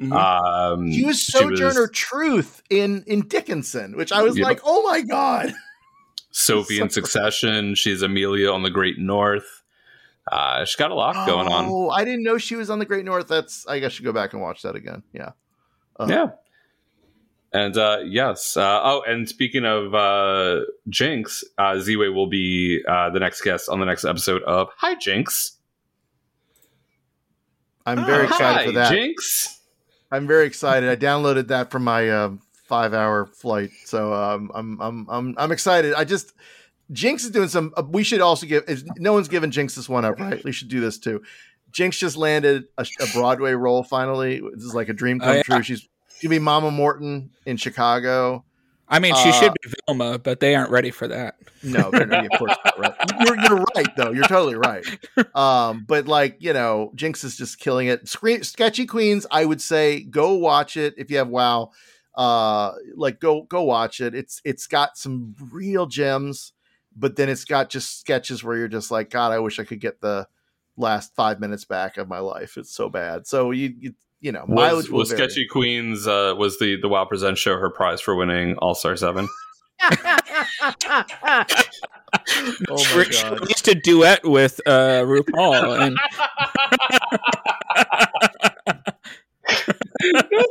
Mhm. Um, She was Sojourner Truth in in Dickinson, which I was like, oh my God. Sophie in Succession. She's Amelia on the Great North. Uh, she's got a lot going on. Oh, I didn't know she was on the Great North. That's I guess I should go back and watch that again. Yeah. Uh, Yeah. And uh, yes. Uh, oh, and speaking of uh, Jinkx, uh, Ziwe will be uh, the next guest on the next episode of Hi Jinx. I'm very excited Hi, for that. Jinx. I'm very excited. I downloaded that from my um, five hour flight, so um, I'm I'm I'm I'm excited. I just Jinkx is doing some. Uh, we should also give. Is, no one's given Jinkx this one up, right? We should do this too. Jinkx just landed a, a Broadway role finally. This is like a dream Oh, come yeah. true. She's gonna be Mama Morton in Chicago. I mean, she Uh, should be Velma, but they aren't ready for that. No, they're not, of course not right. You're, you're right though. You're totally right. Um, but like you know, Jinkx is just killing it. Screen, Sketchy Queens, I would say go watch it if you have WoW. Uh, like go go watch it. It's it's got some real gems, but then it's got just sketches where you're just like, God, I wish I could get the last five minutes back of my life. It's so bad. So you you, you know, Was, mileage was. Sketchy Queens uh, was the the WoW Present show her prize for winning All Star Seven? Oh she, my she god. released a duet with uh, RuPaul, and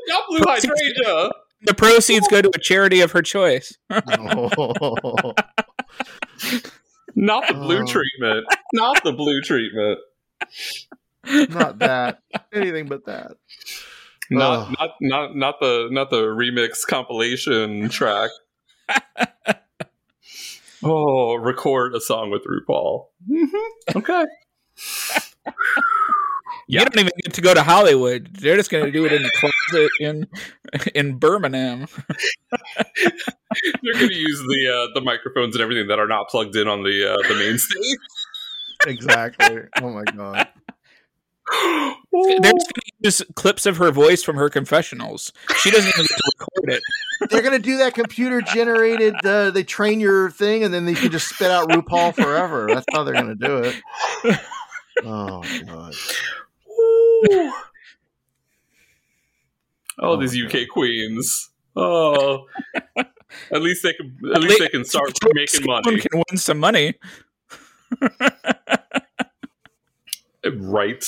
Got blue hydrangea. the proceeds go to a charity of her choice. Not the blue Oh. treatment. Not the blue treatment. not that anything but that Not not not not the not the remix compilation track. oh, record a song with RuPaul. Mm-hmm. Okay. You don't even get to go to Hollywood. They're just going to do it in the closet in in Birmingham. They're going to use the uh, the microphones and everything that are not plugged in on the uh, the main stage. Exactly. oh my god. They're just going to use clips of her voice from her confessionals. She doesn't even get to record it. They're gonna do that computer generated. Uh, they train your thing, and then they can just spit out RuPaul forever. That's how they're gonna do it. Oh god. Oh, these UK queens. Oh, at least they can. At least they can start making Someone money. can win some money. Right,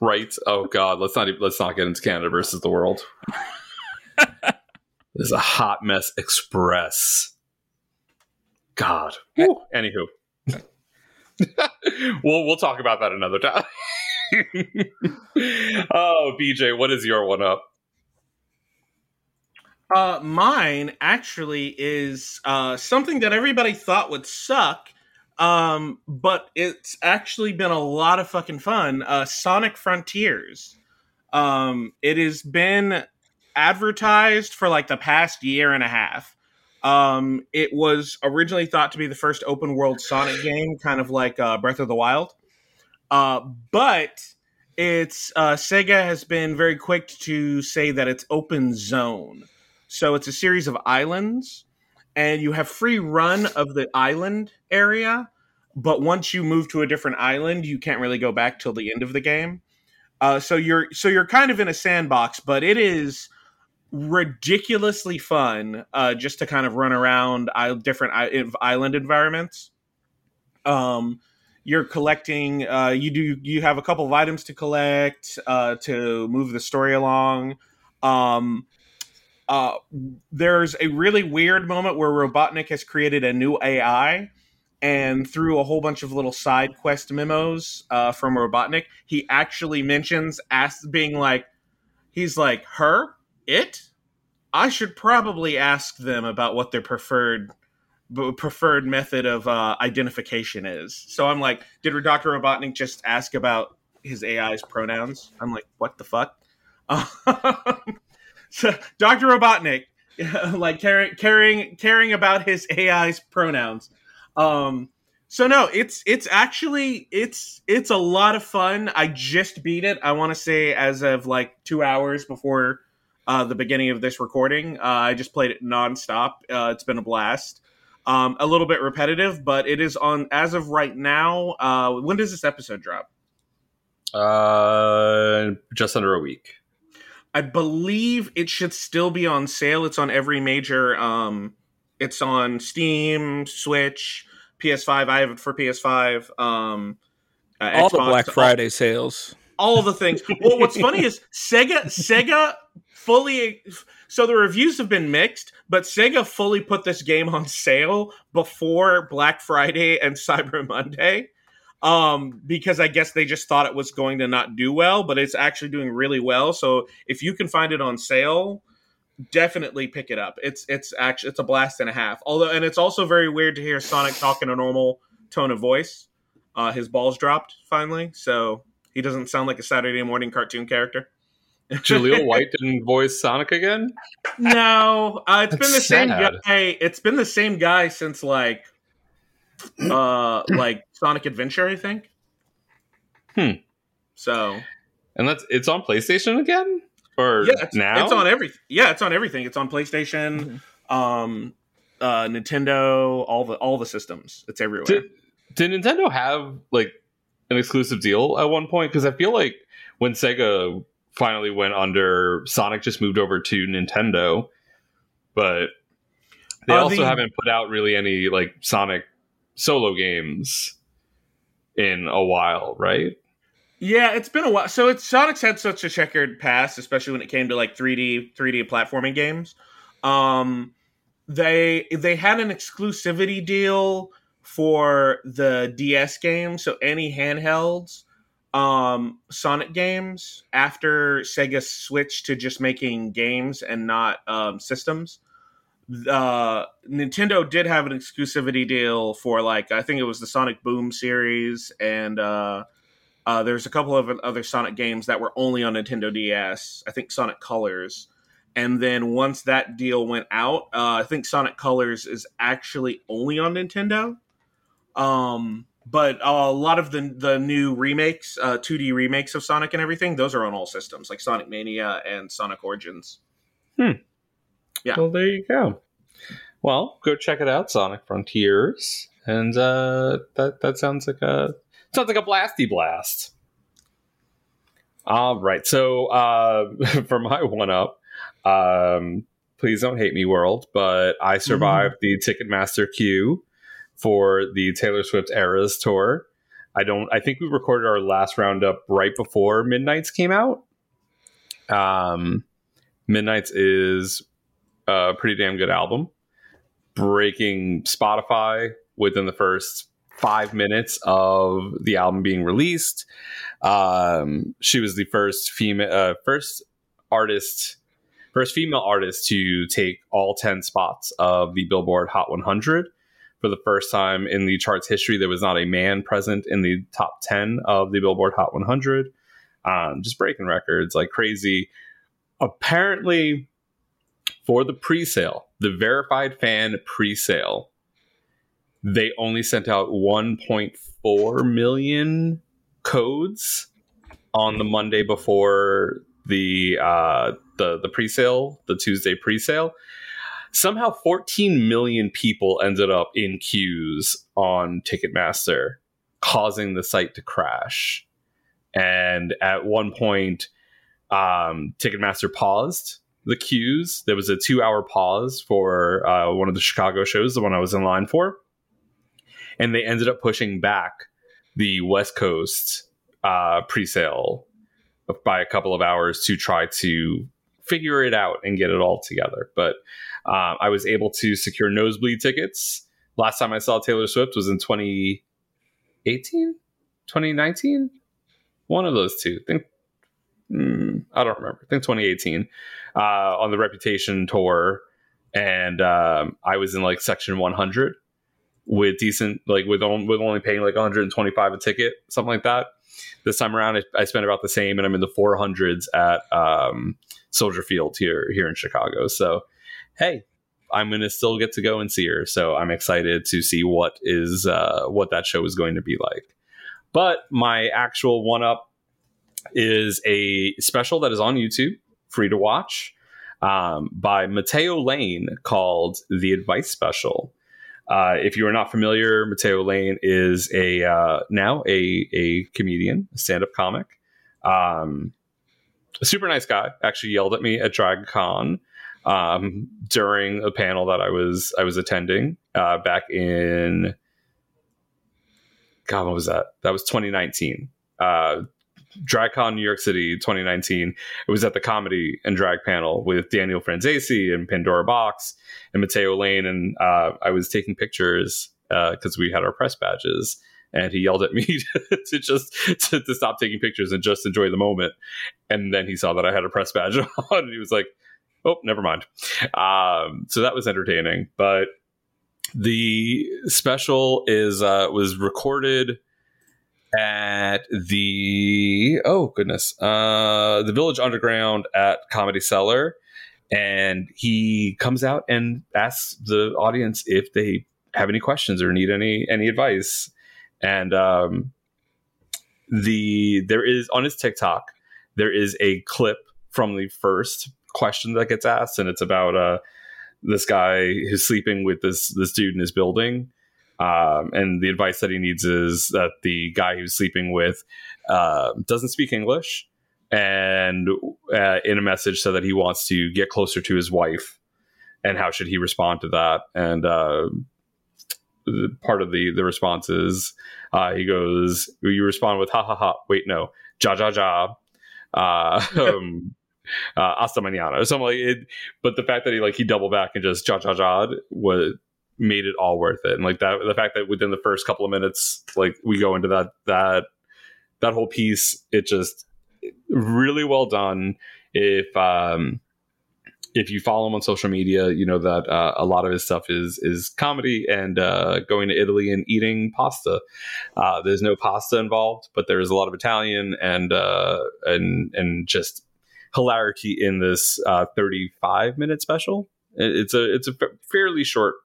right. Oh God, let's not. Let's not get into Canada versus the world. this is a hot mess express. God. Whew. Anywho, we'll we'll talk about that another time. oh, BJ, what is your one up? Uh, mine actually is uh, something that everybody thought would suck, um, but it's actually been a lot of fucking fun. Uh, Sonic Frontiers. Um, it has been advertised for like the past year and a half. Um, it was originally thought to be the first open world Sonic game, kind of like uh, Breath of the Wild. Uh, but it's uh, Sega has been very quick to say that it's open zone. So it's a series of islands, and you have free run of the island area. But once you move to a different island, you can't really go back till the end of the game. Uh, so you're so you're kind of in a sandbox, but it is ridiculously fun uh, just to kind of run around different island environments. Um, you're collecting. Uh, you do. You have a couple of items to collect uh, to move the story along. Um, uh, there's a really weird moment where Robotnik has created a new AI, and through a whole bunch of little side quest memos uh, from Robotnik, he actually mentions as being like, he's like her, it. I should probably ask them about what their preferred preferred method of uh, identification is. So I'm like, did Dr. Robotnik just ask about his AI's pronouns? I'm like, what the fuck? so Dr. Robotnik, like caring, caring, caring about his AI's pronouns. Um, so no, it's it's actually it's it's a lot of fun. I just beat it. I want to say as of like two hours before uh, the beginning of this recording. Uh, I just played it nonstop. Uh, it's been a blast. Um, a little bit repetitive, but it is on as of right now. Uh, when does this episode drop? Uh, just under a week. I believe it should still be on sale. It's on every major. Um, it's on Steam, Switch, PS5. I have it for PS5. Um, uh, All the Xbox, Black all- Friday sales. all the things. Well, what's funny is Sega Sega fully so the reviews have been mixed, but Sega fully put this game on sale before Black Friday and Cyber Monday. Um, because I guess they just thought it was going to not do well, but it's actually doing really well. So if you can find it on sale, definitely pick it up. It's it's actually it's a blast and a half. Although and it's also very weird to hear Sonic talk in a normal tone of voice. Uh, his balls dropped finally, so he doesn't sound like a Saturday morning cartoon character. Jaleel White didn't voice Sonic again. No, uh, it's been the That's same guy. It's been the same guy since like, uh, like Sonic Adventure, I think. Hmm. So And that's it's on PlayStation again, or yeah, it's, now it's on every. Yeah, it's on everything. It's on PlayStation, um, uh, Nintendo, all the all the systems. It's everywhere. Did, did Nintendo have like an exclusive deal at one point? Because I feel like when Sega finally went under, Sonic just moved over to Nintendo, but they also the- haven't put out really any like Sonic solo games in a while, right? Yeah, it's been a while. So it's Sonic's had such a checkered past, especially when it came to like 3D 3D platforming games. Um they they had an exclusivity deal for the DS game, so any handhelds um, Sonic games after Sega switched to just making games and not um, systems. Uh, Nintendo did have an exclusivity deal for like I think it was the Sonic Boom series, and uh, uh, there's a couple of other Sonic games that were only on Nintendo DS. I think Sonic Colors, and then once that deal went out, uh, I think Sonic Colors is actually only on Nintendo. Um, but a lot of the the new remakes, uh, 2D remakes of Sonic and everything, those are on all systems, like Sonic Mania and Sonic Origins. Hmm. Yeah. Well, there you go. Well, go check it out, Sonic Frontiers, and uh, that that sounds like a sounds like a blasty blast. All right, so uh, for my one up, um, please don't hate me, world, but I survived the Ticketmaster queue for the Taylor Swift Eras tour. I don't. I think we recorded our last roundup right before Midnights came out. Um, Midnights is a pretty damn good album, breaking Spotify within the first five minutes of the album being released. Um, she was the first female, uh, first artist, first female artist to take all ten spots of the Billboard Hot 100 for the first time in the chart's history. There was not a man present in the top 10 of the Billboard Hot 100. Um, just breaking records like crazy. Apparently, for the pre sale, the verified fan pre sale, they only sent out 1.4 million codes on the Monday before the uh, the the pre-sale, the Tuesday pre-sale somehow 14 million people ended up in queues on Ticketmaster, causing the site to crash. And at one point, um, Ticketmaster paused the queues. There was a two hour pause for uh, one of the Chicago shows, the one I was in line for. And they ended up pushing back the West Coast uh, pre sale by a couple of hours to try to figure it out and get it all together. But uh, I was able to secure nosebleed tickets. Last time I saw Taylor Swift was in 2018, 2019, one of those two. I think mm, I don't remember. I think 2018 uh, on the Reputation tour, and um, I was in like section 100 with decent, like with on, with only paying like 125 a ticket, something like that. This time around, I, I spent about the same, and I'm in the 400s at um, Soldier Field here here in Chicago. So, hey, I'm gonna still get to go and see her. So I'm excited to see what is uh, what that show is going to be like. But my actual one up is a special that is on YouTube, free to watch, um, by Matteo Lane called The Advice Special. Uh, if you are not familiar, Matteo Lane is a uh, now a a comedian, a stand up comic. Um, a super nice guy. Actually, yelled at me at DragCon um, during a panel that I was I was attending uh, back in God, what was that? That was 2019. Uh, DragCon New York City 2019. It was at the comedy and drag panel with Daniel Franzese and Pandora Boxx and Matteo Lane, and uh, I was taking pictures because uh, we had our press badges. And he yelled at me to just to, to, stop taking pictures and just enjoy the moment. And then he saw that I had a press badge on, and he was like, "Oh, never mind." Um, so that was entertaining. But the special is uh, was recorded at the oh goodness uh the village underground at comedy cellar and he comes out and asks the audience if they have any questions or need any any advice and um the there is on his tiktok there is a clip from the first question that gets asked and it's about uh this guy who's sleeping with this this dude in his building um, and the advice that he needs is that the guy who's sleeping with uh, doesn't speak English, and uh, in a message said that he wants to get closer to his wife, and how should he respond to that? And uh, part of the the response is uh, he goes, "You respond with ha ha ha. Wait, no, ja ja ja." Uh, um, uh, hasta mañana or something like it. But the fact that he like he doubled back and just ja ja ja was made it all worth it. And like that, the fact that within the first couple of minutes, like we go into that that that whole piece, it just really well done. If um, if you follow him on social media, you know that uh, a lot of his stuff is is comedy and uh, going to Italy and eating pasta. Uh, there's no pasta involved, but there's a lot of Italian and uh, and and just hilarity in this uh, 35 minute special. It's a it's a fairly short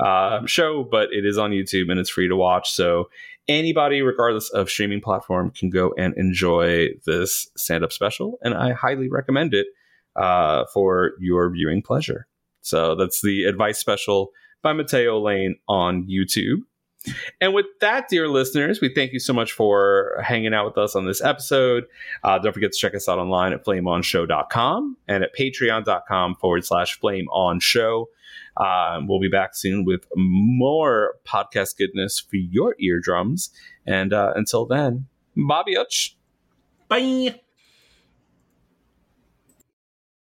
uh, show, but it is on YouTube and it's free to watch. So anybody, regardless of streaming platform, can go and enjoy this stand up special, and I highly recommend it uh, for your viewing pleasure. So that's the advice special by Matteo Lane on YouTube. And with that, dear listeners, we thank you so much for hanging out with us on this episode. Uh, don't forget to check us out online at flameonshow.com and at patreon.com forward slash flameonshow. Um, we'll be back soon with more podcast goodness for your eardrums. And uh, until then, Bobby Bye.